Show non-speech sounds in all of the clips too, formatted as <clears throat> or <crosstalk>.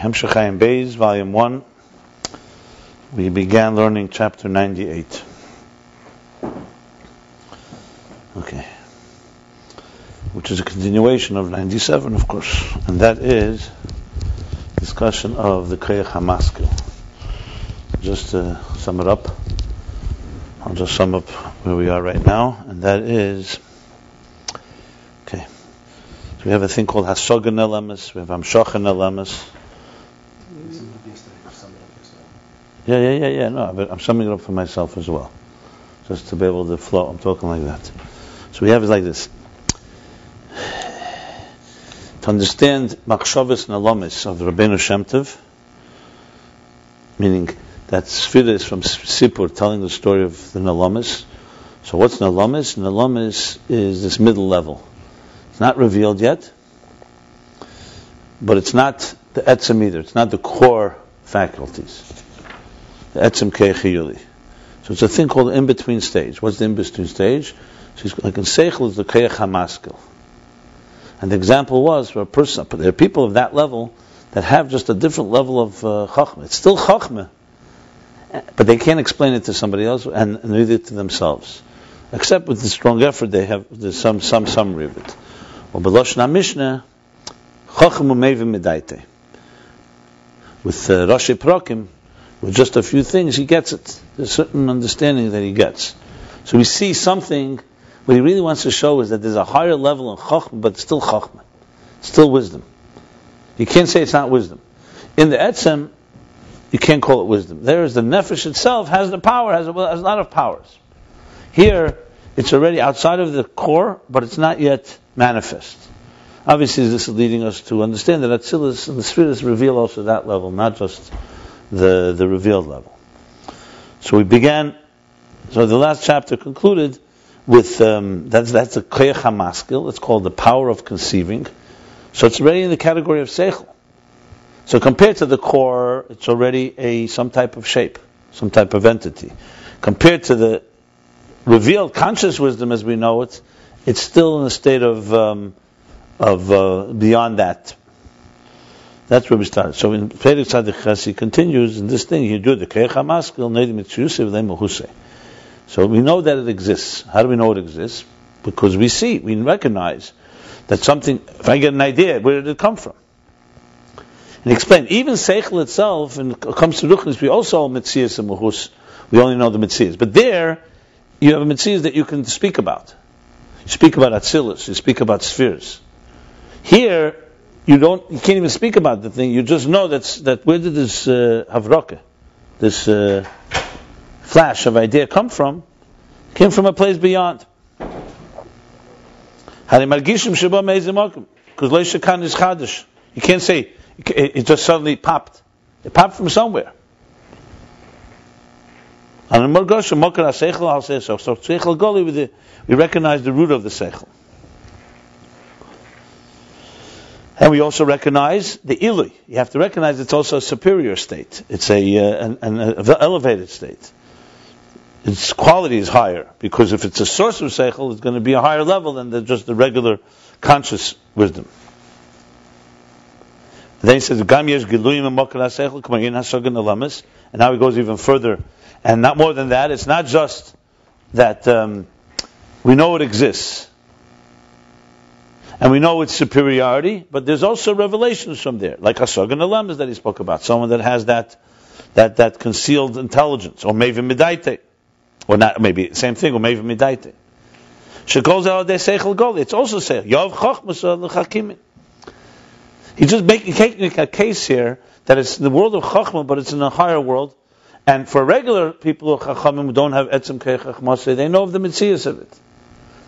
Hemshech Ayin Beis, Volume 1. We began learning chapter 98. Okay. Which is a continuation of 97, of course. And that is discussion of the Kriyach HaMaskil. Just to sum it up, I'll just sum up where we are right now, and that is okay. So we have a thing called Hasogan Elamis, we have Amshochan Elamis. Yeah, yeah, yeah, yeah. No, but I'm summing it up for myself as well, just to be able to flow. I'm talking like that. So we have it like this. To understand Machshavas Nalamis of the Rabbeinu Shem Tov, meaning that Sfira is from Sipur, telling the story of the Nalamis. So what's Nalamis? Nalamis is this middle level. It's not revealed yet, but it's not the etzem either. It's not the core faculties. The etzem. So it's a thing called in-between stage. What's the in-between stage? So like in Seichel is the keich hamaskil. And the example was for a person, there are people of that level that have just a different level of uh, chachma. It's still chachma, but they can't explain it to somebody else and, neither to themselves. Except with the strong effort they have, there's some, some summary of it. Well, Beloshna Mishnah, chachma mevim medaite. With uh, Rashi Prakim, with just a few things, he gets it. There's a certain understanding that he gets. So we see something, what he really wants to show is that there's a higher level in Chachma, but still Chachma. Still wisdom. You can't say it's not wisdom. In the Etzem, you can't call it wisdom. There is the Nefesh itself has the power, has a, has a lot of powers. Here, it's already outside of the core, but it's not yet manifest. Obviously, this is leading us to understand that Atzilus and the Spheres reveal also that level, not just the, the revealed level. So we began, so the last chapter concluded with, um, that's, that's a Koyach HaMaskil, it's called the power of conceiving. So it's already in the category of Seichel. So compared to the core, it's already a, some type of shape, some type of entity. Compared to the revealed conscious wisdom as we know it, it's still in a state of, um, of uh, beyond that that's where we started. So in Perek Tzaddik he continues in this thing. He do the Keich Hamaskil Neidim Mitzuyusev Leimahuse. So we know that it exists. How do we know it exists? Because we see, we recognize that something. If I get an idea, where did it come from? And explain. Even Seichel itself, and it comes to Ruchnis, we also Mitzias and Mahus. We only know the Mitzias, but there you have a Mitzias that you can speak about. You speak about Atzilus. You speak about spheres. Here you don't, you can't even speak about the thing. You just know that's that. Where did this uh, havroke, this uh, flash of idea come from? Came from a place beyond. Because is chadish. You can't say it just suddenly popped. It popped from somewhere. And in Morgosh, Mokar HaSeichel, I'll so. Goli, we recognize the root of the Seichel. And we also recognize the Ili. You have to recognize it's also a superior state. It's a, uh, an, an, elevated state. Its quality is higher because if it's a source of seichel, it's going to be a higher level than the, just the regular conscious wisdom. Then he says, "Gam yesh giluyim seichel k'mayin hasogan alamis," and now he goes even further. And not more than that. It's not just that um, we know it exists and we know its superiority, but there's also revelations from there, like Hasog and Alamas that he spoke about, someone that has that that that concealed intelligence, or maybe Midaite, or not maybe same thing, or maybe Midaite. Shekol Seichel Gol. It's also Seichel. Yov Chochmas L'Chakimin. He's just making a case here that it's the world of Chachma, but it's in a higher world. And for regular people of Chachamim who don't have Etzem Kei they know of the Mitzias of it.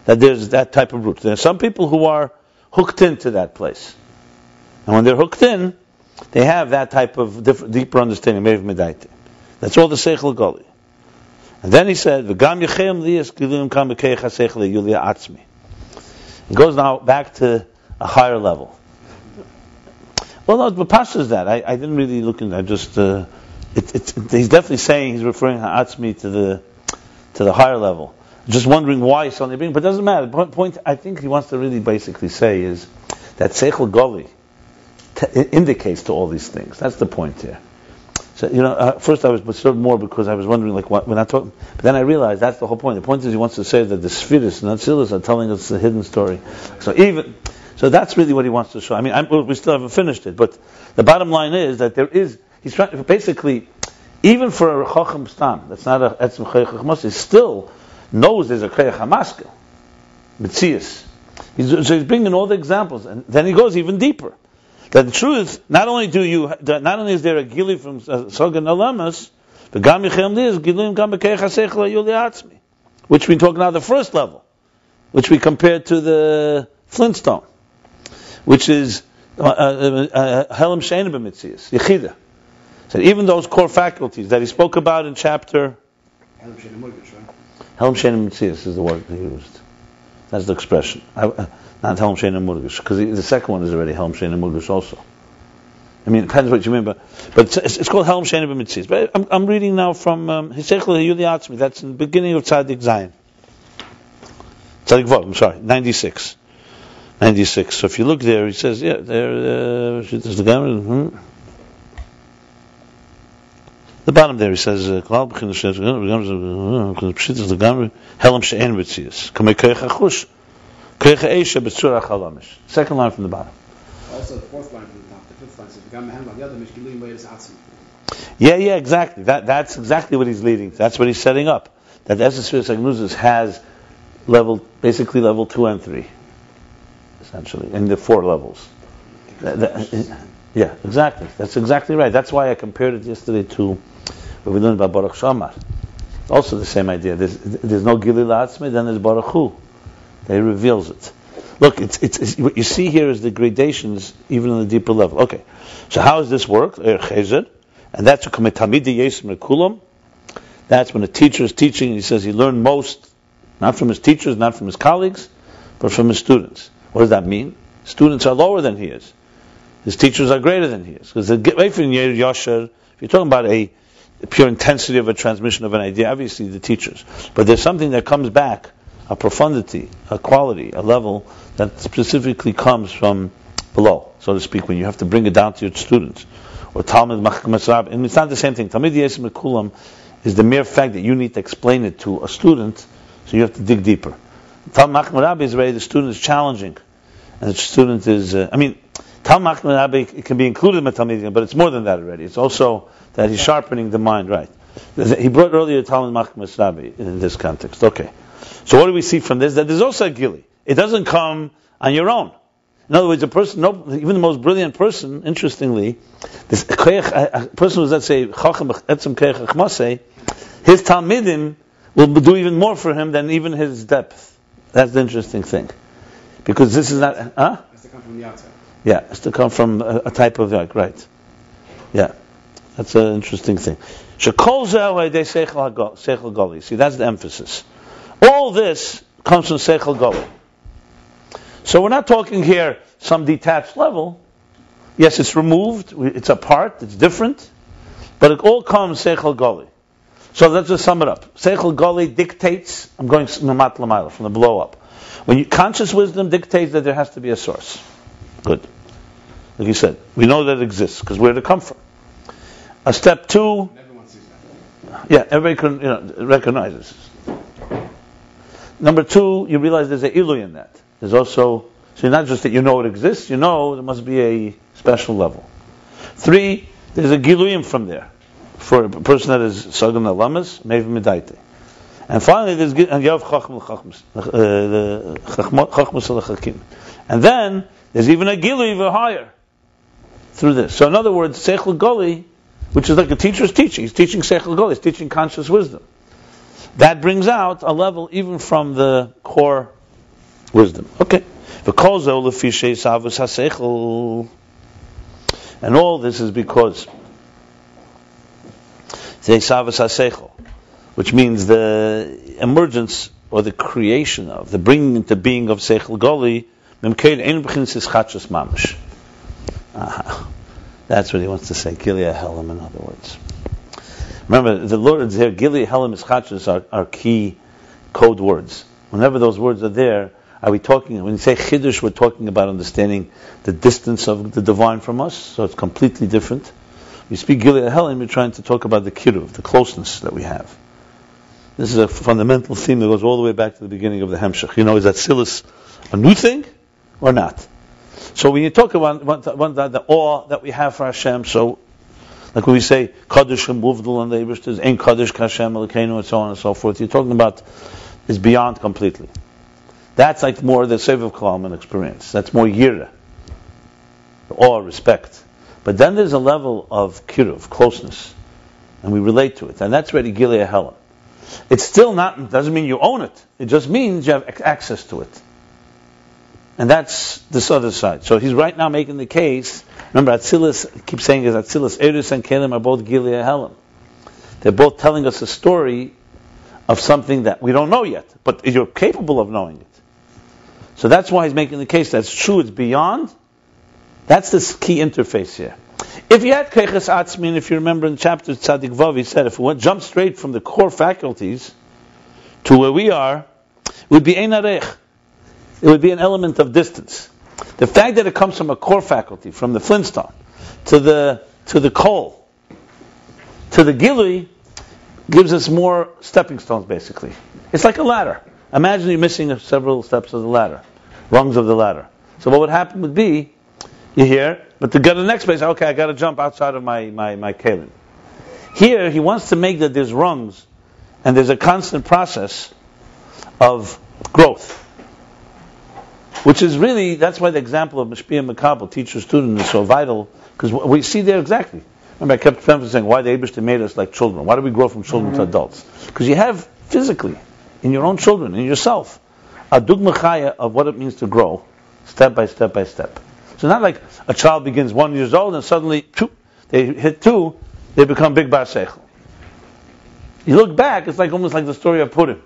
That there's that type of root. There are some people who are hooked into that place. And when they're hooked in, they have that type of deeper understanding. That's all the Seichel Goli. And then he said. It goes now back to a higher level. Well, no, but Pasha is that. I, I, didn't really look into. I just uh, it, it, he's definitely saying he's referring to the to the higher level just wondering why suddenly being, but it doesn't matter. The point I think he wants to really basically say is that Seichel Goli t- indicates to all these things. That's the point here. So, you know, uh, first I was disturbed more because I was wondering, like, what, when I talk, but then I realized that's the whole point. The point is he wants to say that the Spheres and Atzilus are telling us the hidden story. So even, so that's really what he wants to show. I mean, I'm, we still haven't finished it, but the bottom line is that there is, he's trying, basically, even for a Chacham Stam, that's not a Etzim Chayach he still knows there's a Chayach HaMaskeh, Mitzias. So he's bringing all the examples, and then he goes even deeper. That the truth, not only do you, not only is there a gili from uh, Sogan Alamas, the Gam is gilim Gam Yuli which we talk now the first level, which we compared to the Flintstone, which is uh, uh, Helam Sheina B'Mitzias, Yechida. So even those core faculties that he spoke about in chapter Sheina B'Mitzias is the word they used. That's the expression. I, not Helm Shein because the second one is already Helm Shein Murgish also. I mean, it depends what you mean, but, but it's, it's called Helm Shein and Mitzis. But I'm, I'm reading now from Hisechel Yuli Atzmi, that's in the beginning of Tzadik Zayin. Tzadik Vav, I'm sorry, 96. 96. So if you look there, he says, yeah, there, uh, the gamma, hmm. The bottom there, he says, uh, Klal b'chin uh, uh, the gamma, Helm Shein Mitzis. Kamei Keich Achush. Second line from the bottom. Also the fourth line from the top, the fifth line says, yeah, yeah, exactly. That, that's exactly what he's leading. That's what he's setting up. That the Esesphere Sagnuzis has level, basically level two and three, essentially, in the four levels. That, that, yeah, exactly. That's exactly right. That's why I compared it yesterday to what we learned about Baruch She'amar. Also the same idea. There's, there's no Gilil Atzmi, then there's Baruch Hu he reveals it. Look, it's, it's, it's, what you see here is the gradations even on the deeper level. Okay, so how does this work? Er and that's. That's when a teacher is teaching and he says he learned most, not from his teachers, not from his colleagues, but from his students. What does that mean? Students are lower than he is. His teachers are greater than he is. Because if you're talking about a pure intensity of a transmission of an idea, obviously the teachers. But there's something that comes back a profundity, a quality, a level that specifically comes from below, so to speak, when you have to bring it down to your students. Or Talmud Machmas and it's not the same thing. Talmud Yesim Kulam is the mere fact that you need to explain it to a student, so you have to dig deeper. Talmud Machmas is already the student is challenging, and the student is, uh, I mean, Talmud Machmas can be included in the Talmud, but it's more than that already. It's also that he's sharpening the mind, right? He brought earlier Talmud Machmas Rabbi in this context. Okay. So what do we see from this? That there's also a gili. It doesn't come on your own. In other words, a person, no, even the most brilliant person, interestingly, this a, person who's let's say chacham etzem his talmidim will do even more for him than even his depth. That's the interesting thing, because this is not. Huh? It's to come from the outside. Yeah, it's to come from a, a type of like right. Yeah, that's an interesting thing. Shekol they seichel gali. See, that's the emphasis. All this comes from Seichel Goli. So we're not talking here some detached level. Yes, it's removed, it's apart, it's different, but it all comes Seichel Goli. So let's just sum it up. Seichel Goli dictates, I'm going from the blow up. When you, conscious wisdom dictates that there has to be a source. Good. Like you said, we know that it exists, because where it come from? A step two. Yeah, everybody can, you know, recognizes. Number two, you realize there's a ilu in that. There's also, so not just that you know it exists, you know there must be a special level. Three, there's a giluyim from there. For a person that is sagan alamas, maybe medaite. And finally, there's and yav chachmas uh, chachmas And then there's even a giluy higher through this. So in other words, seichel goli, which is like a teacher's teaching. He's teaching seichel goli. He's teaching conscious wisdom that brings out a level even from the core wisdom. Okay. And all this is because which means the emergence or the creation of, the bringing into being of Seichel Goli, Uh, that's what he wants to say, Gilead Helam, in other words. Remember, the Lord here, Gili, Helam, Ischachas are, are key code words. Whenever those words are there, Are we talking, when you say Chiddush, we're talking about understanding the distance of the divine from us, so it's completely different. We speak Gilead Helen, we're trying to talk about the Kiruv, the closeness that we have. This is a fundamental theme that goes all the way back to the beginning of the Hemshech. You know, is that Silas a new thing or not? So when you talk about, the, the awe that we have for Hashem, so like when we say Kaddish and and the Ein Kaddish Elokeinu and so on and so forth, you're talking about is beyond completely. That's like more the Sev of Kalman experience. That's more Yira. Awe, respect. But then there's a level of kiruv, closeness, and we relate to it, and that's ready Gilead Helen. It's still not doesn't mean you own it. It just means you have access to it. And that's this other side. So he's right now making the case. Remember, Atzilus, keeps saying is Atzilus, Eris and Kelim are both Gilead Helen. They're both telling us a story of something that we don't know yet, but you're capable of knowing it. So that's why he's making the case that's true, it's beyond. That's the key interface here. If you had Keches Atzmin, if you remember in chapter Tzadik Vav, he said if we went, jump straight from the core faculties to where we are, it would be Ein Arech. It would be an element of distance. The fact that it comes from a core faculty, from the Flintstone, to the to the coal, to the Gilui, gives us more stepping stones, basically. It's like a ladder. Imagine you're missing several steps of the ladder, rungs of the ladder. So what would happen would be, you hear, but to get to the next place, okay, I got to jump outside of my, my, my kalim. Here, he wants to make that there's rungs, and there's a constant process of growth. Which is really, that's why the example of Mishpia Makabal, teacher student, is so vital, because we see there exactly. Remember, I kept emphasizing why the Abishta made us like children. Why do we grow from children mm-hmm. to adults? Because you have physically, in your own children, in yourself, a dugmachaya of what it means to grow, step by step by step. So not like a child begins one years old and suddenly they hit two, they become big bar seichel. You look back, it's like almost like the story of Purim.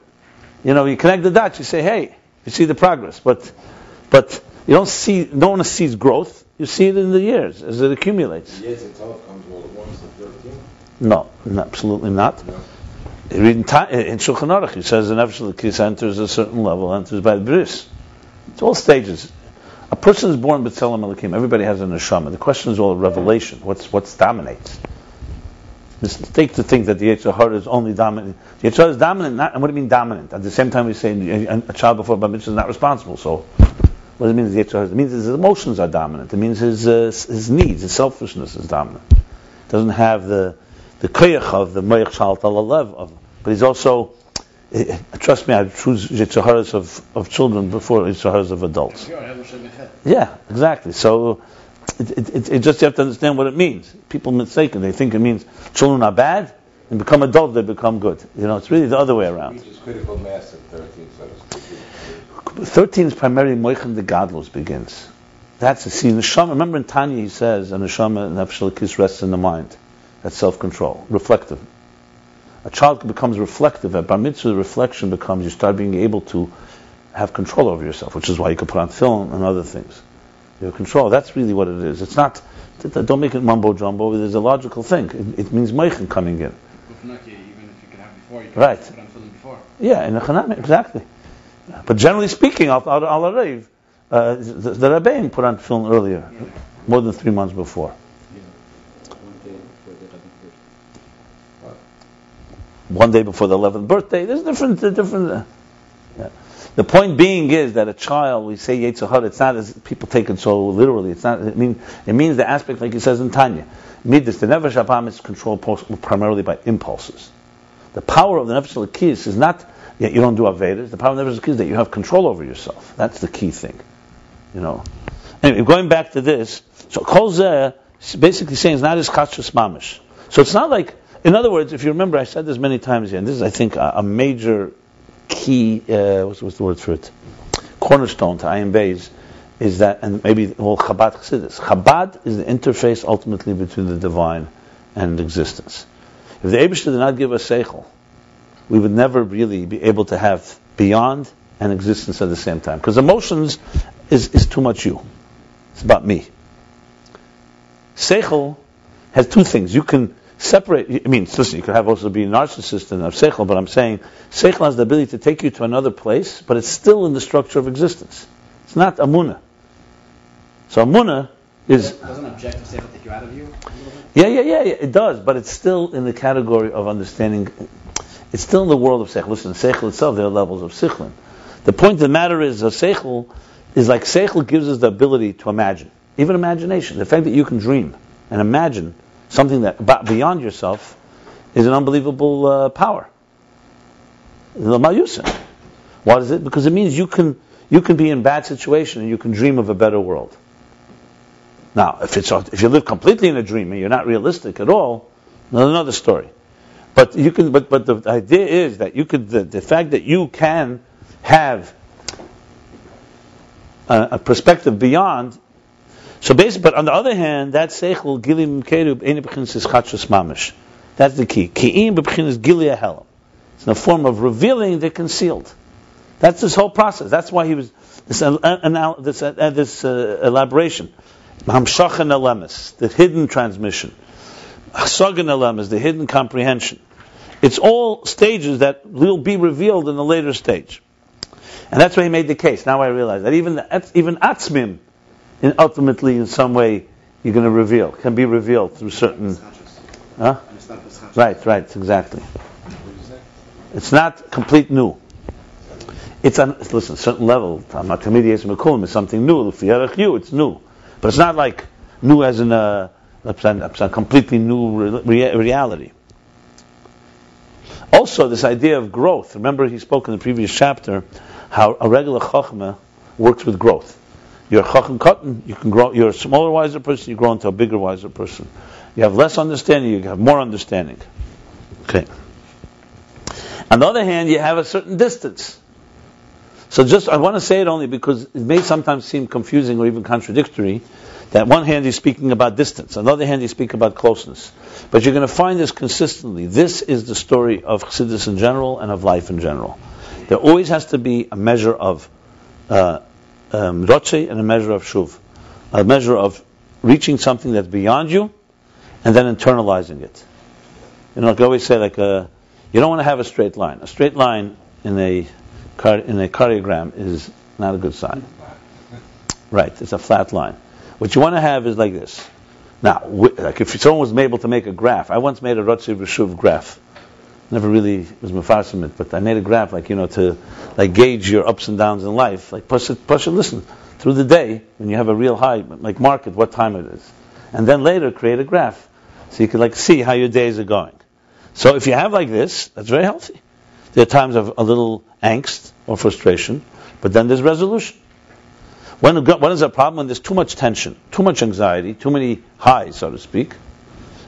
You know, you connect the dots, you say, hey, you see the progress, but but you don't see, no one sees growth. You see it in the years as it accumulates. The years itself comes all at once at 13? No, absolutely not. No. In, in Shulchan Aruch, he says an Nefesh enters a certain level, enters by the bris. It's all stages. A person is born b'tzelem Elokim. Everybody has an neshama. The question is all revelation. What's what's dominates? Mistake to think that the Yetzer is only dominant. The Yetzer is dominant. Not, and what do you mean dominant? At the same time, we say a, child before bar mitzvah is not responsible. So, what does it mean? The It means his emotions are dominant. It means his uh, his needs, his selfishness is dominant. Doesn't have the the koyach of the moich shalt of, but he's also Eh, trust me, I choose Yitzaharas of, of children before Yitzaharas of adults. Yeah, exactly. So it, it, it, just you have to understand what it means. People mistaken. They think it means children are bad and become adults, they become good. You know, it's really the other way around. critical mass at 13, so 13 is primarily Moichan the Godless begins. That's the see, Neshama, remember in Tanya he says, and a Neshama and Nefesh rests in the mind. That's self-control, reflective a child becomes reflective. At bar mitzvah, the reflection becomes you start being able to have control over yourself, which is why you can put on film and other things. You have control. That's really what it is. It's not. Don't make it mumbo jumbo. There's a logical thing. It, it means meichin coming in. right. Yeah, in the chanami, exactly. But generally speaking, al al uh, the, the Rebbein put on film earlier, more than three months before. one day before the 11th birthday. There's different, different. Uh, yeah. The point being is that a child, we say Yetzirah, it's not as people take it so literally. It's not. It means it means the aspect like he says in Tanya. Midas, the nefesh apam is controlled primarily by impulses. The power of the nefesh lakis is not that you don't do avedas. The the nefesh is that you have control over yourself. That's the key thing. You know. Anyway, going back to this, so kol basically saying it's not as kachus mamish. So it's not like in other words, if you remember, I said this many times here, and this is, I think, a, a major key, uh, what's, what's, the word for it? Cornerstone to Ayin Beis is that, and maybe all Chabad Chassidus. Chabad is the interface ultimately between the divine and existence. If the Abishah did not give us Seichel, we would never really be able to have beyond and existence at the same time. Because emotions is, is too much you. It's about me. Seichel has two things. You can separate. I mean, listen, you could have also be a narcissist and have seichel, but I'm saying seichel has the ability to take you to another place, but it's still in the structure of existence. It's not amuna. So amuna is Doesn't objective seichel take you out of you a little bit? yeah, yeah, yeah, yeah, it does, but it's still in the category of understanding. It's still in the world of seichel. Listen, seichel itself, there are levels of sichlin. The point of the matter is, a seichel is like seichel gives us the ability to imagine, even imagination. The fact that you can dream and imagine something that beyond yourself is an unbelievable uh, power. The mayusa. What is it? Because it means you can you can be in bad situation and you can dream of a better world. Now, if it's if you live completely in a dream and you're not realistic at all, another story. But you can. But but the idea is that you could. The, the fact that you can have a, a perspective beyond. So basically, but on the other hand, that seichel gilim kerub ene b'chinas is chachos mamish. That's the key. Ki'im b'chinas gilia helam. It's in a form of revealing the concealed. That's this whole process. That's why he was this uh, anal- this, uh, this uh, elaboration. Hamshachan elemis, the hidden transmission. Hasagan elemis, the hidden comprehension. It's all stages that will be revealed in a later stage. And that's why he made the case. Now I realize that even the, even atzmim, in, ultimately in some way, you're going to reveal, can be revealed through certain. Huh? And it's not the chachos. Right, right, exactly. It's not complete new. It's on listen, certain level. Is something new. It's new, but it's not like new as in a, a, a completely new re- reality. Also, this idea of growth. Remember, he spoke in the previous chapter how a regular chachma works with growth. You're a chacham cotton, you can grow. You're a smaller, wiser person, you grow into a bigger, wiser person. You have less understanding, you have more understanding. Okay. On the other hand, you have a certain distance. So just, I want to say it only because it may sometimes seem confusing or even contradictory that one hand he's speaking about distance, another hand he's speaking about closeness. But you're going to find this consistently. This is the story of Chassidus in general and of life in general. There always has to be a measure of uh, um, roche and a measure of shuv. A measure of reaching something that's beyond you and then internalizing it. You know, like I always say, like, uh, you don't want to have a straight line. A straight line in a in a cardiogram is not a good sign. Right, it's a flat line. What you want to have is like this. Now, like if someone was able to make a graph, I once made a Rotzi Rishuv graph. Never really was mafarsim it, but I made a graph like you know to like gauge your ups and downs in life. Like Pasha, Pasha listen through the day when you have a real high, like mark it what time it is, and then later create a graph so you can like see how your days are going. So if you have like this, that's very healthy. There are times of a little angst or frustration, but then there's resolution. When, when is a problem? When there's too much tension, too much anxiety, too many highs, so to speak,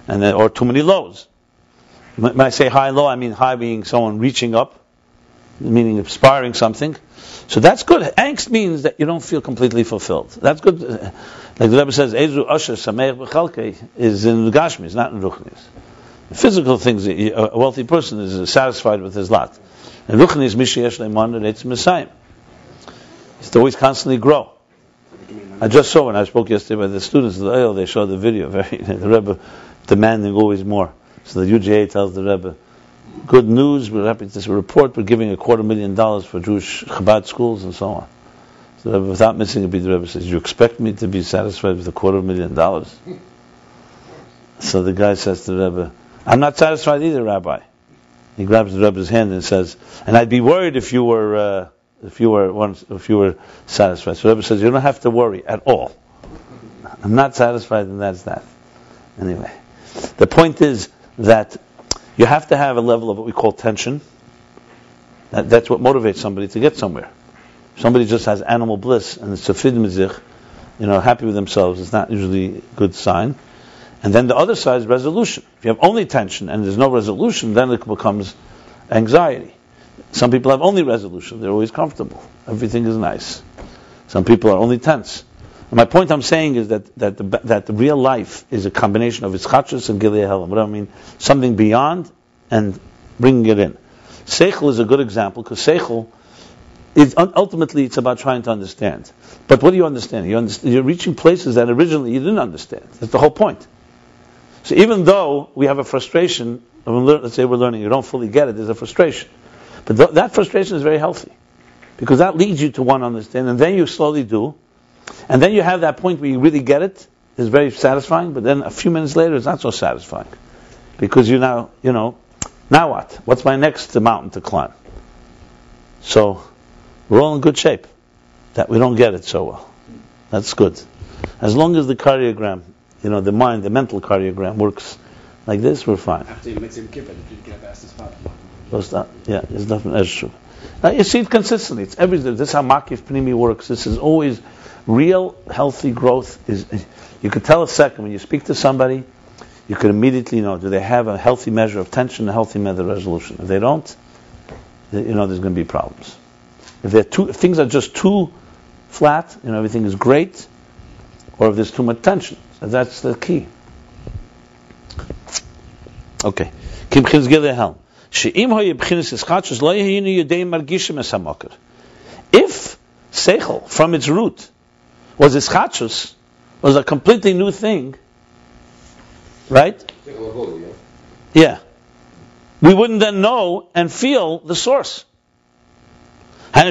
and then, or too many lows. When I say high low, I mean high being someone reaching up, meaning aspiring something. So that's good. Angst means that you don't feel completely fulfilled. That's good. Like the Rebbe says, Ezu Asher Sameach B'chalkei is in Gashmi, it's not in Ruchnis. Physical things, a wealthy person is satisfied with his lot. And Ruchni is Mishiyesh Leiman and Eitz Messiah. He's to always constantly grow. I just saw when I spoke yesterday with the students of the oil, they showed the video, <laughs> very, the Rebbe demanding always more. So the UJA tells the Rebbe, good news, we're happy to report, we're giving a quarter million dollars for Jewish Chabad schools and so on. So Rebbe, without missing a beat, the Rebbe says, you expect me to be satisfied with a quarter million dollars? So the guy says to the Rebbe, I'm not satisfied either, Rabbi. He grabs the Rebbe's hand and says, and I'd be worried if you were, uh, if you were once, if you were satisfied. So Rebbe says, you don't have to worry at all. I'm not satisfied, and that's that. Anyway, the point is that you have to have a level of what we call tension. That, that's what motivates somebody to get somewhere. If somebody just has animal bliss and it's a fid mizich, you know, happy with themselves, it's not usually a good sign. And then the other side is resolution. If you have only tension and there's no resolution, then it becomes anxiety. Some people have only resolution; they're always comfortable. Everything is nice. Some people are only tense. And my point I'm saying is that that the, that the real life is a combination of ischachus and gilei helam. What I mean? Something beyond and bringing it in. Seichel is a good example because seichel is ultimately it's about trying to understand. But what do you understand? You understand you're reaching places that originally you didn't understand. That's the whole point. So even though we have a frustration, let's say we're learning, you don't fully get it, there's a frustration. But th- that frustration is very healthy. Because that leads you to want to understand, and then you slowly do. And then you have that point where you really get it, it's very satisfying, but then a few minutes later it's not so satisfying. Because you now, you know, now what? What's my next mountain to climb? So, we're all in good shape. That we don't get it so well. That's good. As long as the cardiogram, you know, the mind, the mental cardiogram works like this, we're fine. After you did you get? Those that, yeah, it's definitely true. Now, you see it consistently. It's every this is how Makif Pnimi works. This is always real healthy growth. Is you could tell a second when you speak to somebody, you could immediately know do they have a healthy measure of tension, a healthy measure of resolution. If they don't, you know there's going to be problems. If they're too, if things are just too flat, you know everything is great, or if there's too much tension, so that's the key. Okay. Kim Chizgele Helm. If seichel from its root was ischachus, was a completely new thing, right? Yeah. We wouldn't then know and feel the source. What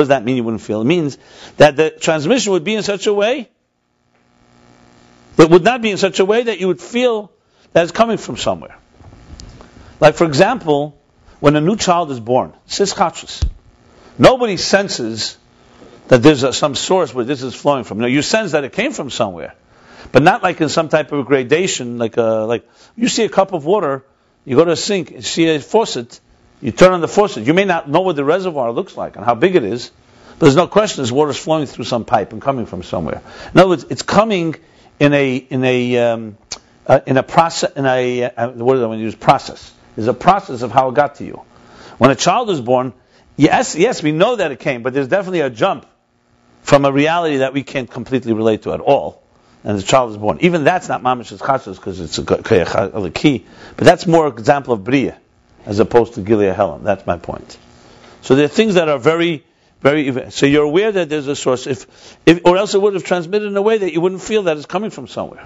does that mean you wouldn't feel? It means that the transmission would be in such a way it would not be in such a way that you would feel that it's coming from somewhere. Like, for example, when a new child is born, sischachus, nobody senses that there's a, some source where this is flowing from. No, you sense that it came from somewhere, but not like in some type of gradation. Like, a, like you see a cup of water, you go to a sink, you see a faucet, you turn on the faucet. You may not know what the reservoir looks like and how big it is, but there's no question this water is flowing through some pipe and coming from somewhere. In other words, it's coming in a in a um, uh, in a process in a uh, what do I want to use process. There's a process of how it got to you. When a child is born, yes, yes, we know that it came, but there's definitely a jump from a reality that we can't completely relate to at all. And the child is born. Even that's not mamish chatzos because it's a, key, but that's more example of bria as opposed to Gilead Helen. That's my point. So there are things that are very very so you're aware that there's a source if, if or else it would have transmitted in a way that you wouldn't feel that it's coming from somewhere.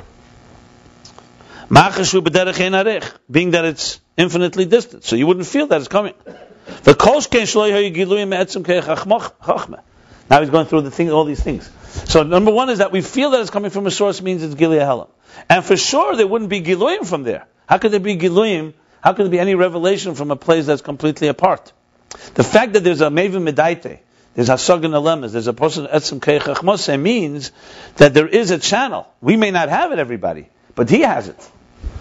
Being that it's infinitely distant so you wouldn't feel that it's coming. Now he's going through the thing all these things. So number one is that we feel that it's coming from a source means it's Gilead and for sure there wouldn't be giluyim from there. How could there be giluyim how could there be any revelation from a place that's completely apart? The fact that there's a Mevim Medaite, there's Hasagan Alemas, there's a person Etzim Keichachmose means that there is a channel. We may not have it, everybody, but he has it.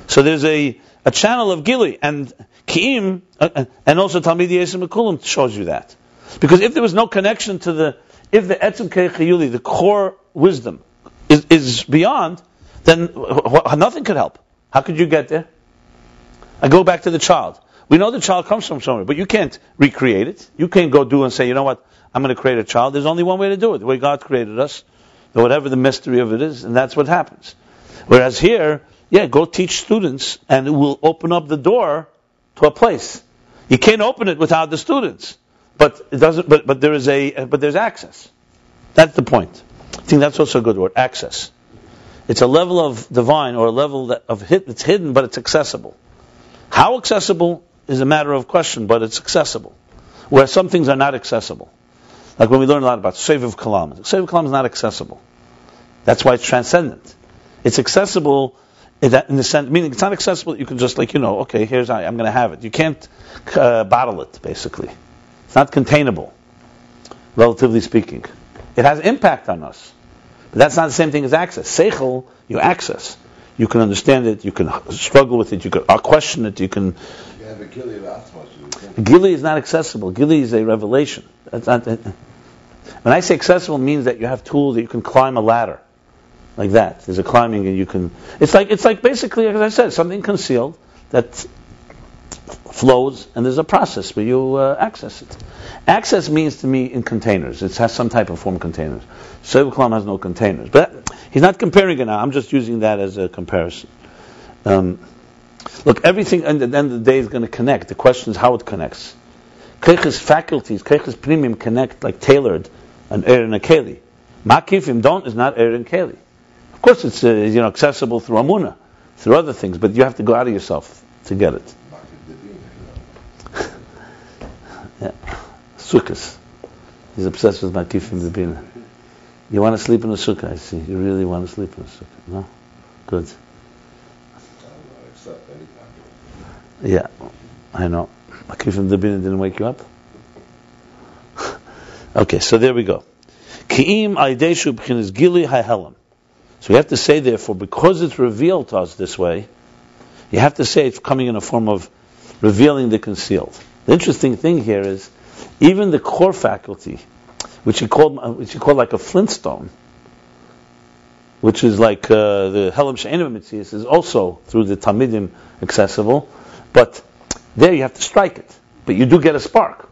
So there's a, a channel of Gili, and Ki'im, uh, and also Talmidi Yesim Mekulim shows you that. Because if there was no connection to the, if the Etzim Keichayuli, the core wisdom, is, is beyond, then nothing could help. How could you get there? I go back to the child. We know the child comes from somewhere, but you can't recreate it. You can't go do and say, you know what, I'm going to create a child. There's only one way to do it, the way God created us, or whatever the mystery of it is, and that's what happens. Whereas here, yeah, go teach students, and it will open up the door to a place. You can't open it without the students, but it doesn't. But but there is a but there's access. That's the point. I think that's also a good word, access. It's a level of divine or a level that, of hit, it's hidden, but it's accessible. How accessible is a matter of question, but it's accessible. Where some things are not accessible. Like when we learn a lot about Seviv Kalam. Seviv Kalam is not accessible. That's why it's transcendent. It's accessible in, that, in the sense, meaning it's not accessible you can just like, you know, okay, here's, I, I'm going to have it. You can't uh, bottle it, basically. It's not containable, relatively speaking. It has impact on us. But that's not the same thing as access. Seichel, you access. You can understand it, you can struggle with it, you can uh, question it, you can You have a Gilead Atmos, you think. Gili is not accessible. Gili is a revelation. That's not, when I say accessible, means that you have tools that you can climb a ladder, like that. There's a climbing, and you can. It's like it's like basically, as I said, something concealed that flows, and there's a process where you uh, access it. Access means to me in containers. It has some type of form containers. Sev Kalam has no containers, but he's not comparing it now. I'm just using that as a comparison. Um, Look, everything at the end of the day is going to connect. The question is how it connects. Keich's faculties, Keich's premium connect like tailored an er and a keli. Makifim don't is not Erin Keli. Of course, it's uh, you know accessible through Amuna, through other things, but you have to go out of yourself to get it. <laughs> yeah, Sukkahs. He's obsessed with Makifim Debina. You want to sleep in a sukkah, I see. You really want to sleep in a sukkah, no? Good. Yeah, I know. Makifim Debina didn't wake you up? <laughs> okay, so there we go. Ki'im aideshu gili. So we have to say, therefore, because it's revealed to us this way, you have to say it's coming in a form of revealing the concealed. The interesting thing here is, even the core faculty, which he called, which he called like a flintstone, which is like uh, the Helam She'enim Mitzias, is also through the Tamidim accessible, but there you have to strike it. But you do get a spark.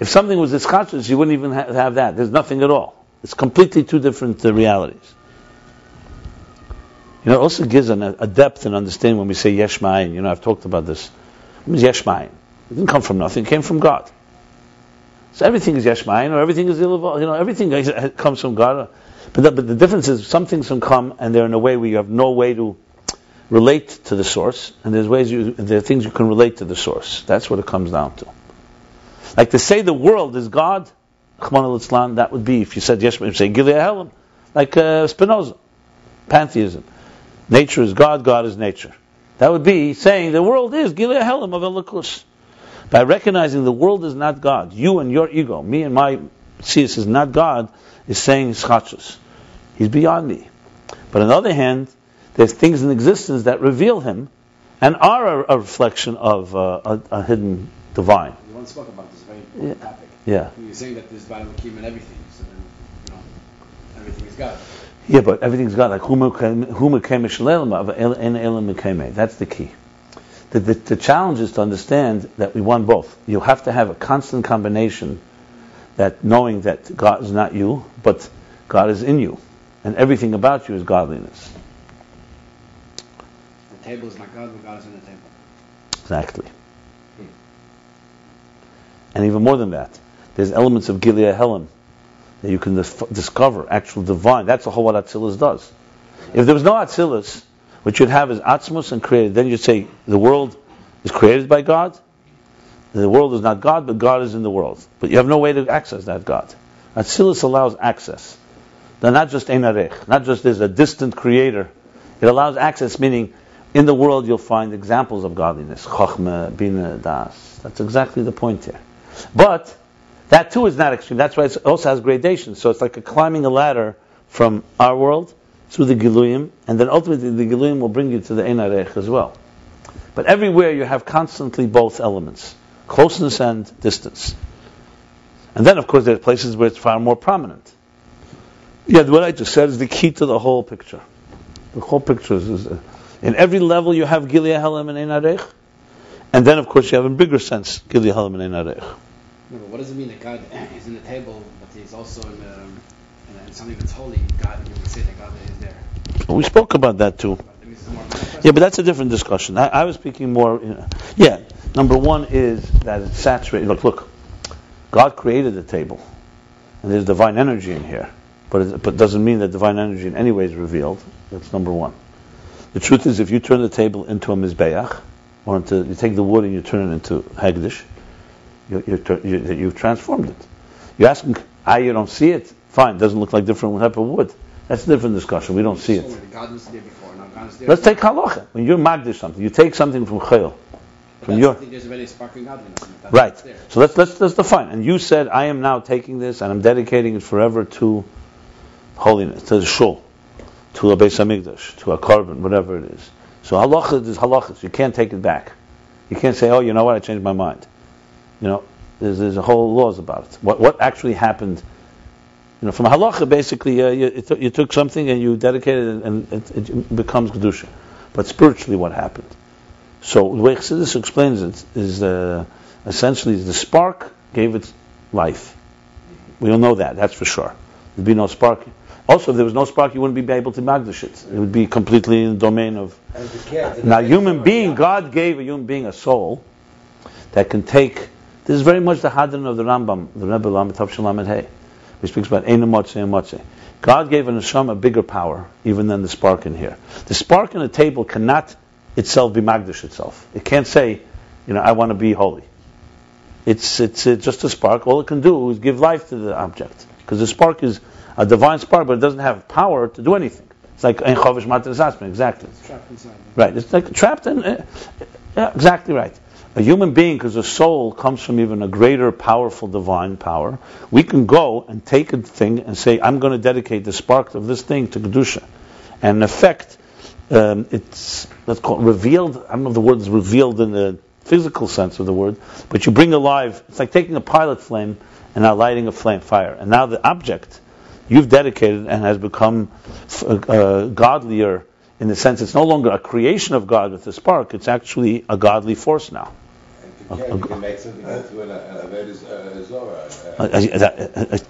If something was ischachus, you wouldn't even ha- have that. There's nothing at all. It's completely two different uh, realities. You know, it also gives an, a depth and understanding when we say yesh You know, I've talked about this. What means yesh It didn't come from nothing. It came from God. So everything is yesh or everything is illuval. You know, everything <laughs> comes from God. But the, but the difference is some things can come and they're in a way where you have no way to relate to the source, and there's ways you, there are things you can relate to the source. That's what it comes down to. Like to say the world is God, that would be if you said yes, say Gilead Helam, like uh, Spinoza, pantheism. Nature is God, God is nature. That would be saying the world is Gilead of Elikus. By recognizing the world is not God, you and your ego, me and my Sis is not God, is saying Schachus. He's beyond me. But on the other hand, there's things in existence that reveal him and are a, a reflection of uh, a, a hidden divine. You once spoke about this very important yeah. topic. Yeah. You're saying that there's Baal Hakim and everything, so then, you know, everything is God. Yeah, but everything's God. Like huma That's the key. The, the, the challenge is to understand that we want both. You have to have a constant combination that knowing that God is not you, but God is in you. And everything about you is godliness. Table is not God, but God is in the table. Exactly. Hmm. And even more than that, there's elements of Gilead Helen that you can dis- discover, actual divine. That's the whole what Atzilus does. If there was no Atzilus, what you'd have is Atzmus and created. Then you'd say the world is created by God. The world is not God, but God is in the world. But you have no way to access that God. Atzilus allows access. Not just Einarech, not just there's a distant creator. It allows access, meaning in the world you'll find examples of godliness. Chochmah, Bina, Das. That's exactly the point here. But that too is not extreme. That's why it also has gradations. So it's like a climbing a ladder from our world through the Giluyim, and then ultimately the Giluyim will bring you to the Einarech as well. But everywhere you have constantly both elements, closeness and distance. And then, of course, there are places where it's far more prominent. Yeah, what I just said is the key to the whole picture. The whole picture is, is uh, in every level you have Gilead Helam and Einarech, and then, of course, you have in bigger sense Gilead Helam and Einarech. No, but what does it mean that God is in the table, but He's also in, the, in, in something that's holy? God, you would say that God is there. We spoke about that too. Yeah, but that's a different discussion. I, I was speaking more. You know, yeah, number one is that it's saturated. Look, look, God created the table, and there's divine energy in here, but it but doesn't mean that divine energy in any way is revealed. That's number one. The truth is, if you turn the table into a mizbeach, or into, you take the wood and you turn it into hegdish, you, you, you, have transformed it. You ask him, ah, you don't see it? Fine, doesn't look like different type of wood. That's a different discussion. We don't see it. Let's take halacha. When you're magdish something, you take something from chayil. From your right. So let's let's let's define. And you said, I am now taking this and I'm dedicating it forever to holiness, to the shul, to a Beis Hamikdash, to a korban, whatever it is. So halacha is halacha. You can't take it back. You can't say, oh, you know what, I changed my mind. You know, there's, there's a whole laws about it. What, what actually happened? You know, from halacha, basically, uh, you, you, took something and you dedicated it, and it, it becomes kedusha. But spiritually, what happened? So the way Chassidus explains it is uh, essentially the spark gave it life. We all know that. That's for sure. There'd be no spark. Also, if there was no spark, you wouldn't be able to magdash it. It would be completely in the domain of. Now, human being, God gave a human being a soul that can take this is very much the hadron of the Rambam, the Rebbe Lamed Tav Shalom Hey. He speaks about Eina Motze and Motze. God gave an neshama a bigger power even than the spark in here. The spark in a table cannot itself be magdish itself. It can't say, you know, I want to be holy. It's, it's, it's just a spark. All it can do is give life to the object. Because the spark is a divine spark, but it doesn't have power to do anything. It's like Ein Chovish Matar exactly. It's trapped inside. Right. It's like trapped in. Uh, yeah, exactly right. A human being, because the soul comes from even a greater, powerful divine power, we can go and take a thing and say, I'm going to dedicate the spark of this thing to Kedusha. And in effect, um, it's, let's call it revealed. I don't know if the word is revealed in the physical sense of the word, but you bring alive, it's like taking a pilot flame and now lighting a flame fire. And now the object you've dedicated and has become uh, uh, godlier in the sense it's no longer a creation of God with the spark, it's actually a godly force now. And you can, you can make something into an, a, a, a.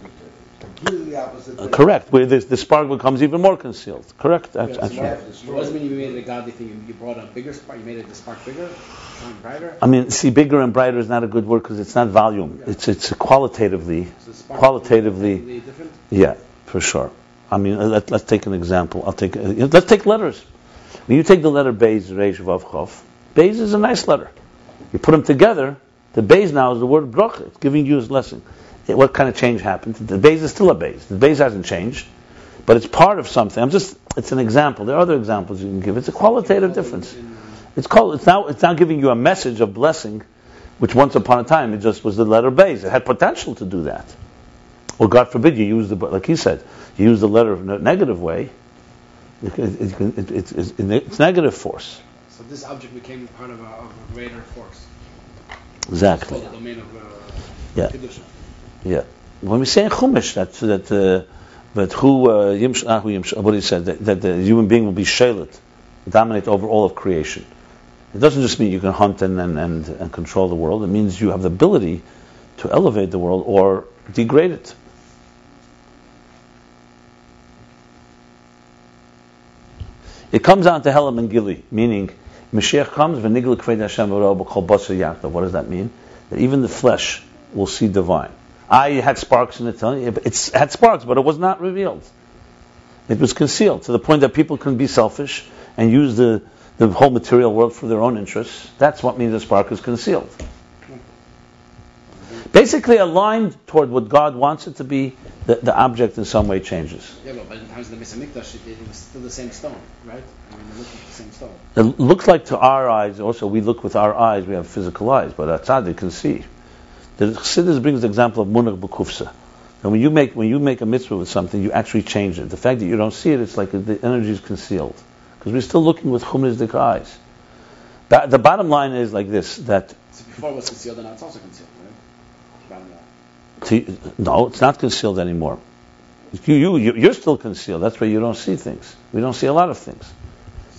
Uh, correct, where the, the spark becomes even more concealed. Correct. That's, that's right. It wasn't when you made it a godly thing. You brought a bigger spark. You made it the spark bigger, brighter. I mean, see, bigger and brighter is not a good word because it's not volume. Yeah. It's it's qualitatively, so qualitatively. Yeah, for sure. I mean, let, us take an example. I'll take uh, let's take letters. When you take the letter Beis, Reish, Vav, Chof, Beis is a nice letter. You put them together. The Beis now is the word bracha. It's giving you his lesson what kind of change happened? The Beis is still a Beis. The Beis hasn't changed, but it's part of something. I'm just, it's an example. There are other examples you can give. It's a qualitative difference. It's called, it's now, it's now giving you a message of blessing, which once upon a time it just was the letter Beis. It had potential to do that. Or God forbid you use the, like he said, you use the letter in a negative way, it, it, it, it's negative force. So this object became part of a, of a greater force. Exactly. the domain of uh, yeah. Yeah. When we say in Chumash that that uh, but who uh, yimsh, ah, what he said that, that, the human being will be shalit, dominate over all of creation. It doesn't just mean you can hunt and, and, and, and control the world. It means you have the ability to elevate the world or degrade it. It comes down to Helam and Gili, meaning Mashiach comes, What does that mean? That even the flesh will see divine. I had sparks in it. It had sparks, but it was not revealed. It was concealed to the point that people can be selfish and use the, the whole material world for their own interests. That's what means a spark is concealed. Basically, aligned toward what God wants it to be, the, the object in some way changes. Yeah, but the times of the Mikdash, it, it was still the same stone, right? I mean, it looked like the same stone. It looks like to our eyes, also, we look with our eyes, we have physical eyes, but a tzaddik can see. The Chassidus brings the example of munach b'kufsa. And when you make when you make a mitzvah with something, you actually change it. The fact that you don't see it, it's like the energy is concealed because we're still looking with chumizdik eyes. The, the, bottom line is like this: that so before it was concealed, and now it's also concealed? To, no, it's not concealed anymore. You, you, you're still concealed. That's why you don't see things. We don't see a lot of things.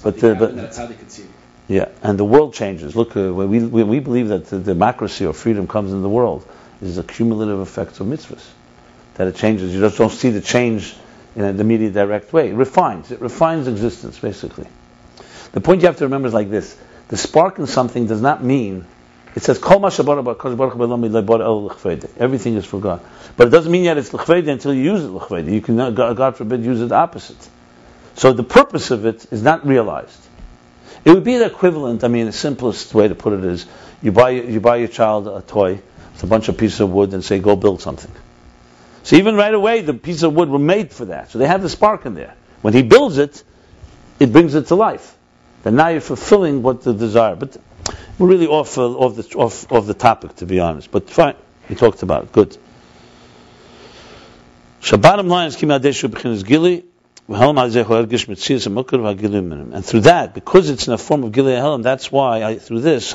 But, uh, but that's how they see. Yeah, and the world changes. Look, uh, we, when we believe that the democracy or freedom comes in the world, is a cumulative effect of mitzvahs. That it changes. You just don't see the change in an immediate direct way. It refines. It refines existence, basically. The point you have to remember is like this. The spark in something does not mean, it says, Everything is for God. But it doesn't mean yet it's l'chvede until you use it l'chvede. You can, uh, God forbid, use it opposite. So the purpose of it is not realized. It would be the equivalent. I mean, the simplest way to put it is you buy you buy your child a toy with a bunch of pieces of wood and say, "Go build something." So even right away, the pieces of wood were made for that. So they have the spark in there. When he builds it, it brings it to life. Then now you're fulfilling what the desire. But we're really off uh, off the off, off the topic, to be honest. But fine, we talked about it. Good. So bottom line is B'chinas Gili. And through that, because it's in a form of Gilei Helam, that's why I, through this,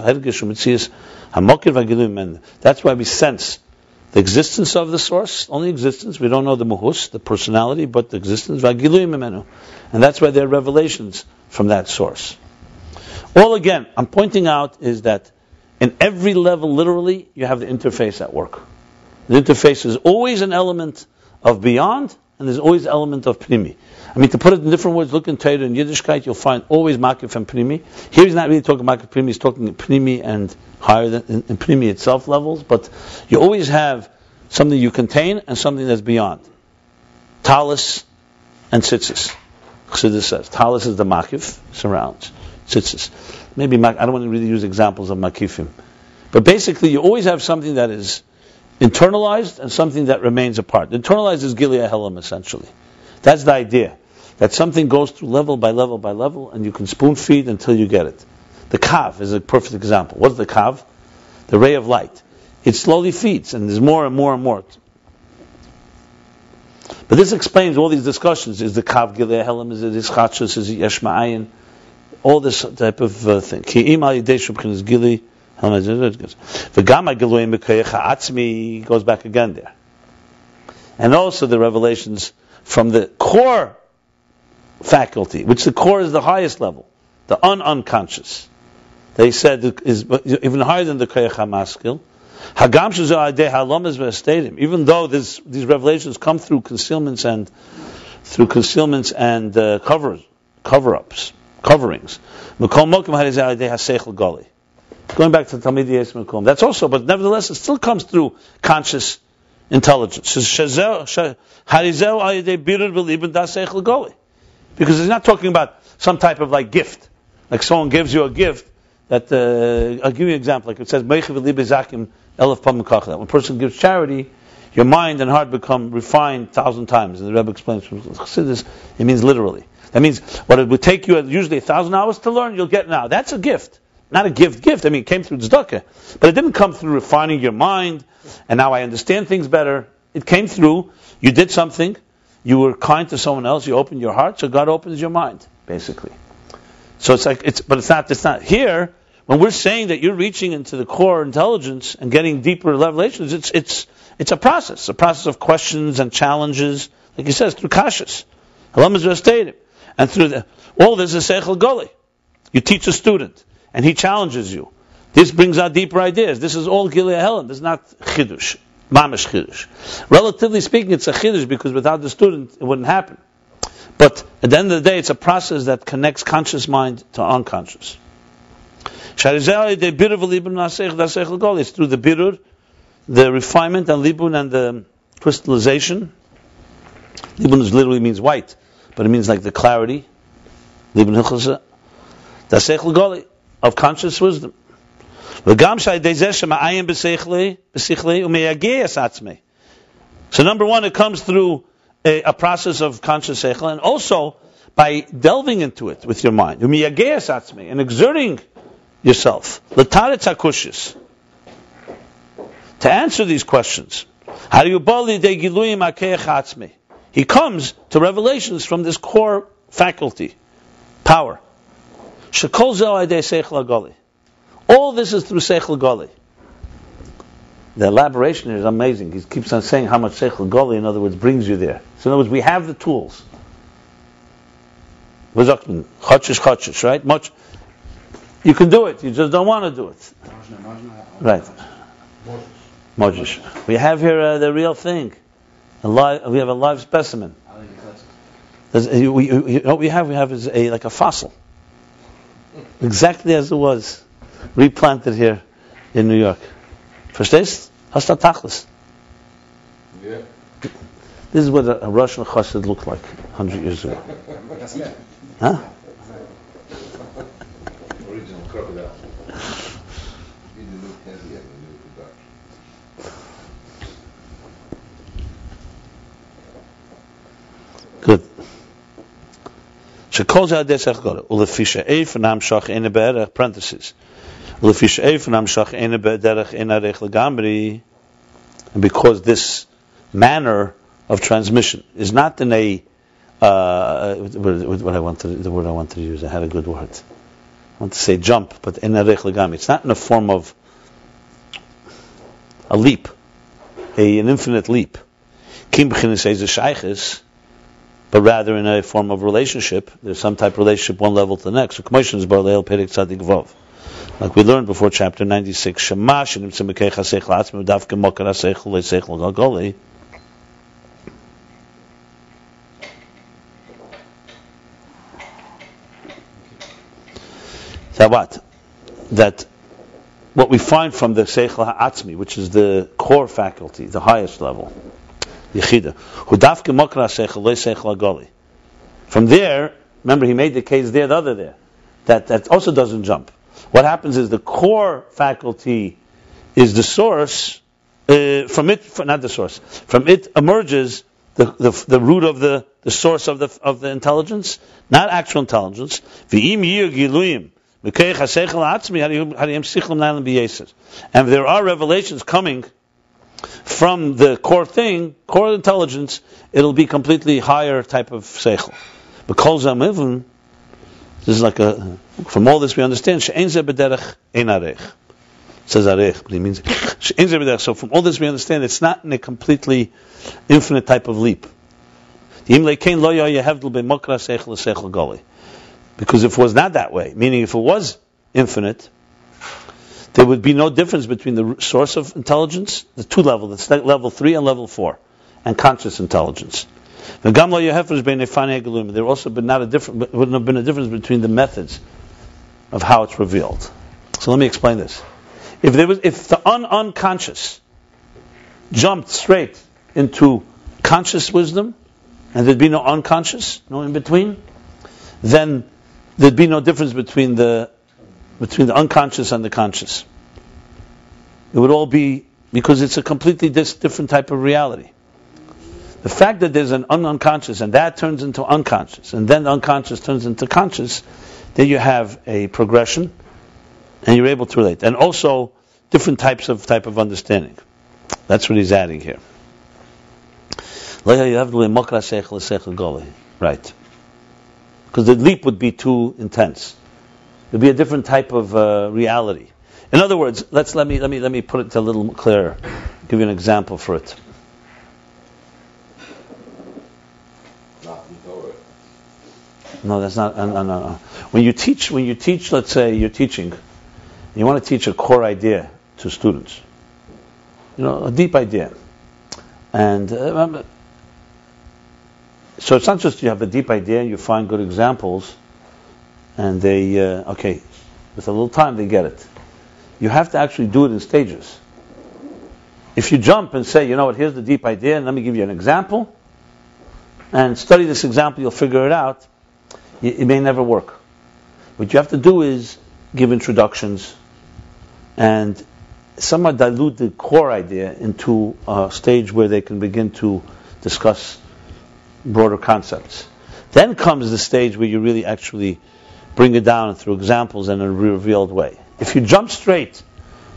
that's why we sense the existence of the source, only existence. We don't know the muhus, the personality, but the existence. And that's why there are revelations from that source. All again, I'm pointing out is that in every level, literally, you have the interface at work. The interface is always an element of beyond, and there's always an element of pnimi. I mean, to put it in different words, look in Torah and Yiddishkeit, you'll find always makif and pnimi. Here he's not really talking makif pnimi, he's talking pnimi and higher than in, in pnimi itself levels, but you always have something you contain and something that's beyond. Talis and tzitzis. Chassidus says. Talis is the makif, surrounds. Tzitzis. Maybe, I don't want to really use examples of makifim. But basically, you always have something that is internalized and something that remains apart. Internalized is Gilei Helam, essentially. That's the idea. That something goes through level by level by level, and you can spoon feed until you get it. The kav is a perfect example. What's the kav? The ray of light. It slowly feeds, and there's more and more and more. But this explains all these discussions. Is the kav Gilei Helam? Is it Ischachus? Is it Yeshma'ayin? All this type of uh, thing. Ki im Gilead V'gam ha'geluim atzmi goes back again there. And also the revelations from the core faculty, which the core is the highest level, the un-unconscious. They said is even higher than the koyach ha'maskil. Hagam halamas Even though this, these revelations come through concealments and through concealments and uh, cover cover-ups, coverings. Going back to Talmid Makom. That's also, but nevertheless, it still comes through conscious intelligence. Because he's not talking about some type of like gift. Like someone gives you a gift that, uh, I'll give you an example. Like it says, when a person gives charity, your mind and heart become refined thousand times. And the Rebbe explains from Chassidus, it means literally. That means what it would take you usually a thousand hours to learn, you'll get now. That's a gift not a gift, gift. I mean, it came through tzedakah, but it didn't come through refining your mind. And now I understand things better. It came through. You did something. You were kind to someone else. You opened your heart, so God opens your mind, basically. So it's like it's, but it's not. It's not here. When we're saying that you're reaching into the core intelligence and getting deeper revelations, it's it's it's a process, a process of questions and challenges, like he says, through kashas. And through the, all this is seichel goli. You teach a student and he challenges you. This brings out deeper ideas. This is all Gilei Helam. This is not Chidush. Mamish Chidush. Relatively speaking, it's a Chidush because without the student, it wouldn't happen. But at the end of the day, it's a process that connects conscious mind to unconscious. It's through the birur, the refinement and libun and the crystallization. Libun literally means white, but it means like the clarity. Hilchasa. That's goli of conscious wisdom. So number one, it comes through a, a process of conscious seichel, and also by delving into it with your mind, and exerting yourself. To answer these questions. He comes to revelations from this core faculty, power. All this is through seichel gali. The elaboration is amazing. He keeps on saying how much seichel gali, in other words, brings you there. So in other words, we have the tools. Right? Much. You can do it. You just don't want to do it. Right. We have here uh, the real thing. Live, we have a live specimen. we, we, what we have, we have is a like a fossil exactly as it was, replanted here in New York. Verstehst? Hast du Tachlis? Yeah. This is what a, a Russian chassid looked like 100 years ago. <laughs> huh? Good. Shekolz ha'adesach gora. Ulefisha eif namshach in a berach, parentheses. Ulefisha eif namshach in a berach in a rech legamri. And because this manner of transmission is not in a, uh, what I wanted, the word I wanted to use, I had a good word. I want to say jump, but in a rech legamri. It's not in a form of a leap, a, an infinite leap. Kim b'chinis eiz a shayches but rather in a form of relationship. There's some type of relationship one level to the next. So like we learned before chapter 96, Shema shenim tzimekei chasech la'atzmi davke mokar ha'sech le'sech l'galgoli. That what? That what we find from the Seichel Ha'atzmi, which is the core faculty, the highest level. From there, remember he made the case there, the other there, that, that also doesn't jump. What happens is the core faculty is the source, uh, from it, not the source, from it emerges the, the, the root of the, the source of the, of the intelligence, not actual intelligence. And there are revelations coming from the core thing, core intelligence, it'll be completely higher type of seichel. But kol zamivun, this is like a, from all this we understand, she'en ze bederech ein arech. Says arech, but he means, she'en ze. So from all this we understand, it's not in a completely infinite type of leap. Because if it was not that way, meaning if it was infinite, there would be no difference between the source of intelligence, the two level, that's level three and level four, and conscious intelligence. There also been not a wouldn't have been a difference between the methods of how it's revealed. So let me explain this. If there was, if the un unconscious jumped straight into conscious wisdom, and there'd be no unconscious, no in between, then there'd be no difference between the between the unconscious and the conscious. It would all be because it's a completely different type of reality. The fact that there's an un- unconscious and that turns into unconscious, and then the unconscious turns into conscious, then you have a progression, and you're able to relate, and also different types of type of understanding. That's what he's adding here. Right. Because the leap would be too intense. Would be a different type of uh, reality. In other words, let's let me let me let me put it a little clearer. Give you an example for it. No, that's not. No, no, no. When you teach, when you teach, let's say you're teaching, you want to teach a core idea to students. You know, a deep idea, and uh, so it's not just you have a deep idea and you find good examples, and they uh, okay, with a little time they get it. You have to actually do it in stages. If you jump and say, you know what, here's the deep idea, and let me give you an example, and study this example, you'll figure it out. It may never work. What you have to do is give introductions and somewhat dilute the core idea into a stage where they can begin to discuss broader concepts. Then comes the stage where you really actually bring it down through examples in a revealed way. If you jump straight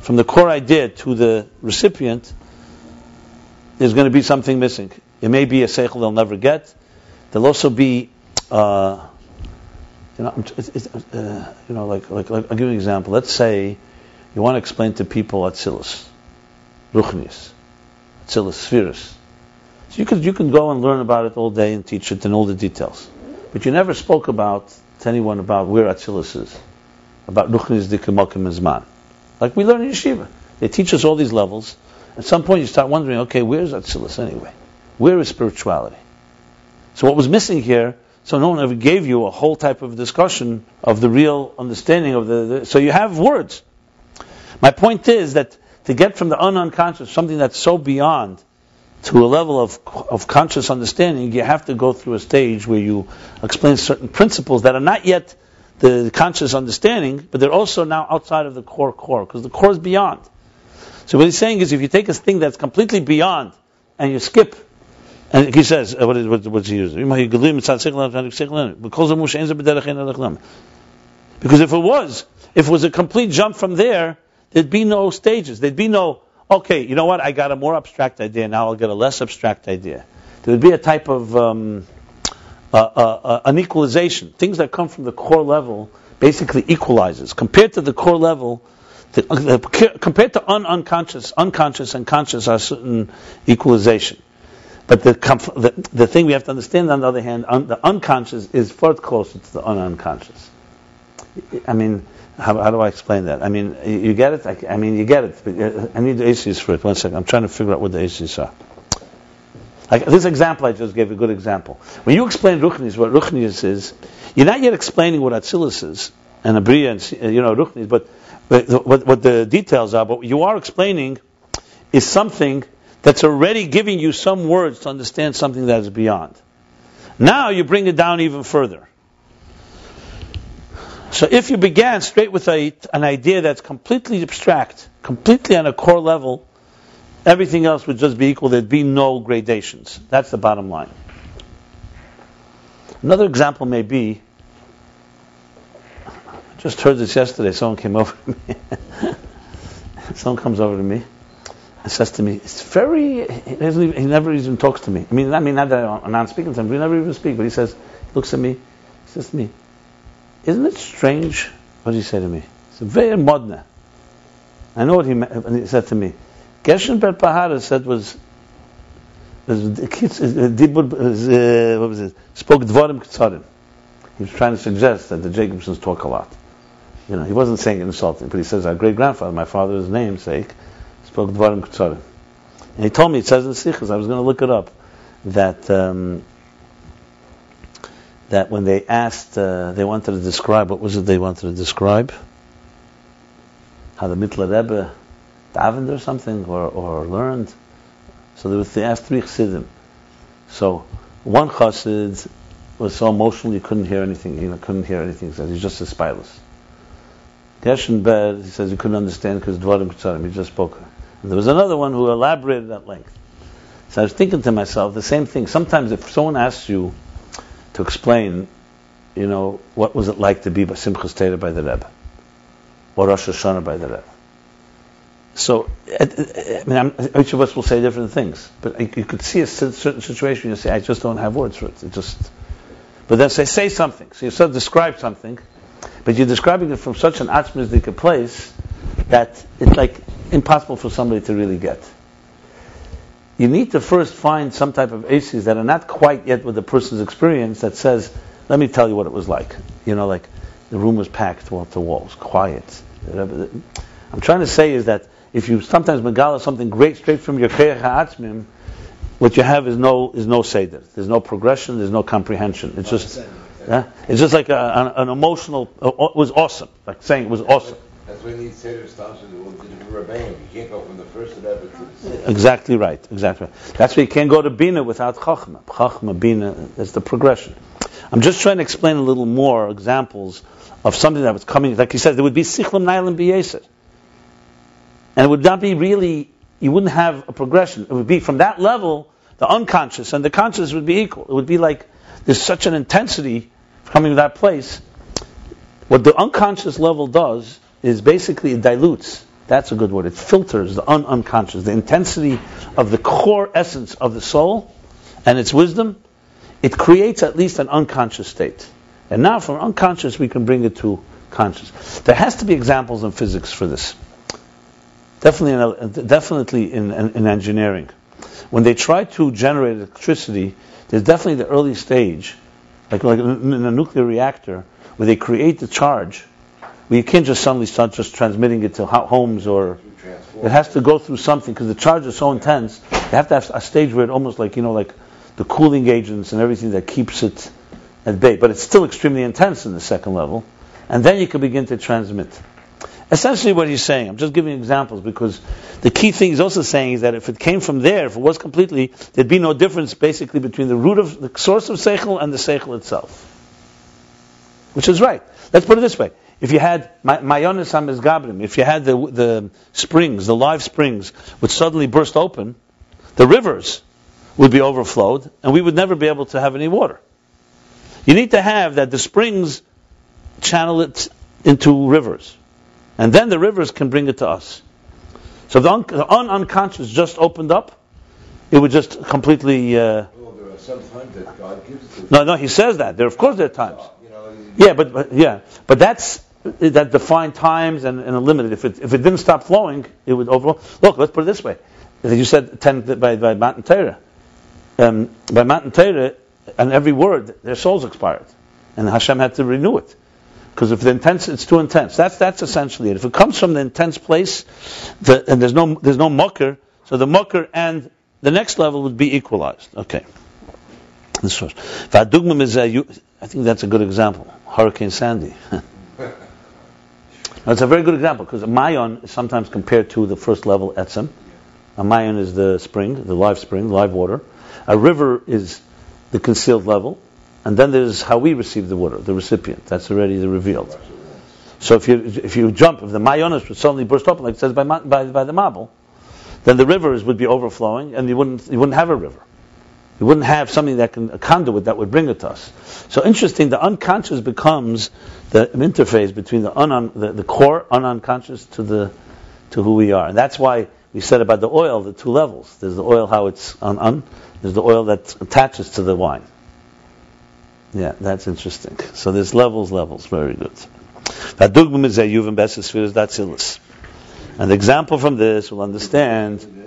from the core idea to the recipient, there's going to be something missing. It may be a seichel they'll never get. There'll also be, uh, you know, uh, you know, like, like, like, I'll give you an example. Let's say you want to explain to people Atzilus, Ruchnis, Atzilus, Spheres. So you could you can go and learn about it all day and teach it in all the details, but you never spoke about to anyone about where Atzilus is, about Ruchnis Dikamakim Zman. Like we learn in yeshiva, they teach us all these levels. At some point, you start wondering, okay, where's Atzilus anyway? Where is spirituality? So what was missing here? So no one ever gave you a whole type of discussion of the real understanding of the. the so you have words. My point is that to get from the unconscious something that's so beyond to a level of, of conscious understanding, you have to go through a stage where you explain certain principles that are not yet the conscious understanding, but they're also now outside of the core core, because the core is beyond. So what he's saying is if you take a thing that's completely beyond and you skip, and he says, uh, what is, what, what's he using? Because if it was, if it was a complete jump from there, there'd be no stages. There'd be no, okay, you know what, I got a more abstract idea, now I'll get a less abstract idea. There would be a type of um, uh, uh, uh, an equalization. Things that come from the core level basically equalizes. Compared to the core level, the, uh, compared to un- unconscious, unconscious and conscious are certain equalization. But the, the, the thing we have to understand, on the other hand, un- the unconscious is far closer to the un- unconscious. I mean, how, how, do I explain that? I mean, you get it? I, I mean, you get it. Uh, I need the ACs for it. One second. I'm trying to figure out what the ACs are. Like this example I just gave, a good example. When you explain Ruchnis, what Ruchnis is, you're not yet explaining what Atzilus is. and a bria and uh, you know ruchnis, but but what, what the details are. But what you are explaining is something that's already giving you some words to understand something that is beyond. Now you bring it down even further. So if you began straight with a, an idea that's completely abstract, completely on a core level, everything else would just be equal. There'd be no gradations. That's the bottom line. Another example may be, I just heard this yesterday, someone came <laughs> over to me. someone comes over to me and says to me, it's very, he, even, he never even talks to me. I mean, I mean, not that I'm not speaking to him, we never even speak, but he says, looks at me, he says to me, isn't it strange? What did he say to me? It's very modern. I know what he, he said to me. Gershon Ber Pahara said was, was the kids, uh, uh, what was it? Spoke dvorim ktsarim. He was trying to suggest that the Jacobsons talk a lot. You know, he wasn't saying insulting, but he says our great grandfather, my father's namesake, spoke dvarim ktsarim. And he told me, it says in Sikhs, I was going to look it up, that um, that when they asked, uh, they wanted to describe, what was it they wanted to describe? How the Mittler Rebbe davened or something, or, or learned. So they, was, they asked three chassidim. So one chassid was so emotional he couldn't hear anything. He couldn't hear anything. He said he's just a spilus. Gershon Ber, he says he couldn't understand because dvarim ktsarim. He just spoke. And there was another one who elaborated at length. So I was thinking to myself the same thing. Sometimes if someone asks you to explain, you know, what was it like to be Simchas Torah by the Rebbe, or Rosh Hashanah by the Rebbe. So, I mean, I'm, each of us will say different things, but you could see a certain situation. You say, "I just don't have words for it." It just, but then say, "Say something." So you sort of describe something, but you're describing it from such an atzmisdika place that it's like impossible for somebody to really get you need to first find some type of aces that are not quite yet with the person's experience that says, let me tell you what it was like. You know, like the room was packed wall to walls, quiet. I'm trying to say is that if you sometimes megala something great straight from your keich ha'atzmim, what you have is no is no seder. There's no progression. There's no comprehension. It's just, yeah, it's just like a, an, an, emotional. Uh, it was awesome, like saying it was awesome. That's when these Seder starts with the Rebbeim. You can't go from the first Rebbe to the Exactly right. Exactly right. That's why you can't go to Bina without Chachma. Chachma, Bina, that's the progression. I'm just trying to explain a little more examples of something that was coming. Like he said, there would be Sichlam Nailam Biyeser. And it would not be really, you wouldn't have a progression. It would be from that level, the unconscious and the conscious would be equal. It would be like there's such an intensity coming to that place. What the unconscious level does is basically it dilutes. That's a good word. It filters the un- unconscious, the intensity of the core essence of the soul and its wisdom. It creates at least an unconscious state. And now from unconscious we can bring it to conscious. There has to be examples in physics for this. Definitely in, definitely in, in, in engineering. When they try to generate electricity, there's definitely the early stage, like, like in a nuclear reactor, where they create the charge well, you can't just suddenly start just transmitting it to homes or. It has to go through something because the charge is so intense. You have to have a stage where it almost like you know like the cooling agents and everything that keeps it at bay. But it's still extremely intense in the second level, and then you can begin to transmit. Essentially, what he's saying, I'm just giving examples because the key thing he's also saying is that if it came from there, if it was completely, there'd be no difference basically between the root of the source of seichel and the seichel itself, which is right. Let's put it this way: if you had mayonis gabrim, if you had the, the springs, the live springs, would suddenly burst open, the rivers would be overflowed, and we would never be able to have any water. You need to have that the springs channel it into rivers, and then the rivers can bring it to us. So the, un- the un- unconscious just opened up, it would just completely. Uh, well, there are some times that God gives it. No, no, He says that. There, of course, there are times. Yeah, but, but yeah, but that's that defined times and, and limited. If it, if it didn't stop flowing, it would overflow. Look, let's put it this way. You said, ten, by, by Matan Torah. Um, by Matan Torah, and every word, their souls expired. And Hashem had to renew it. Because if the intense, it's too intense. That's, that's essentially it. If it comes from the intense place, the, and there's no, there's no mucker, so the mucker and the next level would be equalized. Okay. This first. I think that's a good example. Hurricane Sandy. <laughs> Now, it's a very good example because a mayon is sometimes compared to the first level etzem. A mayon is the spring, the live spring, live water. A river is the concealed level, and then there's how we receive the water, the recipient. That's already the revealed. So if you if you jump, if the mayonis would suddenly burst open, like it says by, by, by the mabul, then the rivers would be overflowing, and you wouldn't you wouldn't have a river. You wouldn't have something that can a conduit that would bring it to us. So interesting, the unconscious becomes the interface between the, un, the, the core unconscious to the to who we are, and that's why we said about the oil, the two levels. There's the oil how it's un, un there's the oil that attaches to the wine. Yeah, that's interesting. So there's levels, levels. Very good. And the example from this will understand.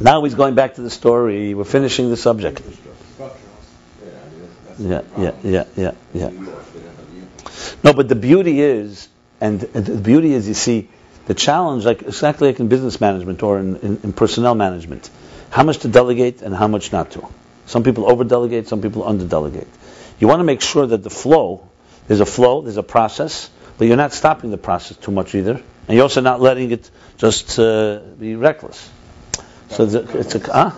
Now he's going back to the story. We're finishing the subject. Yeah, Yeah, yeah, yeah, yeah, No, but the beauty is, and the beauty is, you see, the challenge, like exactly like in business management or in, in, in personnel management, how much to delegate and how much not to. Some people over delegate, some people under delegate. You want to make sure that the flow, there's a flow, there's a process, but you're not stopping the process too much either, and you're also not letting it just uh, be reckless. So the, it's a? Government.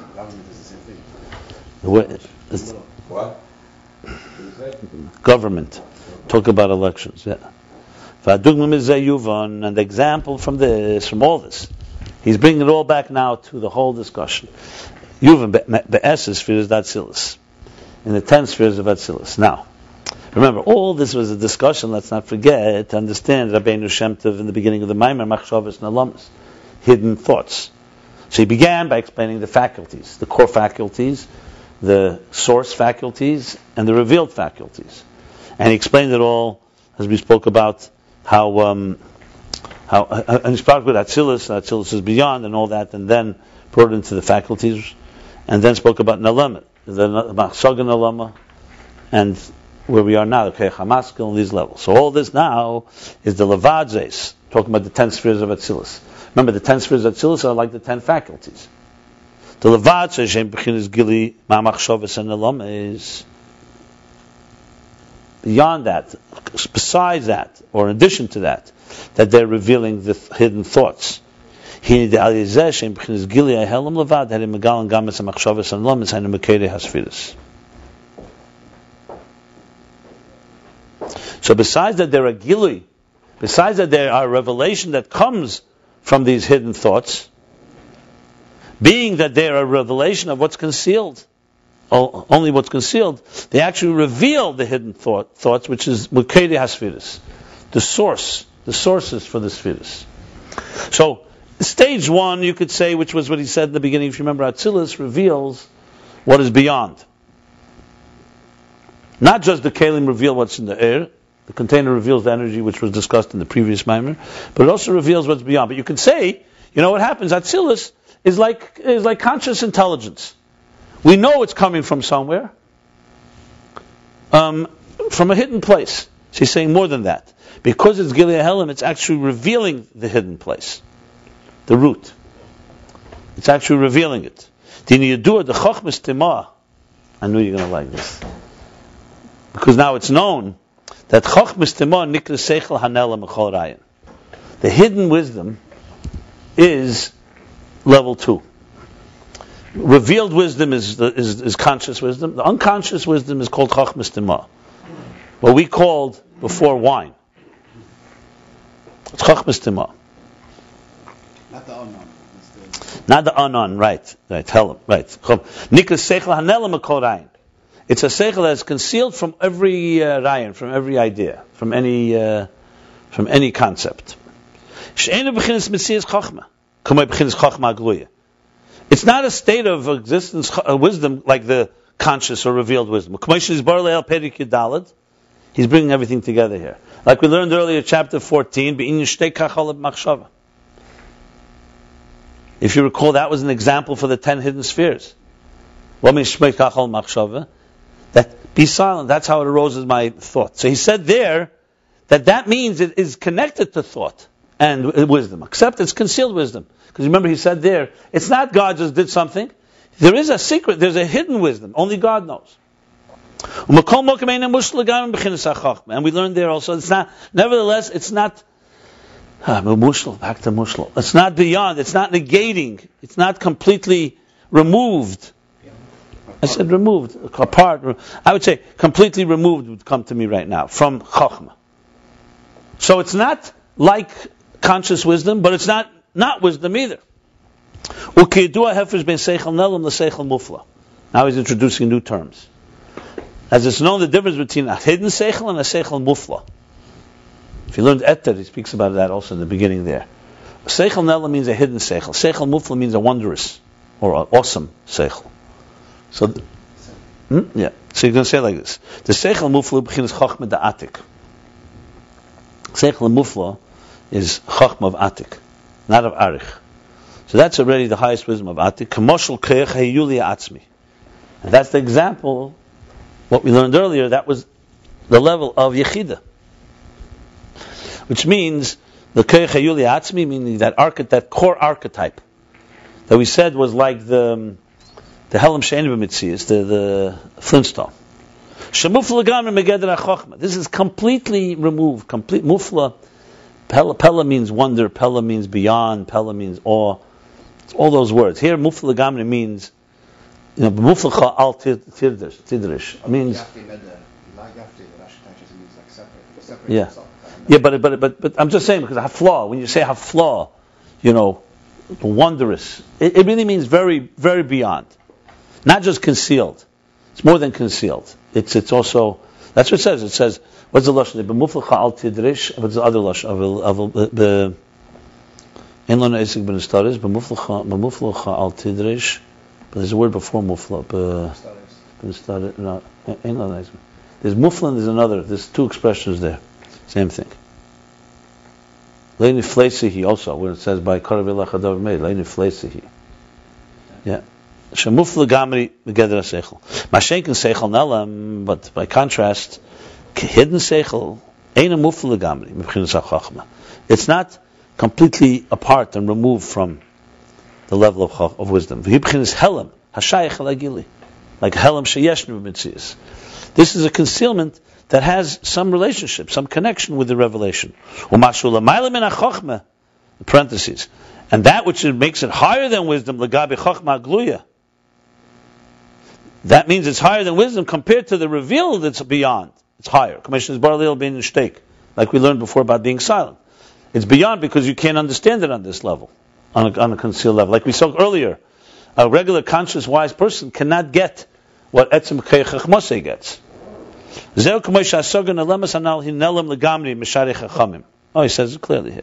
What? Government. Talk about elections, yeah. And the example from this, from all this, he's bringing it all back now to the whole discussion. Yuvan be'eses spheres datzilis, in the ten spheres of Atzilus. Now, remember, all this was a discussion. Let's not forget to understand Rabbeinu Shem Tov in the beginning of the Maimer Machshavas Nalamas, hidden thoughts. So he began by explaining the faculties, the core faculties, the source faculties, and the revealed faculties. And he explained it all as we spoke about how um, how uh, and he spoke with Atzilus, Atzilus is beyond, and all that, and then brought it into the faculties, and then spoke about Nalamet, the Machsaga Nalama, and where we are now, Keich HaMaskil, and these levels. So all this now is the Levadzes, talking about the ten spheres of Atzilus. Remember, the ten spheres of Atzilus are like the ten faculties. The Levadzes, Shem Bechinas Gili, Ma'amachshavas and Nalama is beyond that, besides that, or in addition to that, that they're revealing the th- hidden thoughts. So besides that, there are gili. Besides that, there are revelation that comes from these hidden thoughts. Being that they are a revelation of what's concealed, only what's concealed, they actually reveal the hidden thought, thoughts, which is Mukedi Hasfiris, the source, the sources for the Sfiris. So, stage one, you could say, which was what he said in the beginning, if you remember, Atzilus reveals what is beyond. Not just the Kalim reveal what's in the air, the container reveals the energy which was discussed in the previous Maimer, but it also reveals what's beyond. But you can say, you know what happens? Atzilus is like, is like conscious intelligence. We know it's coming from somewhere, um, from a hidden place. She's saying more than that. Because it's Gilei Helam, it's actually revealing the hidden place, the root. It's actually revealing it. The. I knew you were going to like this. Because now it's known that Chochmas Timah Nikra Seichel Hanela Mechol Rayan. The hidden wisdom is level two. Revealed wisdom is, the, is, is conscious wisdom. The unconscious wisdom is called Chachmas Timah. What we called before wine. It's Chachmas Timah. Not the unknown. Not the anon, right, right, tell him, right. Nikas Seichel Hanela Mekol Rayan. It's a Seichel that's concealed from every uh, Rayan, from every idea, from any, uh, from any concept. It's not a state of existence, uh, wisdom like the conscious or revealed wisdom. He's bringing everything together here. Like we learned earlier, chapter 14, if you recall, that was an example for the ten hidden spheres. That be silent. That's how it arose as my thought. So he said there that that means it is connected to thought and wisdom, except it's concealed wisdom. Because remember, he said there, it's not God just did something. There is a secret. There's a hidden wisdom. Only God knows. And we learned there also, it's not, nevertheless, it's not, ah, back to mushal. It's not beyond, it's not negating, it's not completely removed. I said removed, apart. I would say completely removed would come to me right now from chachma. So it's not like conscious wisdom, but it's not not wisdom either. Now he's introducing new terms. As it's known the difference between a hidden seichel and a seichel mufla. If you learned Eter, he speaks about that also in the beginning there. Seichel nelam means a hidden seichel. Seichel mufla means a wondrous or awesome seichel. So, hmm? yeah. So you're going to say like this: the seichel mufla begins chachma da atik. Seichel mufla is chachma of atik, not of arich. So that's already the highest wisdom of atik. Kamoshel keich heyuli atzmi. And that's the example. What we learned earlier, that was the level of yechida, which means the keich heyuli atzmi, meaning that archetype, that core archetype that we said was like the um, the Helam Shein Mitzias, the, the Flintstone. Shemufla Gamra Megedra Chochma. This is completely removed. Complete Mufla. Pella, Pella means wonder. Pella means beyond. Pella means awe. It's all those words. Here, Mufla Gamra means, you know, Muflacha al Tidrish. means. Yeah. Yeah, but, but, but, but I'm just saying because hafla, when you say hafla, you know, wondrous, it, it really means very, very beyond. Not just concealed. It's more than concealed. It's it's also that's what it says. It says what's the lashon? B'muflacha al tidrish. What's the other lashon? Of uh, the in lona esik ben staris b'muflacha b'muflacha al tidrish. But there's a word before mufla. Ben staris. No, in lona esik. There's there's another. There's two expressions there. Same thing. Leini fleisihi also, when it says by adav made, leini fleisihi. Yeah. Shemufla gamri begeder seichel. Mashenkin seichel nelam, but by contrast, hidden seichel ain't a mufla gamri chachma. It's not completely apart and removed from the level of, of wisdom. V'hibchinis helam hashayich alagili, like helam sheyeshnu mitzias. This is a concealment that has some relationship, some connection with the revelation. Umashula mailam in parentheses, and that which makes it higher than wisdom, legabi chachma gluya that means it's higher than wisdom compared to the reveal that's beyond. It's higher. Commission is barley being stake, like we learned before about being silent. It's beyond because you can't understand it on this level, on a, on a concealed level. Like we saw earlier, a regular conscious wise person cannot get what etzem mose gets. Oh, he says it clearly here.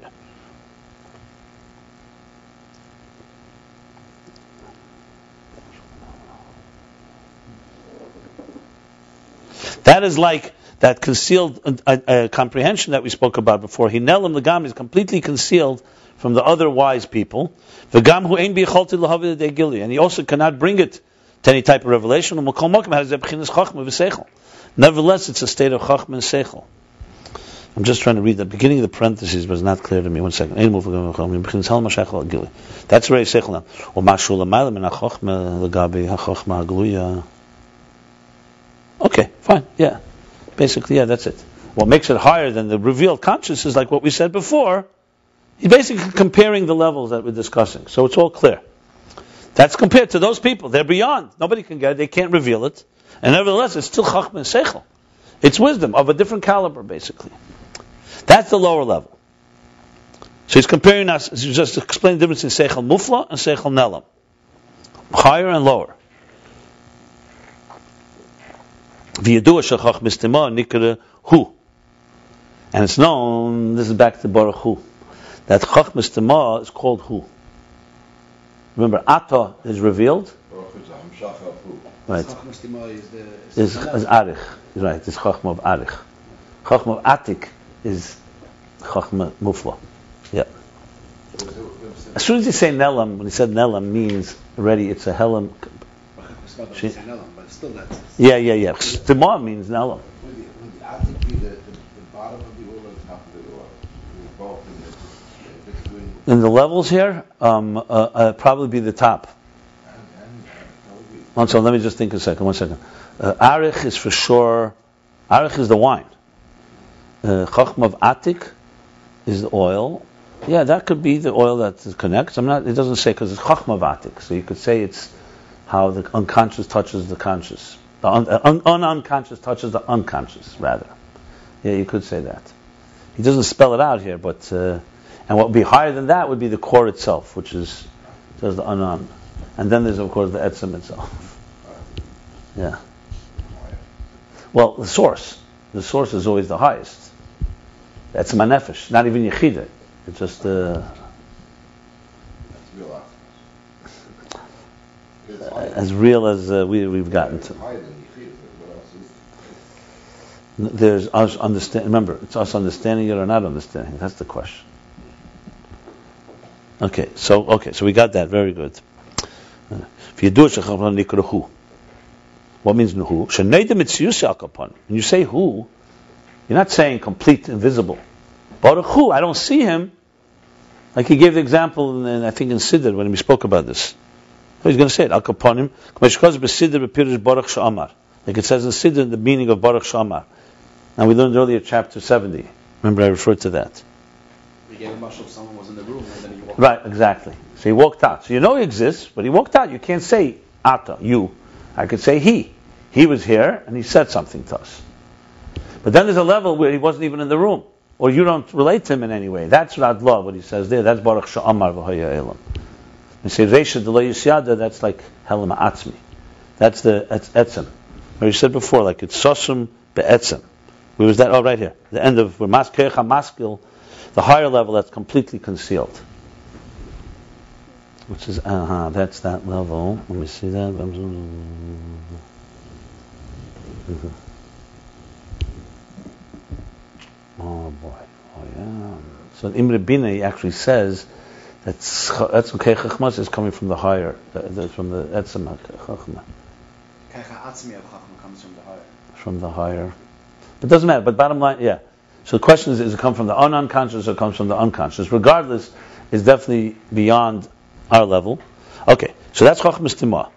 That is like that concealed uh, uh, comprehension that we spoke about before. Hinelim Lagam is completely concealed from the other wise people. And he also cannot bring it to any type of revelation. Nevertheless, it's a state of chachma and seichel. I'm just trying to read the beginning of the parentheses, but it's not clear to me. One second. That's where seichel now. Okay, fine, yeah. Basically, yeah, that's it. What makes it higher than the revealed consciousness is like what we said before. He's basically comparing the levels that we're discussing. So it's all clear. That's compared to those people. They're beyond. Nobody can get it. They can't reveal it. And nevertheless, it's still chachma and seichel. It's wisdom of a different caliber, basically. That's the lower level. So he's comparing us, he's just explaining the difference in seichel mufla and seichel nelam. Higher and lower. V'yadua shachach mistima nikra hu. And it's known, this is back to Baruch Hu, that chach mistima is called hu. Remember, Ata is revealed. Right. Is, is Arich. Right, it's Chachma of Arich. Chachma of Atik is Chachma Mufla. Yeah. As soon as you say Nelam, when he said Nelam means already it's a Helam. She, still that's. Yeah, yeah, yeah. Stima means Nelam. Would the, be the, bottom of the oil or the top of the oil? Both in the, between. In the levels here, um, uh, uh, probably be the top. And, and, uh, second, let me just think a second. One second. Uh, arich is for sure. Arich is the wine. Uh, of Atik is the oil. Yeah, that could be the oil that connects. I'm not. It doesn't say because it's Chachma of Atik, so you could say it's how the unconscious touches the conscious. The un, uh, un, unconscious touches the unconscious, rather. Yeah, you could say that. He doesn't spell it out here, but uh, and what would be higher than that would be the core itself, which is does the anan, and then there's of course the etzem itself. Yeah. Well, the source, the source is always the highest. That's manefesh, not even yechida. It's just uh, That's real oxygen. It's higher- as real as uh, we we've gotten to. but? There's us understand. Remember, it's us understanding it or not understanding. That's the question. Okay, so okay, so we got that. Very good. If you do it, what means who? When you say who, you're not saying complete invisible. Baruch who? I don't see him. Like he gave the example, in, I think in Siddur when we spoke about this. He's going to say it. Al kaponim, k'meshkaz b'siddur b'pirish Baruch She'amar. Like it says in Siddur, the meaning of Baruch She'amar. Now we learned earlier chapter 70. Remember I referred to that. We gave a someone was in the room and then he walked Right, exactly. So he walked out. So you know he exists, but he walked out. You can't say Ata, you. I could say he. He was here and he said something to us. But then there's a level where he wasn't even in the room. Or you don't relate to him in any way. That's not love, what he says there. That's Baruch She'amar v'hoya elam. You say Resha Delay Yisyada, that's like Helam Atzmi. That's the that's Etzem. Where you said before, like it's Sosum Be'etzem. Where was that? Oh, right here. The end of where Maskecha Maskil, the higher level that's completely concealed. Which is, uh huh, that's that level. Let me see that. Oh boy. Oh yeah. So Imre Bina actually says that Etzem Kei Chachmas is coming from the higher, the- the- from the Etzem Chachma, Kaicha Atzmi of Chachma comes from the higher. from the higher. It doesn't matter, but bottom line, yeah. So the question is, does it come from the un- unconscious or it comes from the unconscious? Regardless, it's definitely beyond our level. Okay, so that's Chachmas Timah.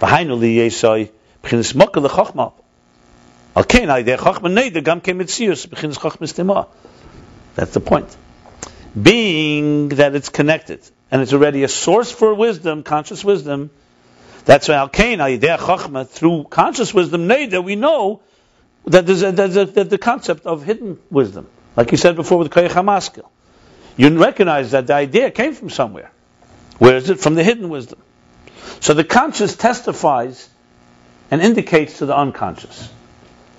V'hainu li yesai b'chinas mokka l'chachma. Al kein ha'idei chachma neider gam kein mitzius b'chinas Chachmas Timah. That's the point. Being that it's connected, and it's already a source for wisdom, conscious wisdom, that's why Al Kain, Ayideh Chachma, through conscious wisdom, Neidah, we know that there's, a, there's a, the concept of hidden wisdom. Like you said before with Koyach HaMaskil. You recognize that the idea came from somewhere. Where is it? From the hidden wisdom. So the conscious testifies and indicates to the unconscious.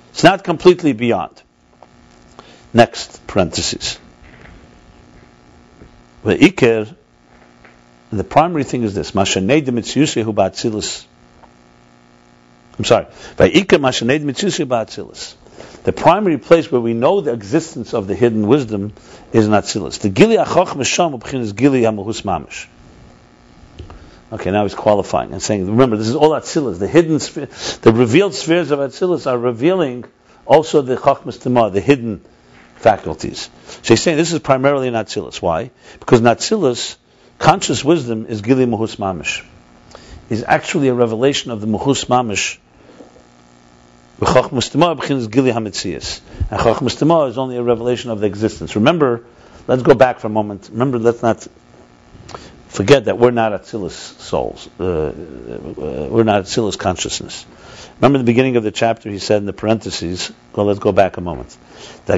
It's not completely beyond. Next parenthesis. The Iker, the primary thing is this: Mashanei de ba'atzilus. I'm sorry. Va'ikar mashanei de mitziusehu ba'atzilus. The primary place where we know the existence of the hidden wisdom is in Atzilus. The Gili Achoch Mesham is Gili Hamahus Mamish. Okay, now he's qualifying and saying, remember, this is all Atzilus. The hidden, sphere, the revealed spheres of Atzilus are revealing also the Chachmas Tamah, the hidden faculties. So he's saying this is primarily in. Why? Because in conscious wisdom is Gili Mahus Mamish. Is actually a revelation of the Mahus Mamish. Gili Hametzias. And Chachmas Tamah is only a revelation of the existence. Remember, let's go back for a moment. Remember, let's not forget that we're not Atzilus souls. Uh, uh, we're not Atzilus consciousness. Remember the beginning of the chapter, he said in the parentheses, well, let's go back a moment. The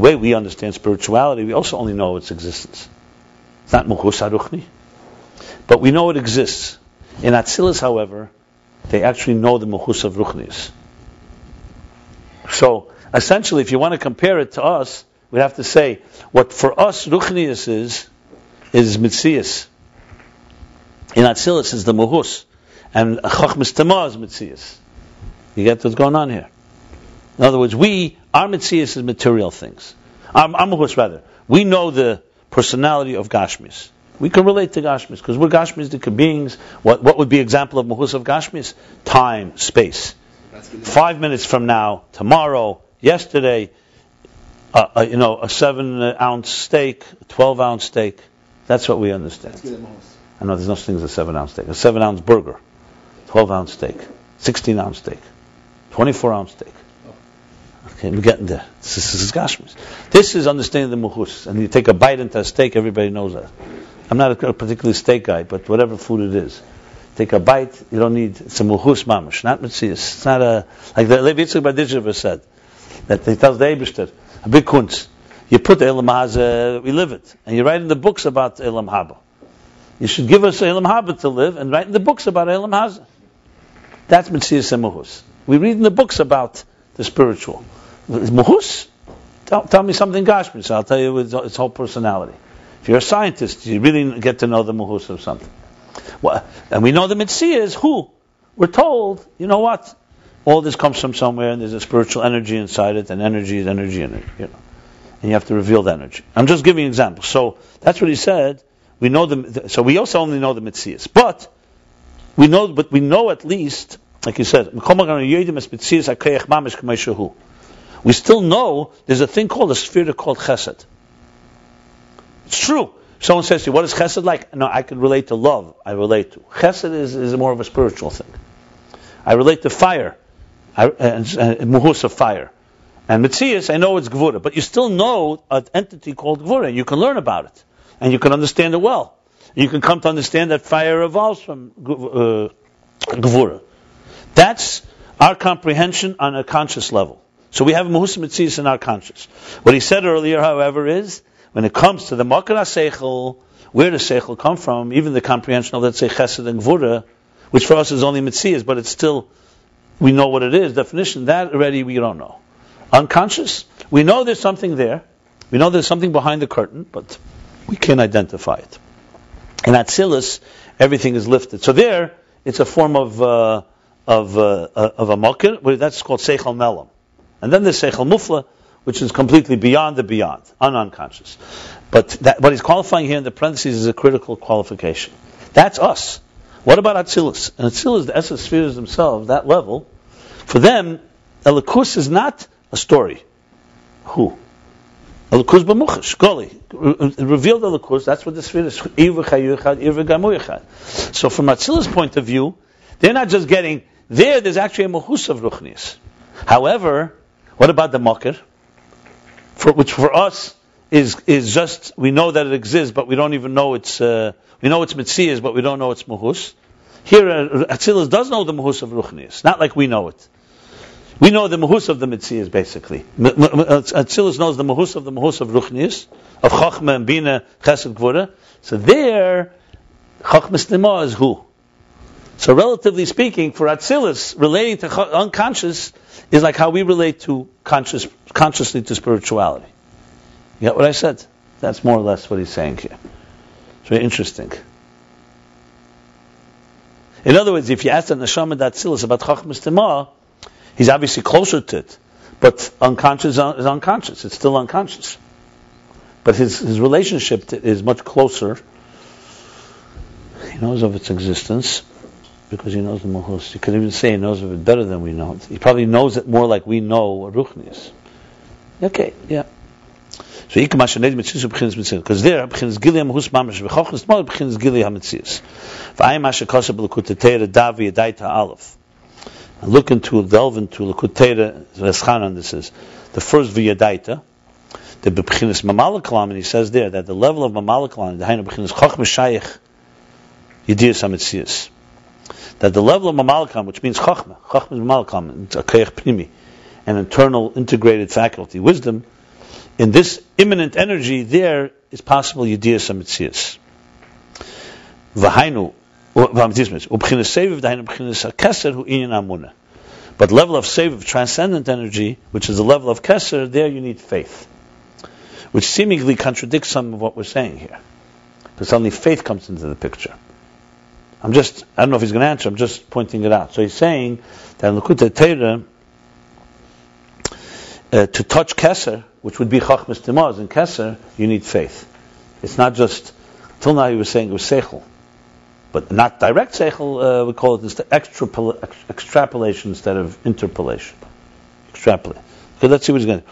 way we understand spirituality, we also only know its existence. It's not but we know it exists. In Atzilus, however, they actually know the muchus of ruchnis. So, essentially, if you want to compare it to us, we'd have to say what for us ruchnius is is mitzias. In Atzilus is the muhus, and chachmas tamah is mitzias. You get what's going on here. In other words, we our mitzias is material things. Our, our muhus rather. We know the personality of Gashmis. We can relate to Gashmis because we're Gashmistic beings. What what would be example of muhus of Gashmis? Time, space. Five minutes from now, tomorrow, yesterday, uh, uh, you know, a seven ounce steak, a twelve ounce steak. That's what we understand. I know there's no such thing as a seven ounce steak. A seven ounce burger, 12 ounce steak, 16 ounce steak, 24 ounce steak. Okay, we're getting there. This is, this is Gashmis. This is understanding the muhus. And you take a bite into a steak, everybody knows that. I'm not a, a particular steak guy, but whatever food it is. Take a bite, you don't need, it's a muhus mamash, not mitzias. It's not a, like the Levi Yitzchak Berditchev said, that he tells the Eibishter, a big kunz. You put Elam Haza, we live it. And you write in the books about Elam Haba. You should give us Elam Haba to live and write in the books about Elam Haza. That's Mitzias and Muhus. We read in the books about the spiritual. Muhus? Tell, tell me something Gashmi, so I'll tell you its, its whole personality. If you're a scientist, you really get to know the Muhus of something. Well, and we know the Mitzvah is who? We're told, you know what? All this comes from somewhere, and there's a spiritual energy inside it, and energy is energy, energy you know. And you have to reveal the energy. I'm just giving examples. So that's what he said. We know the. So we also only know the Mitzias, but we know, but we know at least, like you said, we still know there's a thing called a sphere called Chesed. It's true. Someone says to you, what is chesed like? No, I can relate to love. I relate to. Chesed is, is more of a spiritual thing. I relate to fire. And muhus of fire. And mitzias, I know it's gvura, but you still know an entity called gvura. You can learn about it. And you can understand it well. You can come to understand that fire evolves from uh, gvura. That's our comprehension on a conscious level. So we have muhus mitzias in our conscious. What he said earlier, however, is when it comes to the Makara Seichel, where does Seichel come from? Even the comprehension of, let's say, Chesed and Gvura, which for us is only Mitzias, but it's still, we know what it is, definition, that already we don't know. Unconscious, we know there's something there. We know there's something behind the curtain, but we can't identify it. In Atzilus, everything is lifted. So there, it's a form of, uh, of, uh, of a makir, that's called Seichel Melam. And then there's Seichel Mufla, which is completely beyond the beyond, unconscious. But that, what he's qualifying here in the parentheses is a critical qualification. That's us. What about Atzilus? And Atzilus, the essence spheres themselves, that level, for them, Elikus is not a story. Who? Elikus b'muchash, goli. Revealed Elikus, that's what the sphere is. So from Atzilus' point of view, they're not just getting, there, there's actually a muhus of Ruchnis. However, what about the Makir? for, which for us is is just we know that it exists, but we don't even know it's uh, we know it's mitzias, but we don't know it's muhus. Here, uh, Atzilus does know the muhus of ruchnias, not like we know it. We know the muhus of the mitzias basically. Atzilus knows the muhus of the muhus of ruchnias, of chachma and bina, chesed gvura. So there, chachma stima is who. So relatively speaking, for Atzilus, relating to unconscious is like how we relate to conscious, consciously to spirituality. You get what I said? That's more or less what he's saying here. It's very interesting. In other words, if you ask the neshama Atzilus about chachmas he's obviously closer to it, but unconscious is unconscious. It's still unconscious. But his, his relationship is much closer. He knows of its existence because he knows the Mahus. You could even say he knows of it better than we know it. He probably knows it more like we know what Ruchni is. Okay, yeah. So ik mach net mit mit because there hus sis look into delve into kutera reschan on this is the first via daita the begins mamal kalam and he says there that the level of mamal kalam the hayna begins khokh meshayich yediyas amitzis that the level of Mamalkam, which means is Mamalkam, it's a Kayach Pnimi, an internal integrated faculty, wisdom, in this immanent energy, there is possible Yediyas HaMetzias. V'hainu, u'b'chinas seviv, d'hainu b'chinas ha-keser hu inyan amuna. But level of seviv, transcendent energy, which is the level of keser, there you need faith. Which seemingly contradicts some of what we're saying here. Because suddenly faith comes into the picture. I'm just, I don't know if he's going to answer, I'm just pointing it out. So he's saying that in Likkutei Torah, uh, to touch Keser, which would be Chachmas Timaz, in Keser, you need faith. It's not just, till now he was saying it was Seichel. But not direct Seichel, uh, we call it extrapol- extrapolation instead of interpolation. Extrapolate. Okay, let's see what he's going to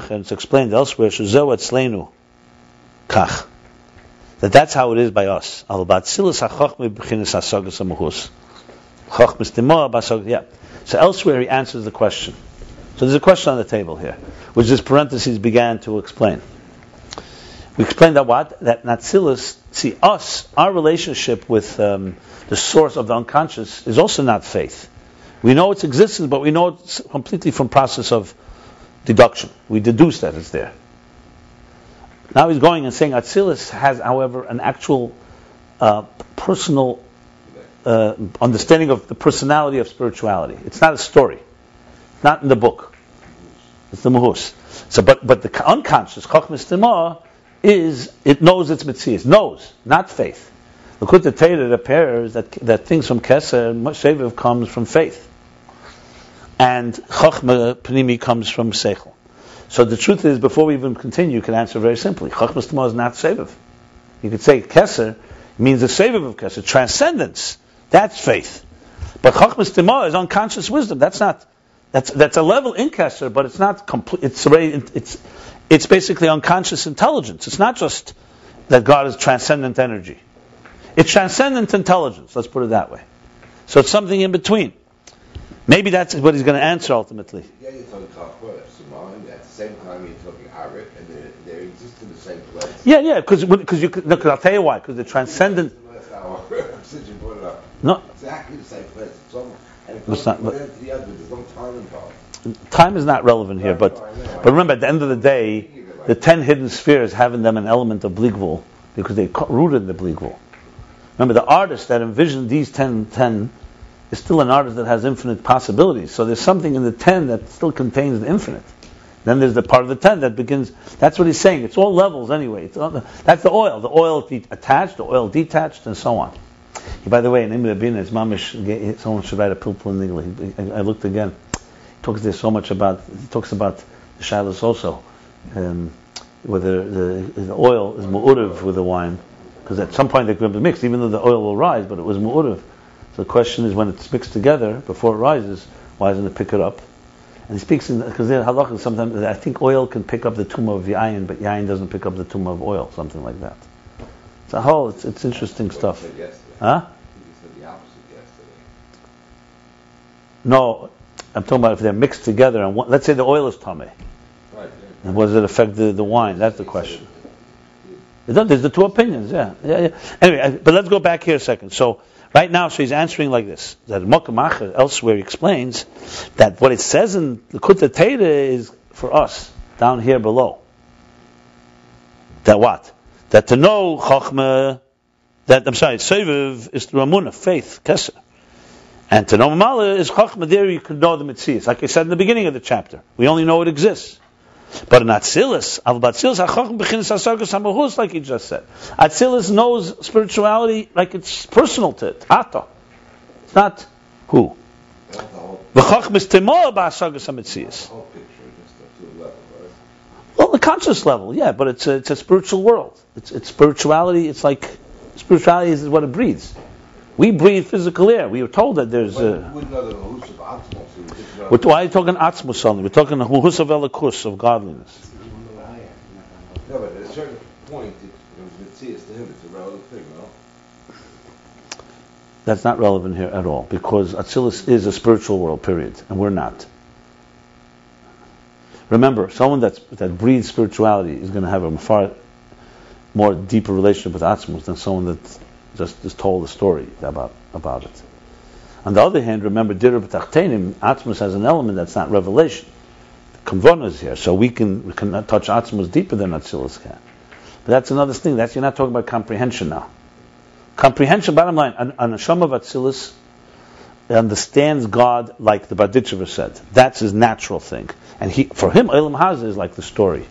do. And it's explained elsewhere, Shazeu Etzleinu, Kach. that that's how it is by us. Al batzilus hachachme b'chinas hasagas hamuhus. Chachmas basag. Yeah. So elsewhere he answers the question. So there's a question on the table here, which this parentheses began to explain. We explained that what that Natsilis, see us, our relationship with um, the source of the unconscious is also not faith. We know its existence, but we know it completely from process of deduction. We deduce that it's there. Now he's going and saying Atsilis has, however, an actual uh, personal uh, understanding of the personality of spirituality. It's not a story, not in the book. It's the muhus. So, but but the unconscious chachmas timah is it knows its mitzvahs, knows, not faith. The Kutta Torah appears that that things from keser sheviv comes from faith, and chachma panimi comes from seichel. So the truth is, before we even continue, you can answer very simply. Chachmas Tamah is not Seviv. You could say Keser means the Seviv of Keser, transcendence. That's faith. But Chachmas Tamah is unconscious wisdom. That's not, that's, that's a level in but it's not complete, it's, it's, it's basically unconscious intelligence. It's not just that God is transcendent energy. It's transcendent intelligence, let's put it that way. So it's something in between. Maybe that's what he's going to answer ultimately. Yeah, you're talking Simon, at the same time you're talking Arik, and they, they exist in the same place. Yeah, yeah, because because you no, cause I'll tell you why, because the transcendent. Since <laughs> you brought it up. No. Exactly the same place. It's not, but, the other, there's no time is not relevant here, but but remember, at the end of the day, the ten hidden spheres have in them an element of Bligvul because they rooted in the Bligvul. Remember, the artist that envisioned these ten, ten is still an artist that has infinite possibilities. So there's something in the ten that still contains the infinite. Then there's the part of the ten that begins. That's what he's saying. It's all levels anyway. The, that's the oil. The oil attached, the oil detached, and so on. By the way, in Imre Bin, it's mamish. Someone should write a pilpul in I, I looked again. He talks there so much about. He talks about the shilas also, um, whether the, the oil is mu'uriv with the wine, because at some point they could be mixed, even though the oil will rise, but it was mu'uriv. So the question is, when it's mixed together before it rises, why doesn't it pick it up? And he speaks in because the halacha sometimes I think oil can pick up the tumor of yain, but yain doesn't pick up the tumor of oil, something like that. It's a whole. It's, it's interesting stuff. Huh? No, I'm talking about if they're mixed together and one, let's say the oil is tummy. Right. And what does it affect the, the wine? That's the question. There's the two opinions, yeah. yeah, yeah. Anyway, but let's go back here a second. So Right now, so he's answering like this. That Mokamacher elsewhere explains that what it says in the Kutta is for us down here below. That what? That to know Chachma, that I'm sorry, Seviv is Amunah, faith, Kesser. And to know Mamala is Chachma, there you can know the Mitzvahs. Like I said in the beginning of the chapter. We only know it exists. But in Atzilus, Al Batzilus Hachachim Bechinis Asargas Hamahus, like he just said. Atzilus knows spirituality like it's personal to it. Ata. It's not who. The V'chachim is Timor Ba'asargas HaMetzias. Well, the conscious level, yeah, but it's a, it's a spiritual world. It's, it's spirituality. It's like spirituality is what it breathes. We breathe physical air. We were told that there's a. We're, why are you talking atzmus only? We're talking huhus of elikus, of godliness. But at a certain point, it, to him, it's a relative thing, no? That's not relevant here at all, because Atzilus is a spiritual world, period, and we're not. Remember, someone that's, that breathes spirituality is going to have a far more deeper relationship with Atzmus than someone that just, just told a story about, about it. On the other hand, remember, Dirab Tachtenim, Atzmus has an element that's not revelation. Kamvona is here, so we can, we can touch Atzmus deeper than Atzilus can. But that's another thing. That's you're not talking about comprehension now. Comprehension, bottom line, an, an Hashem of Atzilus understands God like the Berditchever said. That's his natural thing. And he, for him, Elam Haza is like the story.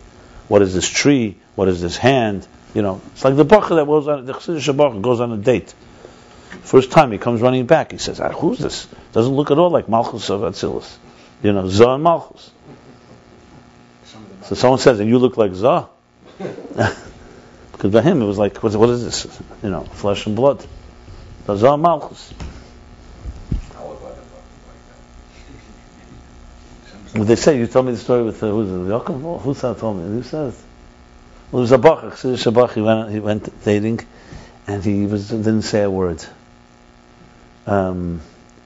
What is this tree? What is this hand? You know, it's like the Bacha that goes on, the Chassidish goes on a date. First time he comes running back, he says, ah, "Who's this?" Doesn't look at all like Malchus of Atzilus. You know, Zah and Malchus. So someone says, "And you look like Zah," <laughs> because by him it was like, "What is this?" You know, flesh and blood. The Zah Malchus. Well, they say you told me the story with uh, who's it? Yaakov? Who said told me? Who says? Well, there was a bach, Chassidish bach, he went, he went dating, and he was didn't say a word. Um,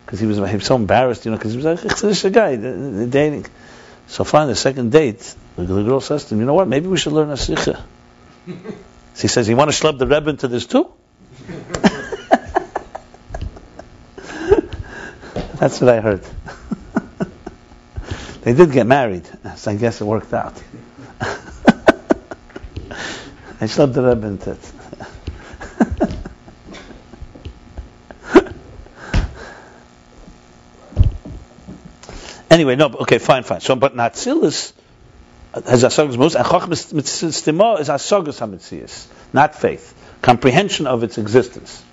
because he was, he was so embarrassed, you know, because he was a Chassidish guy dating. So finally, the second date, the, the girl says to him, "You know what? Maybe we should learn a sikha." <laughs> so he says, "You want to schlep the rebbe into this too?" <laughs> That's what I heard. <laughs> they did get married, so I guess it worked out. I slept the rebbe it. <laughs> Anyway, no, okay, fine, fine. So, but Natsilis has asagas mus, and Chochmas Stima is asagas hamitzias, not faith, comprehension of its existence.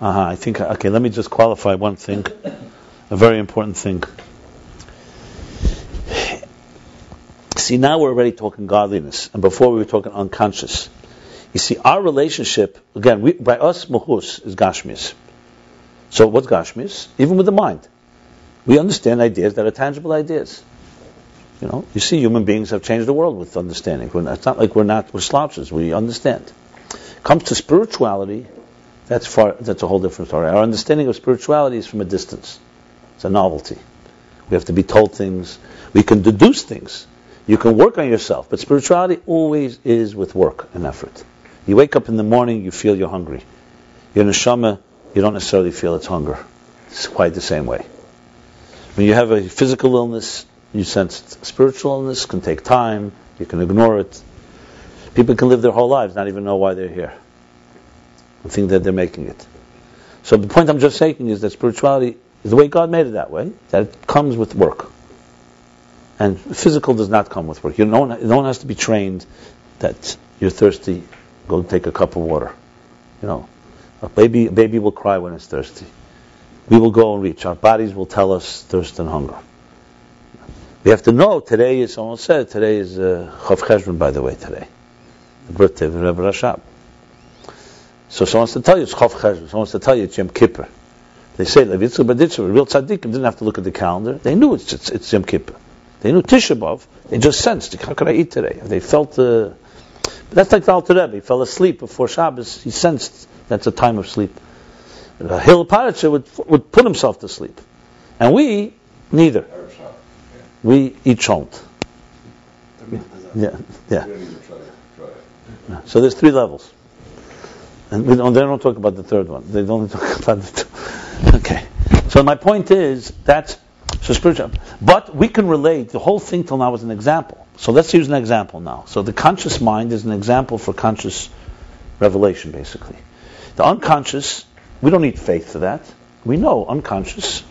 Uh-huh, I think, okay, let me just qualify one thing, a very important thing. See, now we're already talking godliness, and before we were talking unconscious. You see, our relationship, again, we, by us, muhus is gashmias. So what's Gashmis? Even with the mind. We understand ideas that are tangible ideas. You know, you see human beings have changed the world with understanding. Not, it's not like we're not, we're slouches. We understand. Comes to spirituality, that's far, that's a whole different story. Our understanding of spirituality is from a distance. It's a novelty. We have to be told things. We can deduce things. You can work on yourself, but spirituality always is with work and effort. You wake up in the morning, you feel you're hungry. Your neshama you don't necessarily feel its hunger. It's quite the same way. When you have a physical illness, you sense spiritual illness can take time. You can ignore it. People can live their whole lives not even know why they're here. and think that they're making it. So the point I'm just making is that spirituality is the way God made it that way. That it comes with work, and physical does not come with work. You no one, has to be trained that you're thirsty. Go take a cup of water. You know, a baby, a baby will cry when it's thirsty. We will go and reach. Our bodies will tell us thirst and hunger. We have to know today is, someone said, today is uh, Chav Cheshvan, by the way, today. The birthday of Rebbe Rashab. So someone wants to tell you it's Chav Cheshvan. Someone wants to tell you it's Yom Kippur. They say, Levitzah Baditza, real tzaddikim didn't have to look at the calendar. They knew it's, it's, it's Yom Kippur. They knew Tisha B'Av. They just sensed, how could I eat today? They felt, uh, that's like the Alter Rebbe. He fell asleep before Shabbos. He sensed that's a time of sleep. Uh, Hillel Paritcher would, would put himself to sleep. And we, neither. We eat to- Yeah, yeah. So there's three levels. And we don't, they don't talk about the third one. They don't talk <laughs> about the two. Okay. So my point is that's so spiritual. But we can relate the whole thing till now as an example. So let's use an example now. So the conscious mind is an example for conscious revelation, basically. The unconscious, we don't need faith for that. We know unconscious.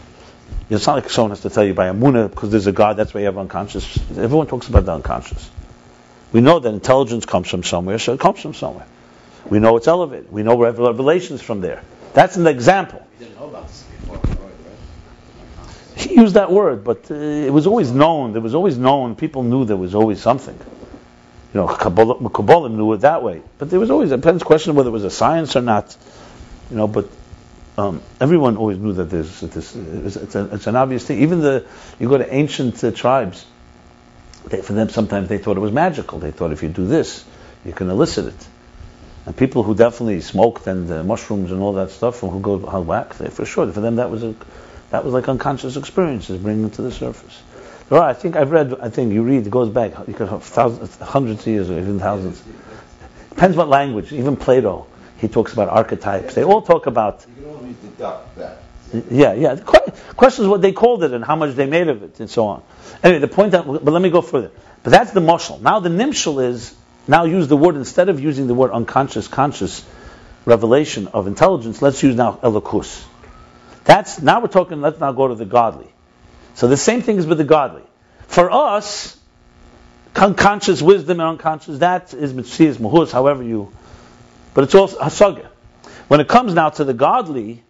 It's not like someone has to tell you by Amuna because there's a God, that's why you have unconscious. Everyone talks about the unconscious. We know that intelligence comes from somewhere, so it comes from somewhere. We know it's elevated. We know revelations from there. That's an example. We didn't know about this before? He used that word, but uh, it was always known. There was always known. People knew there was always something. You know, Kabbalah, knew it that way. But there was always a depends question whether it was a science or not. You know, but um, everyone always knew that there's this. It's, a, it's an obvious thing. Even the you go to ancient uh, tribes. They, for them, sometimes they thought it was magical. They thought if you do this, you can elicit it. And people who definitely smoked and uh, mushrooms and all that stuff, and who go hell whack, they, for sure, for them that was a, that was like unconscious experiences bringing them to the surface. There are, I think I've read, I think you read, it goes back, you could have thousands, hundreds of years or even thousands. Depends what language. Even Plato, he talks about archetypes. They all talk about, You can only deduct that. yeah, yeah. The que- question is what they called it and how much they made of it and so on. Anyway, the point, that, but let me go further. But that's the mushal. Now the nimshal is, now use the word, instead of using the word unconscious, conscious revelation of intelligence, let's use now elokus. That's, now we're talking, let's now go to the godly. So the same thing is with the godly. For us, unconscious wisdom and unconscious, that is mitzias, muhus, however you, but it's also hasaga. When it comes now to the godly,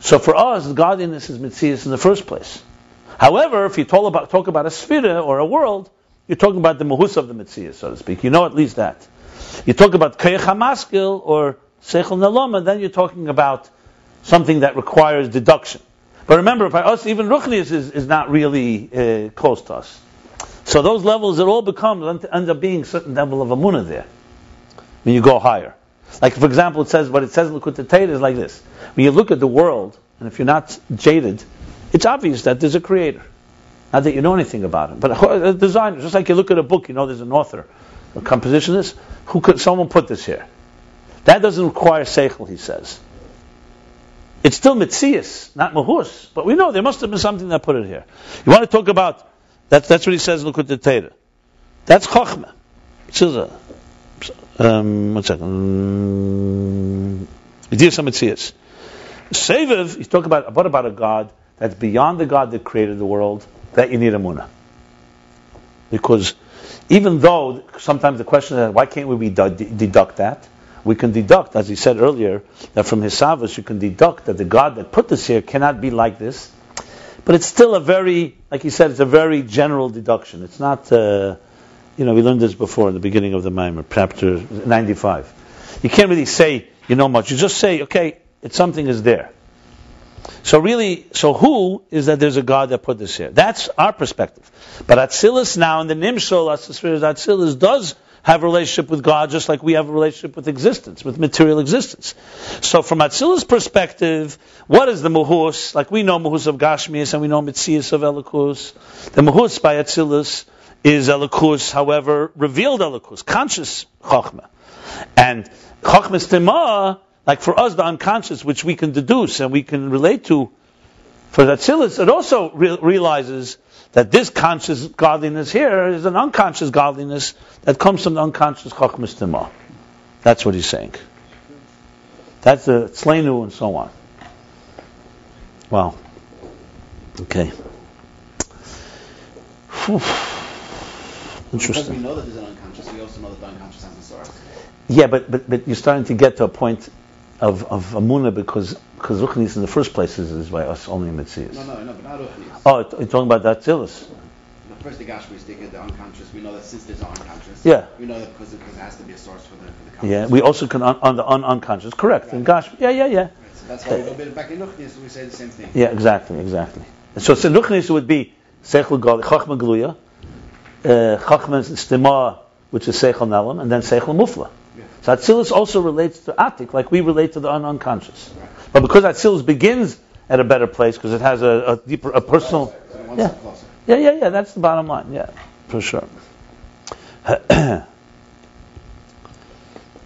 so for us, godliness is mitzias in the first place. However, if you talk about, talk about a sphira or a world, you're talking about the muhus of the mitzias, so to speak. You know at least that. You talk about hamaskil or seichel naloma, then you're talking about something that requires deduction. But remember, by us, even ruchnius is, is not really uh, close to us. So those levels, it all becomes, end up being certain level of Amunah there. When you go higher. Like, for example, it says, what it says in Torah is like this. When you look at the world, and if you're not jaded, it's obvious that there's a creator. Not that you know anything about him, but a designer. Just like you look at a book, you know there's an author, a compositionist. Who could someone put this here? That doesn't require seichel, he says. It's still mitzias, not mahus, but we know there must have been something that put it here. You want to talk about that's that's what he says. Look at the Torah. That's chokhmah. a Um, one second. Idea some mitzias. Seviv, he's talking about what about a God that's beyond the God that created the world, that you need a munah. Because even though sometimes the question is, why can't we deduct that? We can deduct, as he said earlier, that from his savas you can deduct that the God that put this here cannot be like this. But it's still a very, like he said, it's a very general deduction. It's not, uh, you know, we learned this before in the beginning of the Maimer, chapter 95. You can't really say you know much. You just say, okay, it's something is there. So really, so who is that there's a God that put this here? That's our perspective. But Atzilus now, in the Nimshol, Atzilus does have a relationship with God just like we have a relationship with existence, with material existence. So from Atzilus' perspective, what is the Muhus? Like we know Muhus of Gashmias and we know Mitzias of Elikus. The Muhus by Atzilus is Elikus, however, revealed Elikus, conscious Chochmah. And Chochmah Stima like for us, the unconscious, which we can deduce and we can relate to, for that Atzilus, it also re- realizes that this conscious godliness here is an unconscious godliness that comes from the unconscious Chachmas Tima. That's what he's saying. That's the Tzlenu and so on. Wow. Okay. Whew. Interesting. Because we know that there's an unconscious, we also know that the unconscious has a source. Yeah, but, but, but you're starting to get to a point of, of Amuna because because Ruchnis in the first place is, is by us only Mitzias. No, no, no, but not Ruchnis. Oh, you're talking about that Tzilis. First, the Gashmi stick at the unconscious. We know that since there's unconscious, yeah, we know that because, because it has to be a source for the, for the conscious. Yeah, we also can on, on the un- unconscious. Correct. Right. In Gashmi, yeah, yeah, yeah. Right. So that's why we go bit back in Ruchnis. We say the same thing. Yeah, exactly, exactly. So, so Ruchnis would be Seichel Gal, Chachma Gluya, uh, Chachma Stima, which is Seichel Nelam, and then Seichel Mufla. So Atzilus also relates to Atik, like we relate to the un- unconscious. But because Atzilus begins at a better place, because it has a, a, deeper, a personal. Yeah. yeah, yeah, yeah, that's the bottom line, yeah, for sure. <clears throat> let me,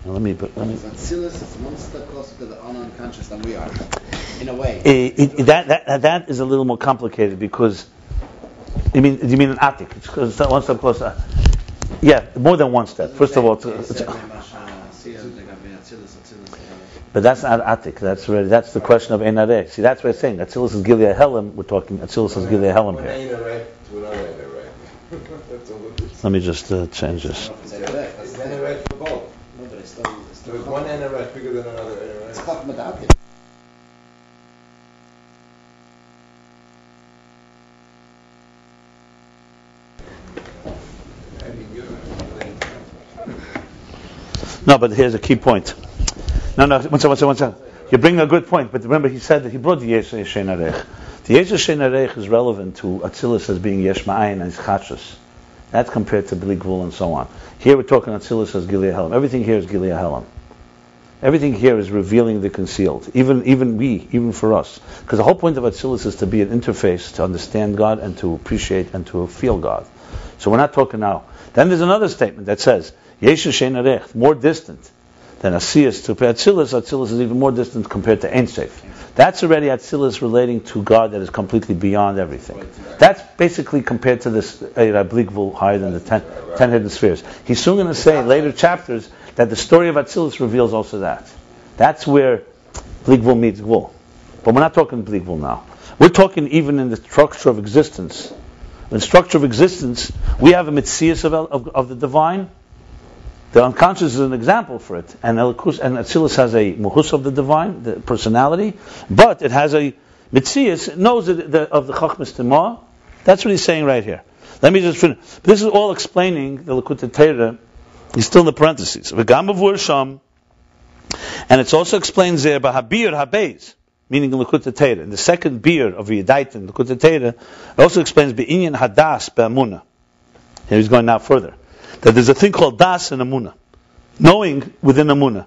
let me. Atzilus is one step closer to the unconscious than we are, in a way. Eh, it, it, that, that, that is a little more complicated because. You mean you mean an attic? It's one step closer. Yeah, more than one step. First of all, it's, it's, but that's not Atik. That's really, that's the question of Einareh. See, that's what we're saying. Atzilus is Gilei Helam. We're talking Atzilus is Gilei Helam here. <laughs> Let me just uh, change this. There's one Einareh bigger than another Einareh. No, but here's a key point. No, no, one second, one second, one second. You bring a good point, but remember he said that he brought the Yesh Shein Arech. The Yesh Shein Arech is relevant to Atzilus as being Yesh Ma'ayin and Chachas. That's compared to Bli Gvul and so on. Here we're talking Atzilus as Gilei Helam. Everything here is Gilei Helam. Everything here is revealing the concealed. Even even we, even for us. Because the whole point of Atzilus is to be an interface to understand God and to appreciate and to feel God. So we're not talking now. Then there's another statement that says, Yesh Shein Arech, more distant than Asiyas to Atzilus. Atzilus is even more distant compared to Ein Sof. That's already Atzilus relating to God that is completely beyond everything. That's basically compared to this uh, Rabligvul higher than the ten, ten hidden spheres. He's soon going to say in later chapters that the story of Atzilus reveals also that. That's where Bligvul meets Gvul. But we're not talking Bligvul now. We're talking even in the structure of existence. In the structure of existence, we have a mitzias of, of, of the divine, the unconscious is an example for it, and Elikus and Atzilus has a muhus of the divine, the personality, but it has a mitzias. Knows that the, of the chachmas tema. That's what he's saying right here. Let me just finish. This is all explaining the Likkutei Torah. He's still in the parentheses. And it's also explained there by habir habez, meaning the Likkutei Torah. In the second beer of Yedaitin, Likkutei Torah, it also explains be'inyan hadas be'amuna. Here he's going now further. That there's a thing called das and amuna, knowing within amuna.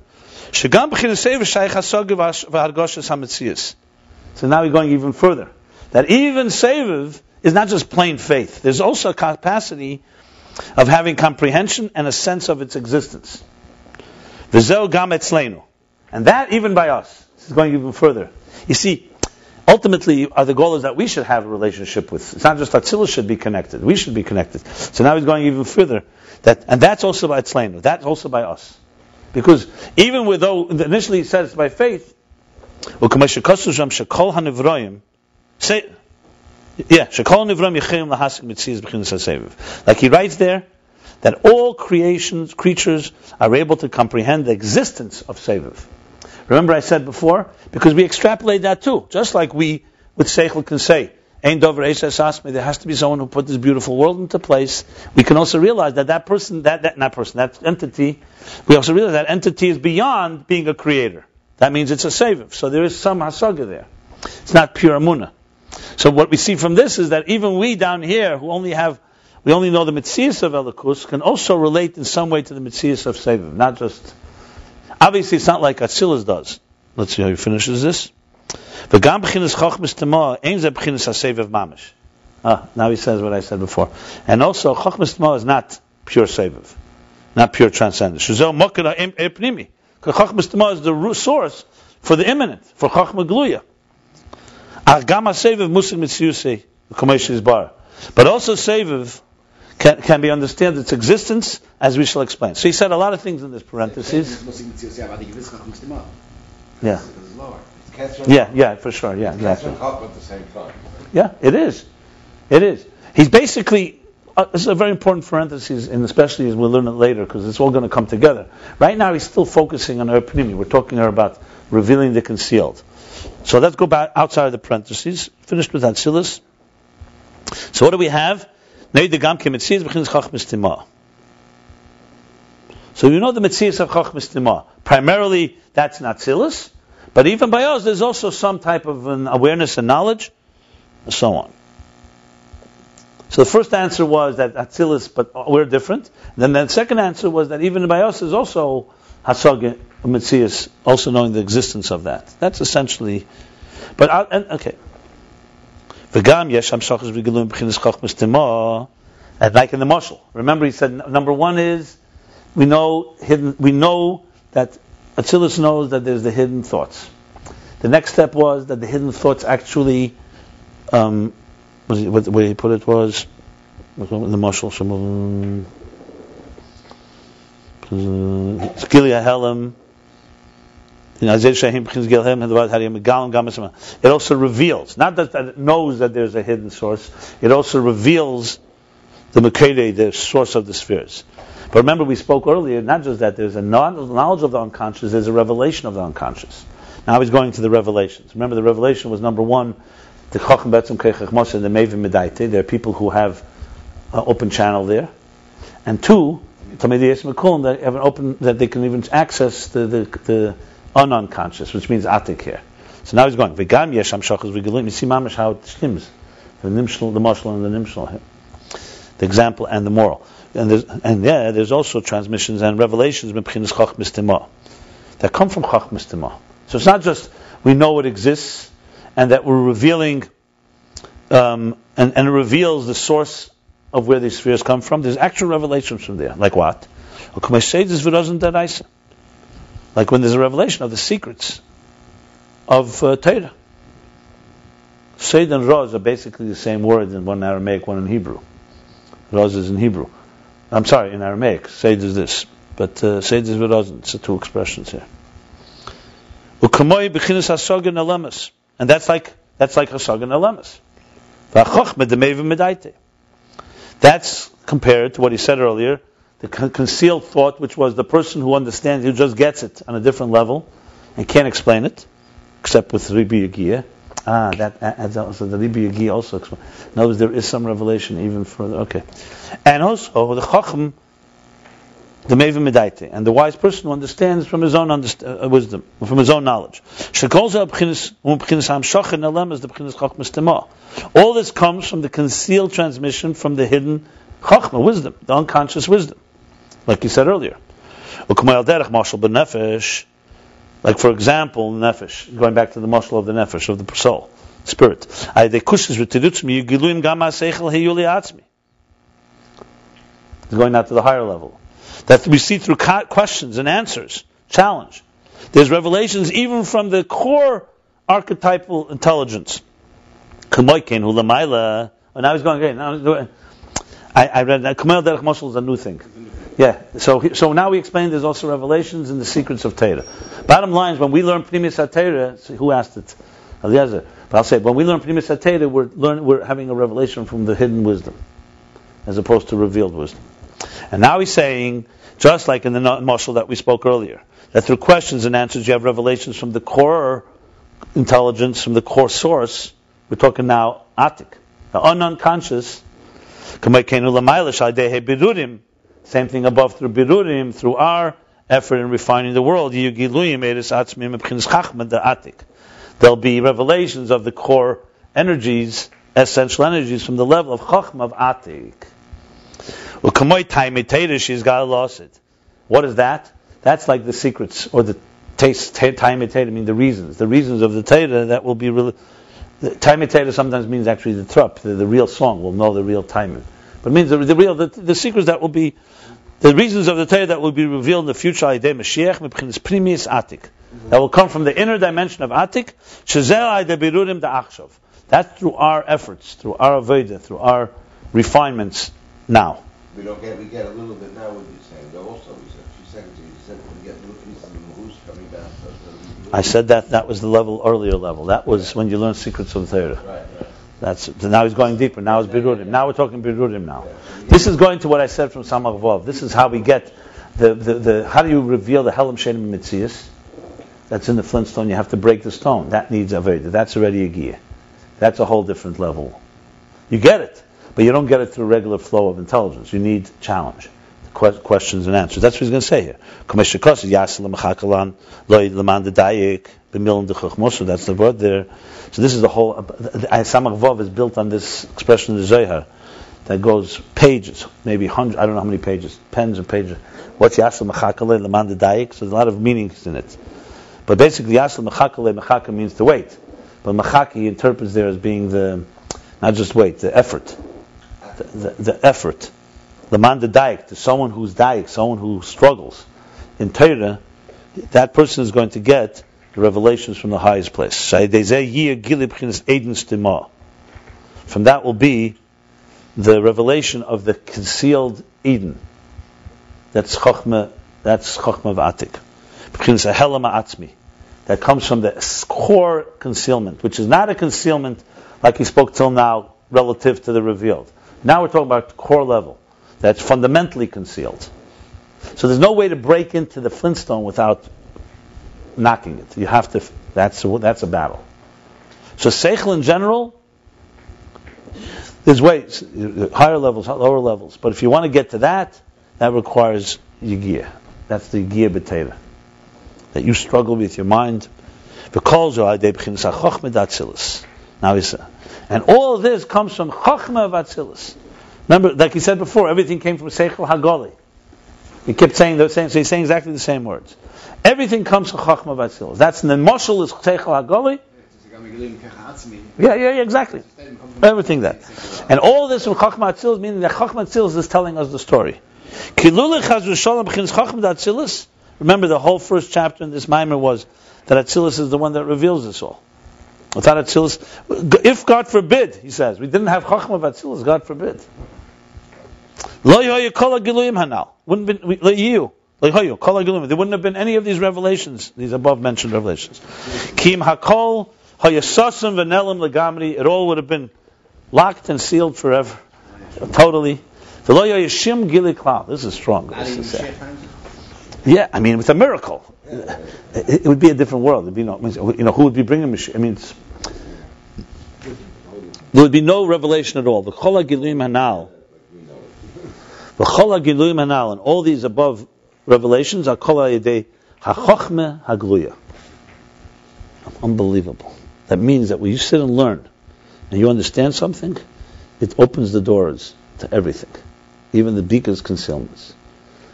So now we're going even further. That even seviv is not just plain faith. There's also a capacity of having comprehension and a sense of its existence. And that even by us. This is going even further. You see, ultimately, uh, the goal is that we should have a relationship with. It's not just that Atzilus should be connected. We should be connected. So now he's going even further. That, and that's also by Tzleinu. That's also by us. Because even with though initially it says by faith, say, yeah, like he writes there that all creations, creatures are able to comprehend the existence of Seviv. Remember I said before? Because we extrapolate that too. Just like we, with Seichel, can say, Ein Dover Asmi, there has to be someone who put this beautiful world into place. We can also realize that that person, that, that not person, that entity, we also realize that entity is beyond being a creator. That means it's a saviv. So there is some hasaga there. It's not pure amuna. So what we see from this is that even we down here, who only have, we only know the mitzias of Elikus, can also relate in some way to the mitzias of Seviv, not just Obviously, it's not like Atzilus does. Let's see how he finishes this. V'gam b'chinas chochmas tema, ein ze b'chinas hasev mamish. Ah, now he says what I said before. And also, chochmas tema is not pure seviv, not pure transcendence. Shazel moked epnimi. Because chochmas tema is the root source for the imminent, for chochma gluya. Ach gam haseviv mitziyusei, the is bar. But also seviv can, can be understood its existence as we shall explain. So he said a lot of things in this parenthesis. Yeah. Yeah, yeah, for sure. Yeah, exactly. Yeah, it is. It is. He's basically. Uh, this is a very important parenthesis, and especially as we'll learn it later, because it's all going to come together. Right now, he's still focusing on her Erpnimi. We're talking about revealing the concealed. So let's go back outside of the parentheses. Finished with Atzilus. So what do we have? So you know the Metzias of Chachmas. Primarily, that's Natsilis, but even by us, there's also some type of an awareness and knowledge, and so on. So the first answer was that Atzilus, but we're different. Then the second answer was that even by us is also Hasag Metzias, also knowing the existence of that. That's essentially. But uh, okay, V'gam yesh hamshachas v'gilum b'chinas chachmas and like in the mashal. Remember, he said number one is we know hidden. We know that Atzilus knows that there's the hidden thoughts. The next step was that the hidden thoughts actually, um, was it, what way he put it was, in the mashal, some Gilei Helam, it also reveals, not that, it knows that there's a hidden source, it also reveals the Makede, the source of the spheres. But remember, we spoke earlier, not just that there's a knowledge of the unconscious, there's a revelation of the unconscious. Now he's going to the revelations. Remember, the revelation was number one, the Chacham Betzim Keichach Moshe and the Mevim Medaite. There are people who have an open channel there. And two, Tamid Yesim that have an open, that they can even access the, the, the unconscious, which means atik here. So now he's going. V'gam yesham shachas v'gelim. You see mamish how it stems. The nimshal, the mashal, and the nimshal. The example and the moral. And there's, and yeah, there's also transmissions and revelations that come from chachmis So it's not just we know it exists and that we're revealing, um, and, and it reveals the source of where these spheres come from. There's actual revelations from there. Like what? Like when there's a revelation of the secrets of uh, Torah. Seid and Roz are basically the same word in one Aramaic, one in Hebrew. Roz is in Hebrew. I'm sorry, in Aramaic. Seid is this. But uh, Seid is Roz. It's the two expressions here. And that's like that's like Hasagan Alemas. That's compared to what he said earlier, the concealed thought, which was the person who understands, who just gets it on a different level and can't explain it, except with Ribi Yagiyah. Ah, that adds also the Ribi Yagiyah also explains. Words, there is some revelation even further. Okay. And also, the Chacham, the Mevim Medaite, and the wise person who understands from his own underst- uh, wisdom, from his own knowledge. All this comes from the concealed transmission from the hidden Chachma, wisdom, the unconscious wisdom, like you said earlier. Ukmayal derech mashal b'nefesh, like for example, nefesh, going back to the mashal of the nefesh, of the soul, spirit. Going out to the higher level. That we see through questions and answers, challenge. There's revelations even from the core archetypal intelligence. Kamoikin hulamaila. Oh, now he's going again. Now, I, I read that. Kamal derech mashal is a new thing. Yeah. So so now we explain there's also revelations in the secrets of Torah. Bottom line is when we learn Pnimis HaTorah, who asked it? Eliezer. But I'll say when we learn Pnimis HaTorah, we're learn, we're having a revelation from the hidden wisdom, as opposed to revealed wisdom. And now he's saying, just like in the mashal that we spoke earlier, that through questions and answers you have revelations from the core intelligence, from the core source. We're talking now atik, the unconscious. Same thing above through birurim, through our effort in refining the world. There'll be revelations of the core energies, essential energies from the level of chachma of atik. What is that? That's like the secrets or the taste time I mean the reasons, the reasons of the Torah that will be real. Time sometimes means actually the trup, the, the, real song. We'll know the real timing, but it means the, the real the, the, secrets that will be the reasons of the Torah that will be revealed in the future. Mashiach pnimis atik mm-hmm. that will come from the inner dimension of atik. That's through our efforts, through our avodah, through our refinements now. We don't get we get a little bit now. What you're saying, also, we said a few seconds ago, you said we get little pieces of Mahus coming down. I said that that was the level earlier level. That was when you learn secrets of the Torah. Right, right. That's so now he's going deeper. Now it's birurim. Now we're talking birurim. Now, this is going to what I said from Samach. This is how we get the, the, the how do you reveal the Helam Shenim Mitzias? That's in the flintstone. You have to break the stone. That needs a aveda. That's already a gear. That's a whole different level. You get it. But you don't get it through regular flow of intelligence. You need challenge, questions and answers. That's what he's going to say here. That's the word there. So this is the whole. Samach Vav is built on this expression of the Zohar that goes pages, maybe hundreds. I don't know how many pages, pens and pages. What's Yasel Mechakale Laman Dayik? So there's a lot of meanings in it. But basically, Yasel Mechakale Mechaka means to wait. But Mechaki interprets there as being the not just wait, the effort the, the, effort, the man the daik, to someone who's daik, someone who struggles in Torah, that person is going to get the revelations from the highest place. From that will be the revelation of the concealed Eden. That's Chochmah, that's Chochmah V'atik. That comes from the core concealment, which is not a concealment like he spoke till now relative to the revealed. Now we're talking about core level that's fundamentally concealed. So there's no way to break into the Flintstone without knocking it. You have to. That's a, that's a battle. So seichel in general, there's ways, higher levels, lower levels. But if you want to get to that, that requires yigiyah. That's the yigiyah b'teva. That you struggle with your mind. Now he said, and all this comes from Chachma of Atzilus. Remember, like he said before, everything came from Seichel Hagoli. He kept saying the same, so he's saying exactly the same words. Everything comes from Chachma of Atzilus. That's the Moshel is Seichel Hagoli. Yeah, yeah, yeah, exactly. Everything that. And all this from Chachma Atzilus, meaning that Chachma Atzilus is telling us the story. Remember, the whole first chapter in this Mimer was that Atzilus is the one that reveals this all. Without Atzilus, if God forbid, he says, we didn't have Chachma of God forbid. Kol. Wouldn't lo you. There wouldn't have been any of these revelations, these above mentioned revelations. Kim hakol hayasasim v'nelim legamri. It all would have been locked and sealed forever, totally. This is strong. This is yeah, I mean, with a miracle, it, would be a different world. It'd be no, you know, who would be bringing? I mean, there would be no revelation at all. The Chola Gilim Hanal, the Chola Gilim Hanal, and all these above revelations are Yedei HaChochme Hagluya. Unbelievable. That means that when you sit and learn, and you understand something, it opens the doors to everything. Even the beaker's concealments.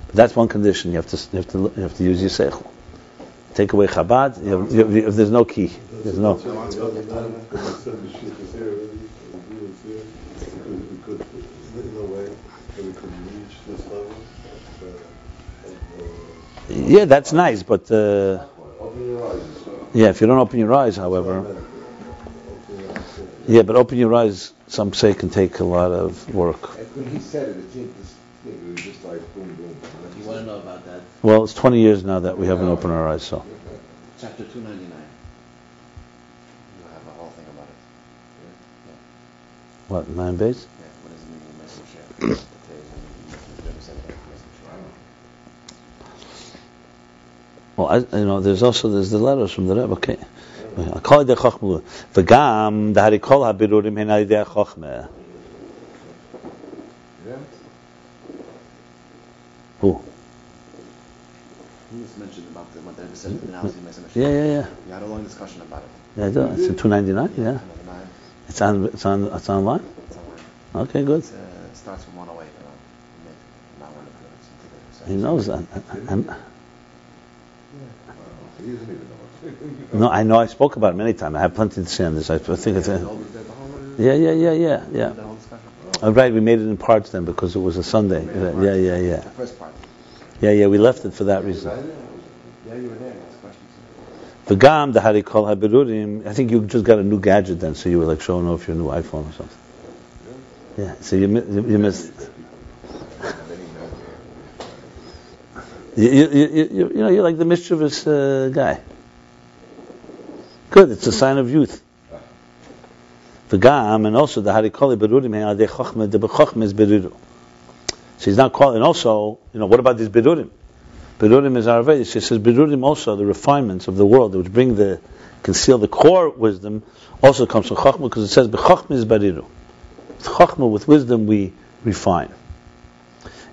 But that's one condition. You have to you have to you have to use your seichel. Take away Chabad. You have, you have, if there's no key, there's no. Yeah, that's nice, but uh, Open your eyes. yeah, if you don't open your eyes, however, yeah, but open your eyes, some say, can take a lot of work. When he said it, it seemed this thing, it was just like boom, boom. You want to know about that? Well, it's 20 years now that we haven't opened our eyes, so. Chapter 299. You have a whole thing about it. What, nine base? Yeah, what does it mean, The Tays <clears throat> and the Rebbe said about Mr. Shea. Well, I, you know, there's also there's the letters from the Rebbe. Okay, I call it chachma. V'gam the harikol habirurim hen al yedei chachma. Yeah? Who? He just mentioned about the, what the Rebbe said, the analogy of Yeah, yeah, yeah. You had a long discussion about it. Yeah, I do. It's in 299. Yeah, it's on. It's on. It's online. it's online. Okay, good. Uh, it starts from 108, you know, mid, not one of the it's into the He knows that. And, He doesn't even know. no, I know. I spoke about it many times. I have plenty to say on this. I think it's. A, the- the yeah, yeah, yeah, yeah, yeah. The. Oh, right, we made it in parts then because it was a Sunday. Yeah, yeah, yeah, The first part. yeah, yeah. We left it for that reason. Yeah, you were there. Questions. V'gam the harikol habirurim. I think you just got a new gadget then, so you were like showing off your new iPhone or something. Yeah. So you you missed. You, you, you, you, know, you're like the mischievous uh, guy. Good, it's a sign of youth. The gam and also the harikoli berurim hein adei chochma de bechochm is beriru. So he's not calling. Also, you know, what about these berurim? Berurim is our She says berurim also the refinements of the world which bring the conceal the core wisdom also comes from chochma because it says bechochm is beriru. With chochma with wisdom we refine.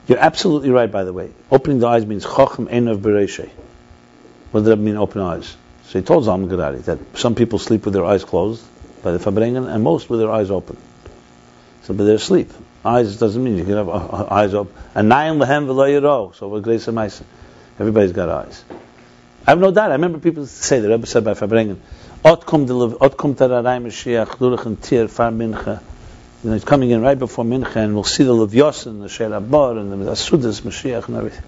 You're absolutely right, by the way. Opening the eyes means chochem enav bereshe. What does that mean, open eyes? So he told Zalman Gadari that some people sleep with their eyes closed by the Farbrengen, and most with their eyes open. So, but they're asleep. Eyes doesn't mean you can have uh, uh, eyes open. And lehem So we're grace Maisa. Everybody's got eyes. I have no doubt. I remember people say the Rebbe said by Farbrengen, "Ot kum tararai Mashiach lurach and tir far mincha." You know, it's coming in right before mincha, and we'll see the Levyosin, the Sheir Bar, and the Asudas Mashiach, and everything.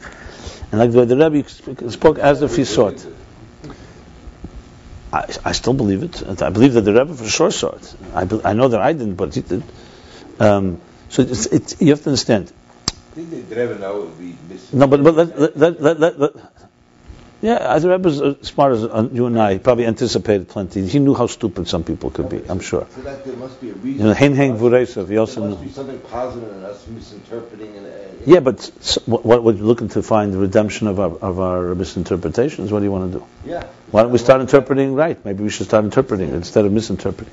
And like the way the Rebbe spoke as if he saw it. I, I still believe it. I believe that the Rebbe for sure saw it. I, be, I know that I didn't, but he did. Um, so it's, it's, you have to understand. Didn't the Rebbe now would be missing? No, but, but let, let, let, let, let, let yeah, the Rebbe's as smart as uh, you and I. He probably anticipated plenty. He knew how stupid some people could be. I'm sure. So that there must be a You reason. know, Hein Hein There he also must be something positive in us misinterpreting and. Uh, Yeah, but s- what, what we're looking to find the redemption of our, of our misinterpretations. What do you want to do? Yeah. Why don't we start interpreting right? Maybe we should start interpreting instead of misinterpreting.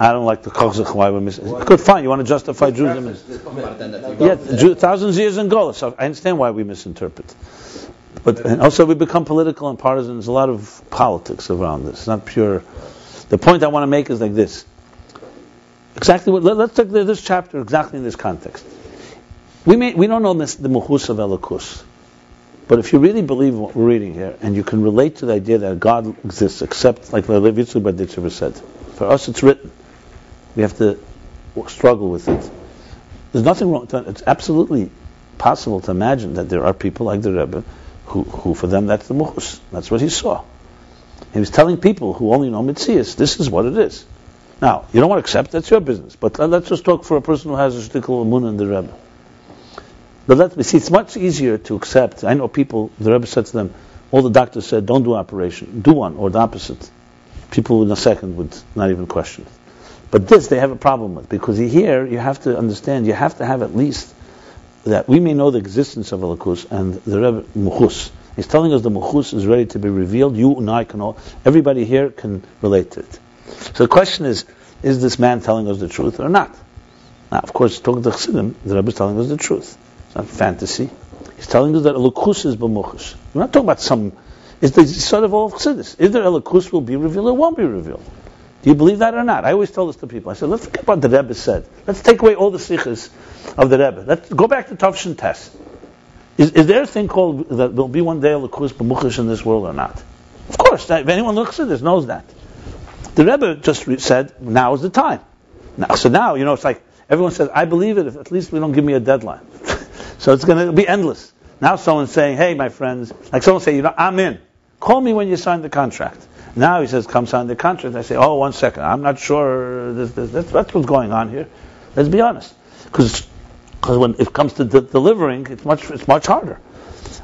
I don't like the kochzach why we're mis. Good, fine. You want to justify Judaism? Talk about it then that you Yeah, Ju- thousands of years in Gola. So I understand why we misinterpret. But and also we become political and partisan. There's a lot of politics around this. It's not pure. The point I want to make is like this. Exactly what. Let, us take this chapter exactly in this context. We may we don't know this, the muhus of Elikus, but if you really believe what we're reading here, and you can relate to the idea that God exists, except like the Levitzu Baditzer said, for us it's written. We have to struggle with it. There's nothing wrong. It's absolutely possible to imagine that there are people like the Rebbe who, who for them that's the muhus. That's what he saw. He was telling people who only know Mitzias, this is what it is. Now, you don't want to accept, that's your business. But let- let's just talk for a person who has a shtickle moon in the Rebbe. But let me see, it's much easier to accept. I know people, the Rebbe said to them, all the doctors said, don't do operation, do one, or the opposite. People in a second would not even question it. But this they have a problem with, because here you have to understand, you have to have at least that we may know the existence of Elikus and the Rebbe Muchus. He's telling us the Muchus is ready to be revealed. You and I can all, everybody here can relate to it. So the question is, is this man telling us the truth or not? Now, of course, talking to Chassidim, the Rebbe is telling us the truth. It's not fantasy. He's telling us that Elikus is B'muchus. We're not talking about some, it's the sort of all of Chassidus. Either Elikus will be revealed or won't be revealed. Do you believe that or not? I always tell this to people. I said, let's forget what the Rebbe said. Let's take away all the sikhs of the Rebbe. Let's go back to Tavshin test. Is, is there a thing called that there'll be one day a Lakus B'muchish in this world or not? Of course, if anyone looks at this knows that. The Rebbe just said, now is the time. Now, so now, you know, it's like everyone says, I believe it if at least we don't give me a deadline. <laughs> so it's going to be endless. Now someone's saying, hey, my friends, like someone say, you know, I'm in. Call me when you sign the contract. Now he says, come sign the contract. I say, oh, one second. I'm not sure. This, this, that's, that's what's going on here. Let's be honest. Because when it comes to de- delivering, it's much, it's much harder.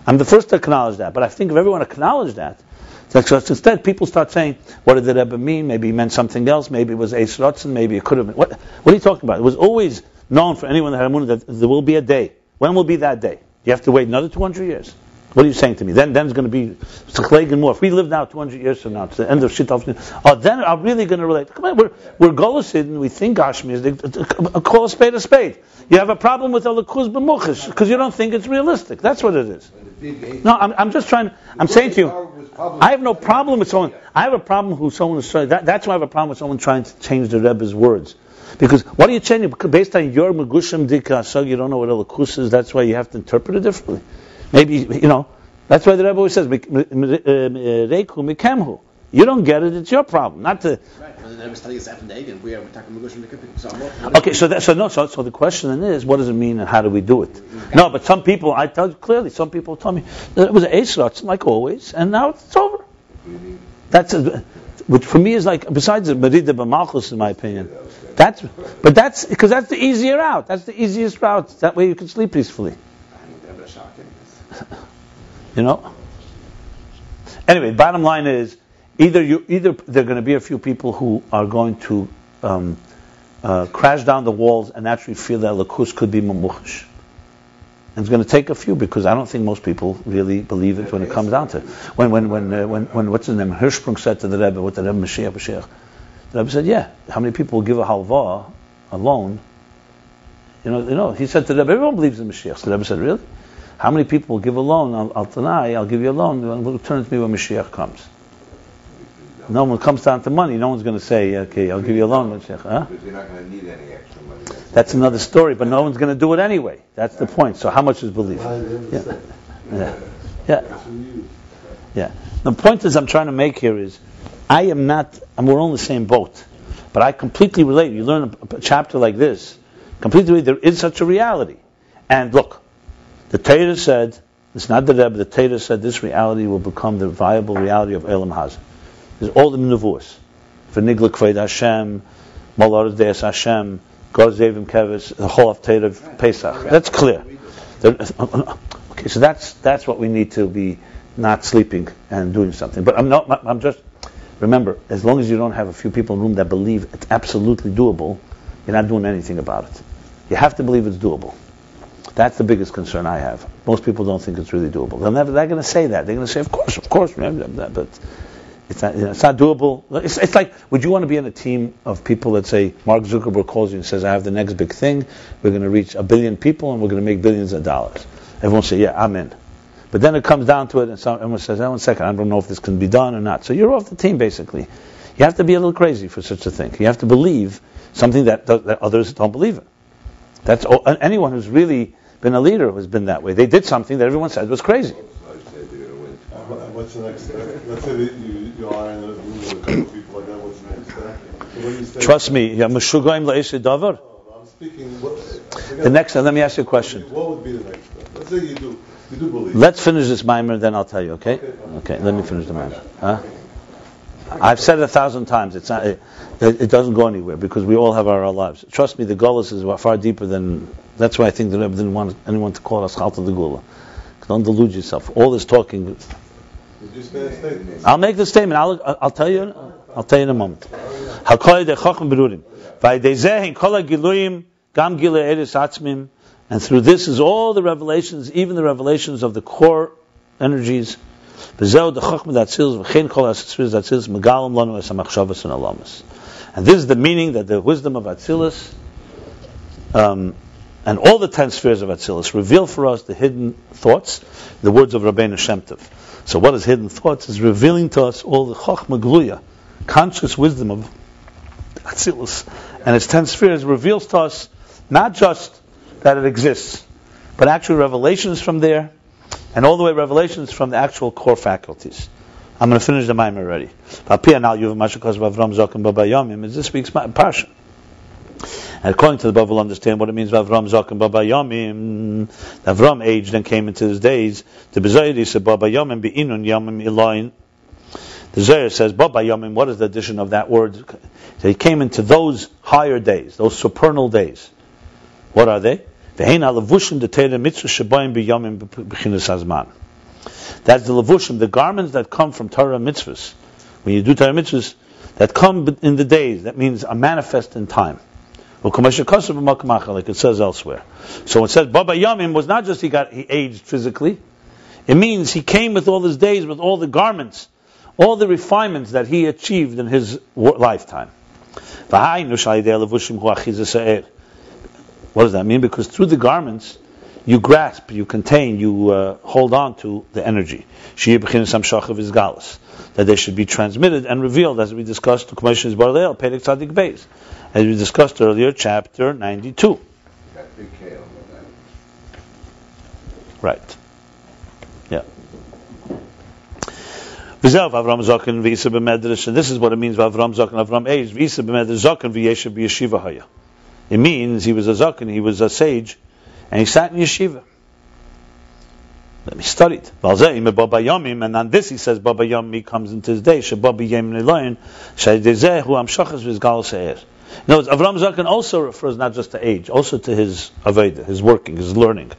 I'm the first to acknowledge that. But I think if everyone acknowledged that, so instead, people start saying, what did the Rebbe mean? Maybe he meant something else. Maybe it was Eis Rotzen. Maybe it could have been. What, what are you talking about? It was always known for anyone that had that there will be a day. When will be that day? You have to wait another 200 years. What are you saying to me? Then, then it's going to be Tzachleg more. If we live now 200 years from now, to the end of Shitov, oh, uh, then I'm really going to relate. Come on, we're, we're Golosid and we think Gashmi is, call a spade a spade. You have a problem with Alakuz B'muchish because you don't think it's realistic. That's what it is. No, I'm, I'm just trying, I'm saying to you, I have no problem with someone, I have a problem who someone that, that's why I have a problem with someone trying to change the Rebbe's words. Because what are you changing? Based on your Megushim Dika, so you don't know what Alakus is, that's why you have to interpret it differently. Maybe, you know, that's why the Rebbe always says, Reiku uh, uh, Mikemhu. You don't get it, it's your problem, not to. Right, and then I was telling us the we are talking Megushim Dika. So I'm not- Okay, so that, so no, so, so the question then is, what does it mean and how do we do it? No, but some people, I tell you clearly, some people tell me it was Eisratz, like always, and now it's over. That's a, which for me is like, besides the Merida B'malchus, in my opinion. That's, but that's, because that's the easier route. That's the easiest route. That way you can sleep peacefully. You know? Anyway, bottom line is, either you, either there are going to be a few people who are going to um, uh, crash down the walls and actually feel that lakus could be mamuchish. And it's going to take a few because I don't think most people really believe it when it comes down to it. When when when uh, when, when what's his name Hirschsprung said to the Rebbe, what the Rebbe Mashiach Mashiach, the Rebbe said, yeah, how many people will give a halva, a loan? You know, you know, he said to the Rebbe, everyone believes in Mashiach. So the Rebbe said, really? How many people will give a loan? I'll, I'll deny, I'll give you a loan. We'll turn to me when Mashiach comes. No, when it comes down to money, no one's going to say, okay, I'll give you a loan, Mashiach. Huh? Because you're not gonna need any extra money. That's another story, but no one's going to do it anyway. That's the point. So how much is belief? Yeah. Yeah. Yeah. Yeah. The point is I'm trying to make here is I am not, and we're all in the same boat, but I completely relate. You learn a, a chapter like this, completely relate. There is such a reality. And look, the Torah said, it's not the Rebbe, the Torah said this reality will become the viable reality of Elam Hazan. There's all the Nevuos. V'nigla Kved Hashem, Malor Deis Hashem, God Zevim Kevis, the whole of Torah of Pesach. That's clear. <laughs> Okay, so that's that's what we need to be not sleeping and doing something. But I'm not. I'm just remember, as long as you don't have a few people in the room that believe it's absolutely doable, you're not doing anything about it. You have to believe it's doable. That's the biggest concern I have. Most people don't think it's really doable. They'll never. They're going to say that. They're going to say, "Of course, of course," but it's not. You know, it's not doable. It's, it's like, would you want to be in a team of people that say Mark Zuckerberg calls you and says, "I have the next big thing. We're going to reach a billion people and we're going to make billions of dollars." Everyone say, "Yeah, I'm in." But then it comes down to it, and someone says, "Oh, one second, I don't know if this can be done or not." So you're off the team, basically. You have to be a little crazy for such a thing. You have to believe something that, that others don't believe in. That's all, anyone who's really been a leader who's been that way. They did something that everyone said was crazy. So I said they're gonna win. What- What's the next step? Let's say that you, you are in a room with a couple people like that, what's the next step? So what do you say? Trust me, yeah, Meshugaim la'isei davar. Oh, I'm speaking, what, The next, let me ask you a question. What would be the next step? Let's say you do, you do believe. Let's finish this mimer, then I'll tell you. Okay? Okay. Let me finish the mimer. Huh? I've said it a thousand times. It's not. It, it doesn't go anywhere because we all have our, our lives. Trust me, the gullus is far deeper than. That's why I think the Rebbe didn't want anyone to call us Chalta the Gula. Don't delude yourself. All this talking. You just statement. I'll make the statement. I'll, I'll tell you. I'll tell you in a moment. Hakol de chacham berurim. Vaydezehin kol giluyim gam gile eris atzmim. And through this is all the revelations, even the revelations of the core energies. V'zeu de chacham datzils v'chein kol asitzriz datzils megalim lanu es hamachshavas and this is the meaning that the wisdom of Atzilus um, and all the ten spheres of Atzilus reveal for us the hidden thoughts, the words of Rabbeinu Shemtov. So what is hidden thoughts is revealing to us all the Chochma Gluya, conscious wisdom of Atzilus, and its ten spheres reveals to us not just that it exists, but actual revelations from there, and all the way revelations from the actual core faculties. I'm going to finish the mimer already. Is this week's parsha. According to the Bible, understand what it means by Avram Zokim Baba Yomim. Avram aged and came into his days. The Bezayri said Baba Yomim Be'inun Yomim Eloin. The Zohar says Baba Yomim. What is the addition of that word? So he came into those higher days, those supernal days. What are they? That's the levushim, the garments that come from Torah mitzvahs. When you do Torah mitzvahs, that come in the days, that means are manifest in time. Like it says elsewhere. So it says Baba Yamim was not just he got he aged physically. It means he came with all his days, with all the garments, all the refinements that he achieved in his lifetime. What does that mean? Because through the garments, you grasp, you contain, you uh, hold on to the energy. That they should be transmitted and revealed, as we discussed, as we discussed earlier, chapter 92. Right. Yeah. V'zev Avram Zokin v'yisa b'medrash, and this is what it means by Avram Zokin, Avram age, v'yisa b'medrash Zokin v'yesha b'yeshiva haya. It means he was a Zokin, he was a sage, and he sat in yeshiva. Let me study it. And on this he says Baba Yami comes into his day. Baba Yami Neloyin, Shaidezehu Amshachas Vizgal Se'er. No, Avram Zaken also refers not just to age, also to his Aveda, his working, his learning.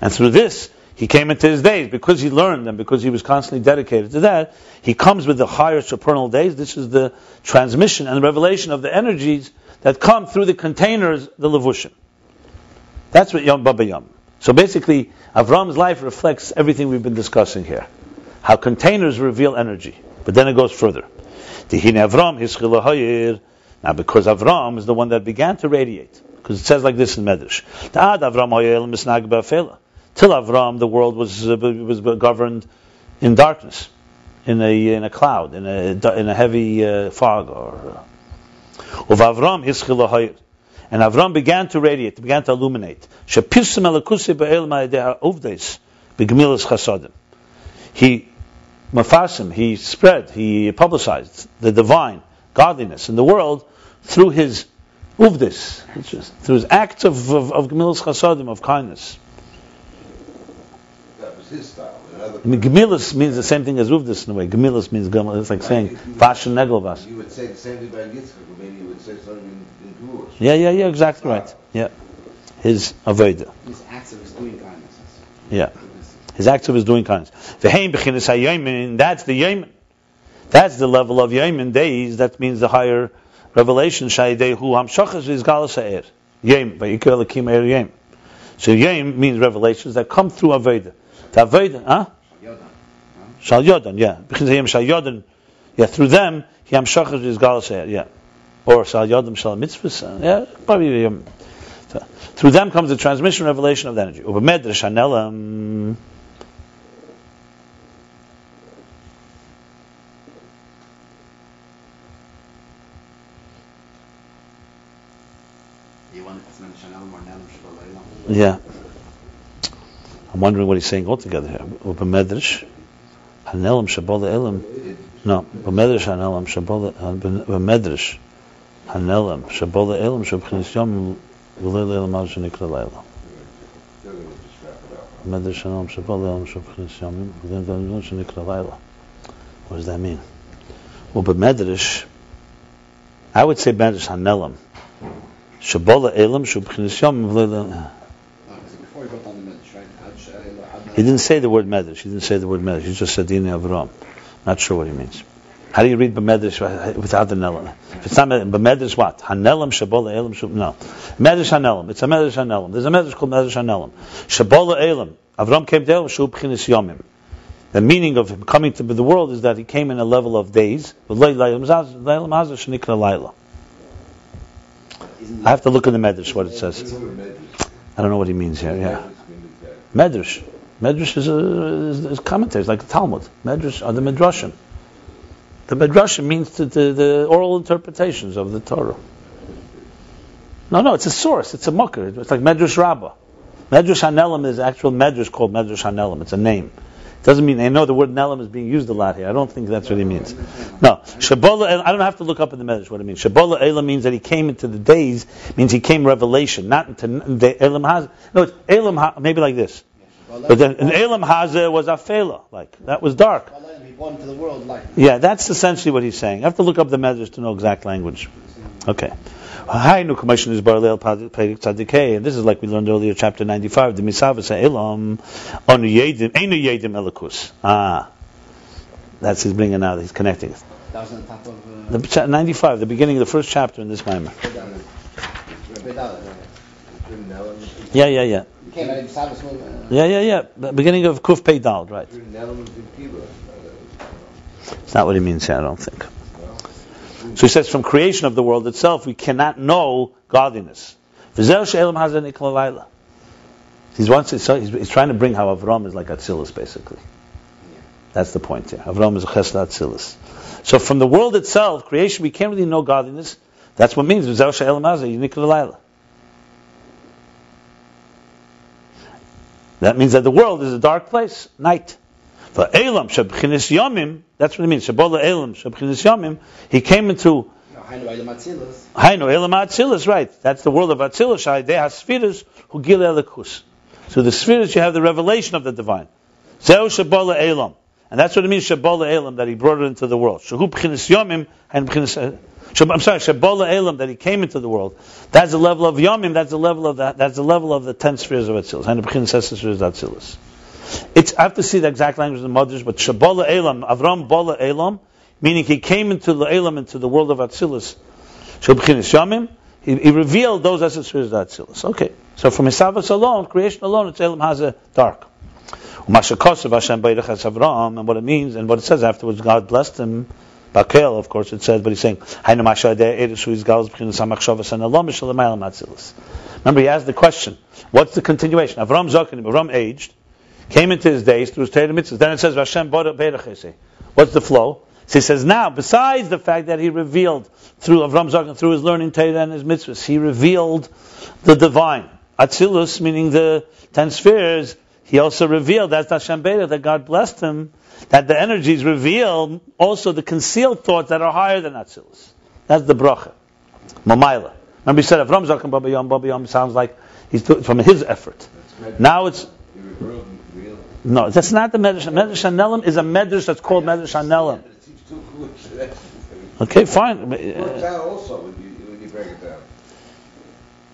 And through this, he came into his days because he learned and because he was constantly dedicated to that. He comes with the higher supernal days. This is the transmission and the revelation of the energies that come through the containers, the levushim. That's what Yom Baba Yom. So basically, Avram's life reflects everything we've been discussing here. How containers reveal energy. But then it goes further. Avram Now because Avram is the one that began to radiate. Because it says like this in Medrash. Till Avram, the world was, uh, was governed in darkness, in a, in a cloud, in a, in a heavy uh, fog. Or, uh, of Avram, and Avram began to radiate, began to illuminate. He mafasim, he spread, he publicized the divine godliness in the world through his uvdis, through his acts of, of, of gemilas chasadim, of kindness. That was his style. I mean, gemilas means the same thing as uvdis in a way. Gemilas means it's like saying fashion negelvas. You would say the same thing about Yitzchak, but maybe you would say something in, in Jewish. Yeah, yeah, yeah, exactly right. Yeah. His avodah. His acts of his doing kindness. Yeah. His acts of his doing kindness. V'hein b'chinas hayomin, that's the yomin. That's the level of yomin days, that means the higher revelation, shayidehu hamshachas is galas ha'er. Yem, v'yikra lakim er yem. So yem means revelations that come through avodah. The avodah, huh? Shal yodan, yeah. B'chinas hayom shal yodan, yeah, through them, he hamshachas is galas yeah. Or shal yodim shal mitzvahs, yeah, probably yom. Through them comes the transmission revelation of the energy. Over medrash hanelam. Yeah. I'm wondering what he's saying altogether here. Shabola No, Shabola Shabola Shabchinis Yom Elam Shabola Shabchinis Yom Elam What does that mean? Well, Ubemedrash, I would say Medrash Hanelam. Shabola Elam Shabchinis Yom Gulil he didn't say the word medrash. He didn't say the word medrash. He just said dini avram. Not sure what he means. How do you read b'medrash without the nelam? If it's not b'medrash, what? Hanelam shabola elam shub. No, medrash hanelam. It's a medrash hanelam. There's a medrash called medrash hanelam. Shabola elam. Avram came down shub b'chinis yomim. The meaning of him coming to the world is that he came in a level of days. I have to look in the medrash what it says. I don't know what he means here. Yeah, medrash. Medrash is, a, is, is commentaries like the Talmud. Medrash are the midrashim The Midrash means the, the, the oral interpretations of the Torah. No, no, it's a source. It's a mucker. It's like Medrash Rabbah. Medrash Hanelim is actual Medrash called Medrash Hanelim. It's a name. It doesn't mean I know the word Nelim is being used a lot here. I don't think that's what he means. No, Shabola. I don't have to look up in the Medrash what it means. Shabola Elam means that he came into the days. Means he came revelation, not into the Elam Haz. No, it's Elam. Maybe like this. But then an Elam Hazeh was Afela, like that was dark. He born into the world like Yeah, that's essentially what he's saying. I have to look up the Medrash to know exact language. Okay. Hi, no commission is Barleel Perik Tzadikei, and this is like we learned earlier, chapter 95, the Misavas Elam, Onu Yedim, Einu Yedim Elikus. Ah. That's he's bringing out, he's connecting it. that was on top of uh, The, cha- 95, the beginning of the first chapter in this Maimer. Rebbe Dalet. Through Nelim, Yeah, yeah, yeah. You came out of Shabbos movement. Yeah, yeah, yeah. The beginning of Kuf Pei Dal, right. through Nelim and Kiva. It's not what he means here, I don't think. So he says, from creation of the world itself, we cannot know godliness. V'zeh she'elam hazeh nikla laila. He's, wants so he's, he's trying to bring how Avram is like Atzilus, basically. That's the point here. Avram is a chesed Atzilus. So from the world itself, creation, we can't really know godliness. That's what it means. V'zeh she'elam hazeh nikla laila. That means that the world is a dark place, night. For Elam Shabchinis Yomim, that's what it means. Shabola Elam Shabchinis Yomim, he came into Hainu Elam Atzilus, right? That's the world of Dei Hasfiras Hu Gil Elikus. So the spheres you have the revelation of the divine. Zeu Shabola Elam, and that's what it means Shabola Elam that he brought it into the world. Shahu Bchinis Yomim and Bchinis. I'm sorry, Shabola Elam that he came into the world. That's the level of Yomim. That's the level of that. That's the level of the ten spheres of Atzilus. And the Bchinis Spheres of Atzilus. It's, I have to see the exact language of the mothers, but Shabola Elam, Avram Bola Elam, meaning he came into the Elam, into the world of Atzilus. Shabchinis Yamim, he, he revealed those as spheres of Atzilus. Okay, so from Hisavas alone, creation alone, it's Elam has a dark. And what it means, and what it says afterwards, God blessed him. Bakel, of course, it says, but he's saying. Remember, he asked the question, what's the continuation? Avram Zokin, Avram aged, came into his days through his Torah mitzvahs. Then it says, What's the flow? So he says, now, besides the fact that he revealed through Avram Zokin, through his learning Torah and his mitzvahs, he revealed the divine. Atzilus, meaning the ten spheres, he also revealed, that's Hashem Beirach, that God blessed him, that the energies reveal also the concealed thoughts that are higher than Atzilus. That's the bracha. Mamaila. Remember he said, Avram Zokin Baba Yom, Baba Yom sounds like he's doing from his effort. Now it's, You revealed and revealed. no, that's not the Medrash. Medrash Hanelim is a Medrash that's called Medrash Hanelim. It seems too foolish. Okay, fine. It works out also when you, when you break it down.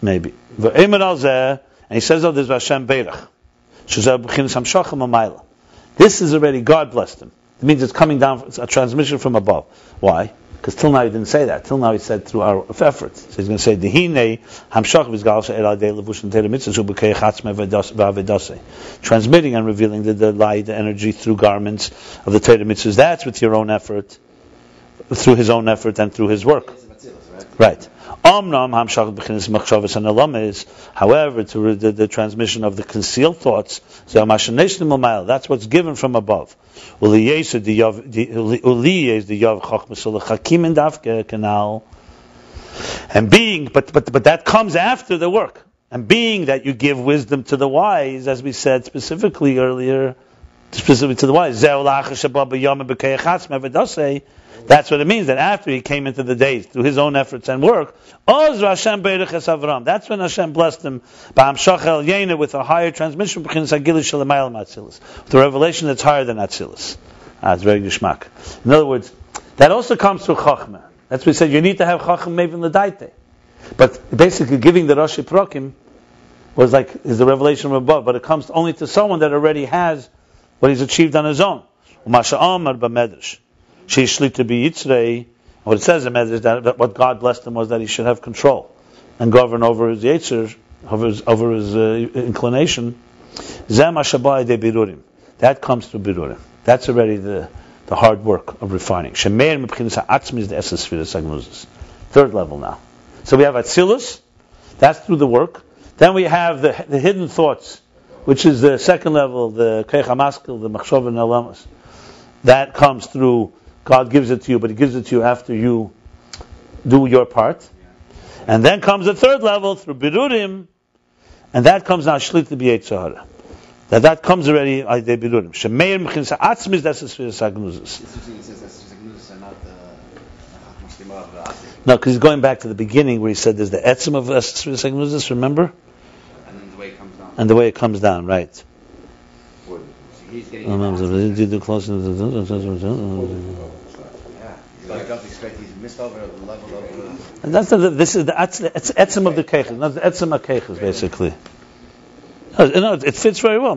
Maybe. V'emer al zeh, And he says, oh, this Hashem Beirach. This is already, God blessed him. It means it's coming down, it's a transmission from above. Why? Because till now he didn't say that. Till now he said through our effort. So he's going to say, Dehine hamshach v'zgal she'el adei levush and tera mitzvah zubukei chatzme v'avedase. Transmitting and revealing the, the light, the energy through garments of the Torah mitzvahs. That's with your own effort, through his own effort and through his work. Right. Alamis. However, to the, the transmission of the concealed thoughts, that's what's given from above. The and canal. And being, but but but that comes after the work. And being that you give wisdom to the wise, as we said specifically earlier, specifically to the wise. That's what it means, that after he came into the days through his own efforts and work. That's when Hashem blessed him Ba'am Shachel Yena with a higher transmission. With a revelation that's higher than Atzilis. Ah, it's very geschmack. In other words, that also comes through Chachma. That's what we said, you need to have Chacham Mevin L'daite. But basically giving the Rashi Prokim was like, is the revelation from above, but it comes only to someone that already has what he's achieved on his own. Umasha Amar B'medrash. Sheishlik to be Yitzrei. What it says in Medrash that, that what God blessed him was that he should have control and govern over his Yetzer, over his, over his uh, inclination. De Birurim. That comes through Birurim. That's already the, the hard work of refining. The essence of. Third level now. So we have Atzilus. That's through the work. Then we have the, the hidden thoughts, which is the second level, the Keich HaMaskil, the Machshov and Alamas. That comes through God gives it to you, but He gives it to you after you do your part. And then comes the third level through birurim, and that comes now shlit to b'yetzahara. That that comes already by the birurim. Shemeir mechinsa atzmis that's the spheres agnuzis. It's interesting it says that's just Gnus and not the the of the Asik. No, because he's going back to the beginning where he said there's the etzim of spheres agnuzis. Remember, And then the way it comes down. and the way it comes down, right? He's getting It. do the close- Yeah. He's like up expect he's missed over the level of uh, that's the, this is the it's etzim of the keiches, not the etzim of keiches, basically. No, no, it fits very well.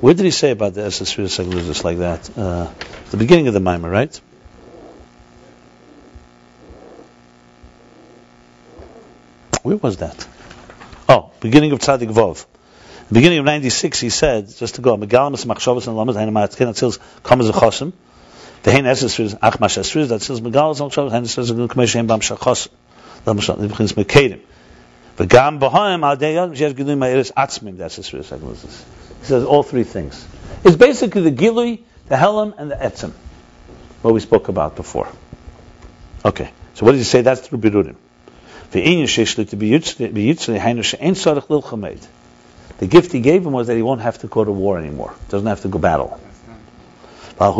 Where did he say about the Esses just like that? Uh, the beginning of the mimer, right? Where was that? Oh, beginning of Tzadik Vov. Beginning of 96, he said, just to go, Megalamas machshavas and lamas, hainu ma'atkin atzils, kamas achosim, Vehein esesriz ach mash esriz that says megal zol shav hain says gun kmesh hem bam shachos. Lam shal ibkhins mekedim vegam bahaim al deyad shesh gilui ma'eres atzmim that's esriz agnosis he says all three things. It's basically the gilui the helam and the etzim what we spoke about before. Okay so what did he say? That's through birurim the gift he gave him was that he won't have to go to war anymore. Doesn't have to go battle That's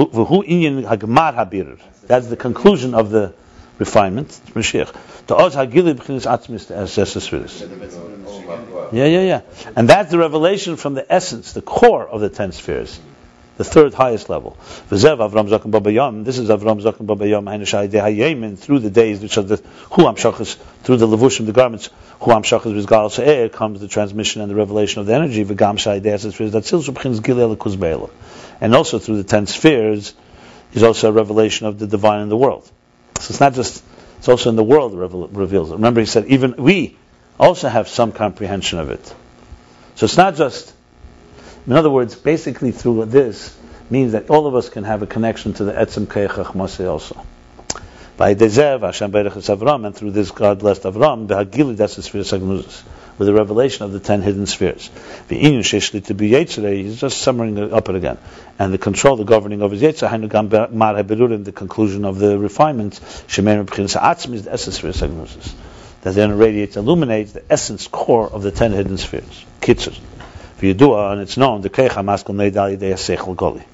the conclusion of the refinement. Mashiach. Yeah, yeah, yeah. And that's the revelation from the essence, the core of the ten spheres, the third highest level. This is Avram Zaken Babayam. Hainashai dehayemin through the days which are the hu amshachas through the levushim, the garments. Hu amshachas v'zgal se'er comes the transmission and the revelation of the energy. V'gam shai gilei lekuz be'ela and also through the ten spheres is also a revelation of the divine in the world. So it's not just, it's also in the world reveals it. Remember he said, even we also have some comprehension of it. So it's not just, in other words, basically through this means that all of us can have a connection to the Etzem Keichach also. By Dezev, Hashem Berechus Avram, and through this God blessed Avram, the Hagili, that's the sphere Sagnuzis, with the revelation of the ten hidden spheres. The Inyan Sheshli to be Yetzirah, he's just summing it up it again. And the control, the governing of his Yetzirah, Hainu Mar the conclusion of the refinements, Shemer B'chinas Atzmi is the essence sphere Sagnuzis. That then radiates, illuminates the essence, core of the ten hidden spheres. Kitzur. V'yidua, and it's known, the Keich HaMaskal Neidal Yidei HaSeichel Goli.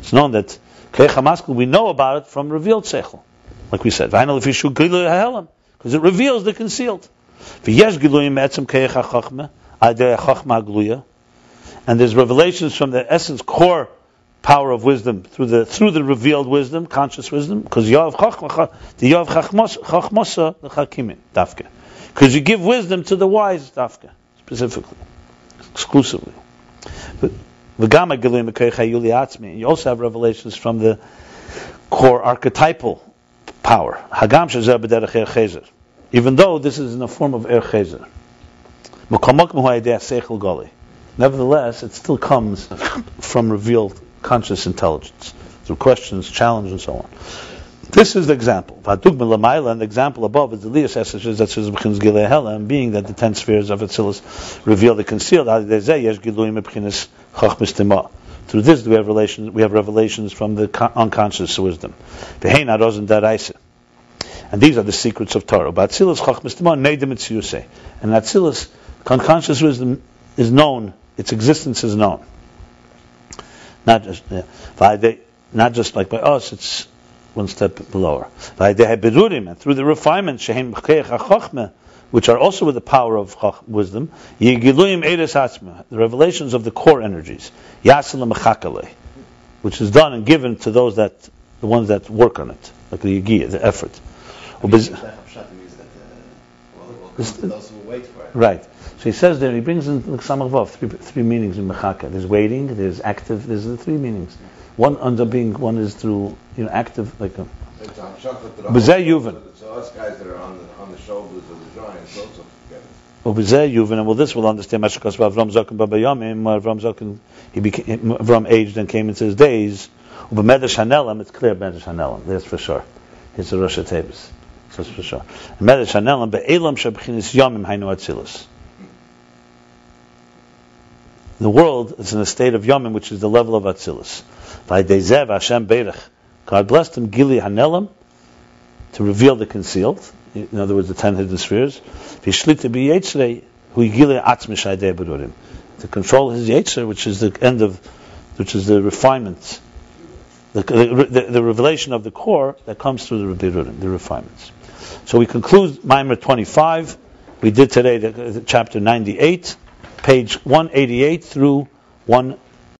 It's known that Keich HaMaskal, we know about it from revealed Seichel. Like we said, because it reveals the concealed. V'yesh giluyim etzem keich hachachma, adei hachachma gluya, and there's revelations from the essence, core power of wisdom through the through the revealed wisdom, conscious wisdom, because yav chachma, the yav chachmosa the chakimin dafke, because you give wisdom to the wise dafke specifically, exclusively. Hayuli atzmi. You also have revelations from the core archetypal power. Hagam Even though this is in the form of er chezer. Nevertheless, it still comes from revealed conscious intelligence through questions, challenge, and so on. This is the example. And the example above is the Elias Eseshes that says b'chinas gilei helam, being that the ten spheres of Atzilus reveal the concealed. Through this, we have revelations. We have revelations from the con- unconscious wisdom. V'hein arozen daraisa. And these are the secrets of Torah. But Atzilus chachmis timah neidim etziyusei. And Atzilus, unconscious wisdom is known. Its existence is known. Not just, yeah. V'adei- not just like by us. It's one step lower. by below. And through the refinement, shehem chachma, which are also with the power of wisdom, yigiluyim eres atzma, the revelations of the core energies, mechakale, which is done and given to those that, the ones that work on it, like the yigiyah, the effort. Right. So he says there, he brings in Samach Vav, three, three meanings in Mechaka. There's waiting, there's active, there's the three meanings. One ends up being, one is through, you know, active, like a, B'zeh Yuvan. So us guys that are on the, on the shoulders of the giants also get it. Obizeh Yuvin, and well, this will understand Mashakas Avram Zaken Baba Zaken, he became, Avram aged and came into his days. Ubemedesh Hanelam, it's clear Medesh Hanelam, that's for sure. It's a Rosh Tebes. Hanelam, Be'elam Atzilus. the world is in a state of Yomim, which is the level of Atzilus. By Dezev Hashem Beirach, God blessed him, Gili Hanelam, to reveal the concealed, in other words, the ten hidden spheres. Vishlita Biyetzrei, Hu Gili Atzmish Berurim, to control his Yetzer, which is the end of, which is the refinement, the, the, the revelation of the core that comes through the Berurim, the refinements. So we conclude Maimer 25. We did today the, the chapter 98, page 188 through 1.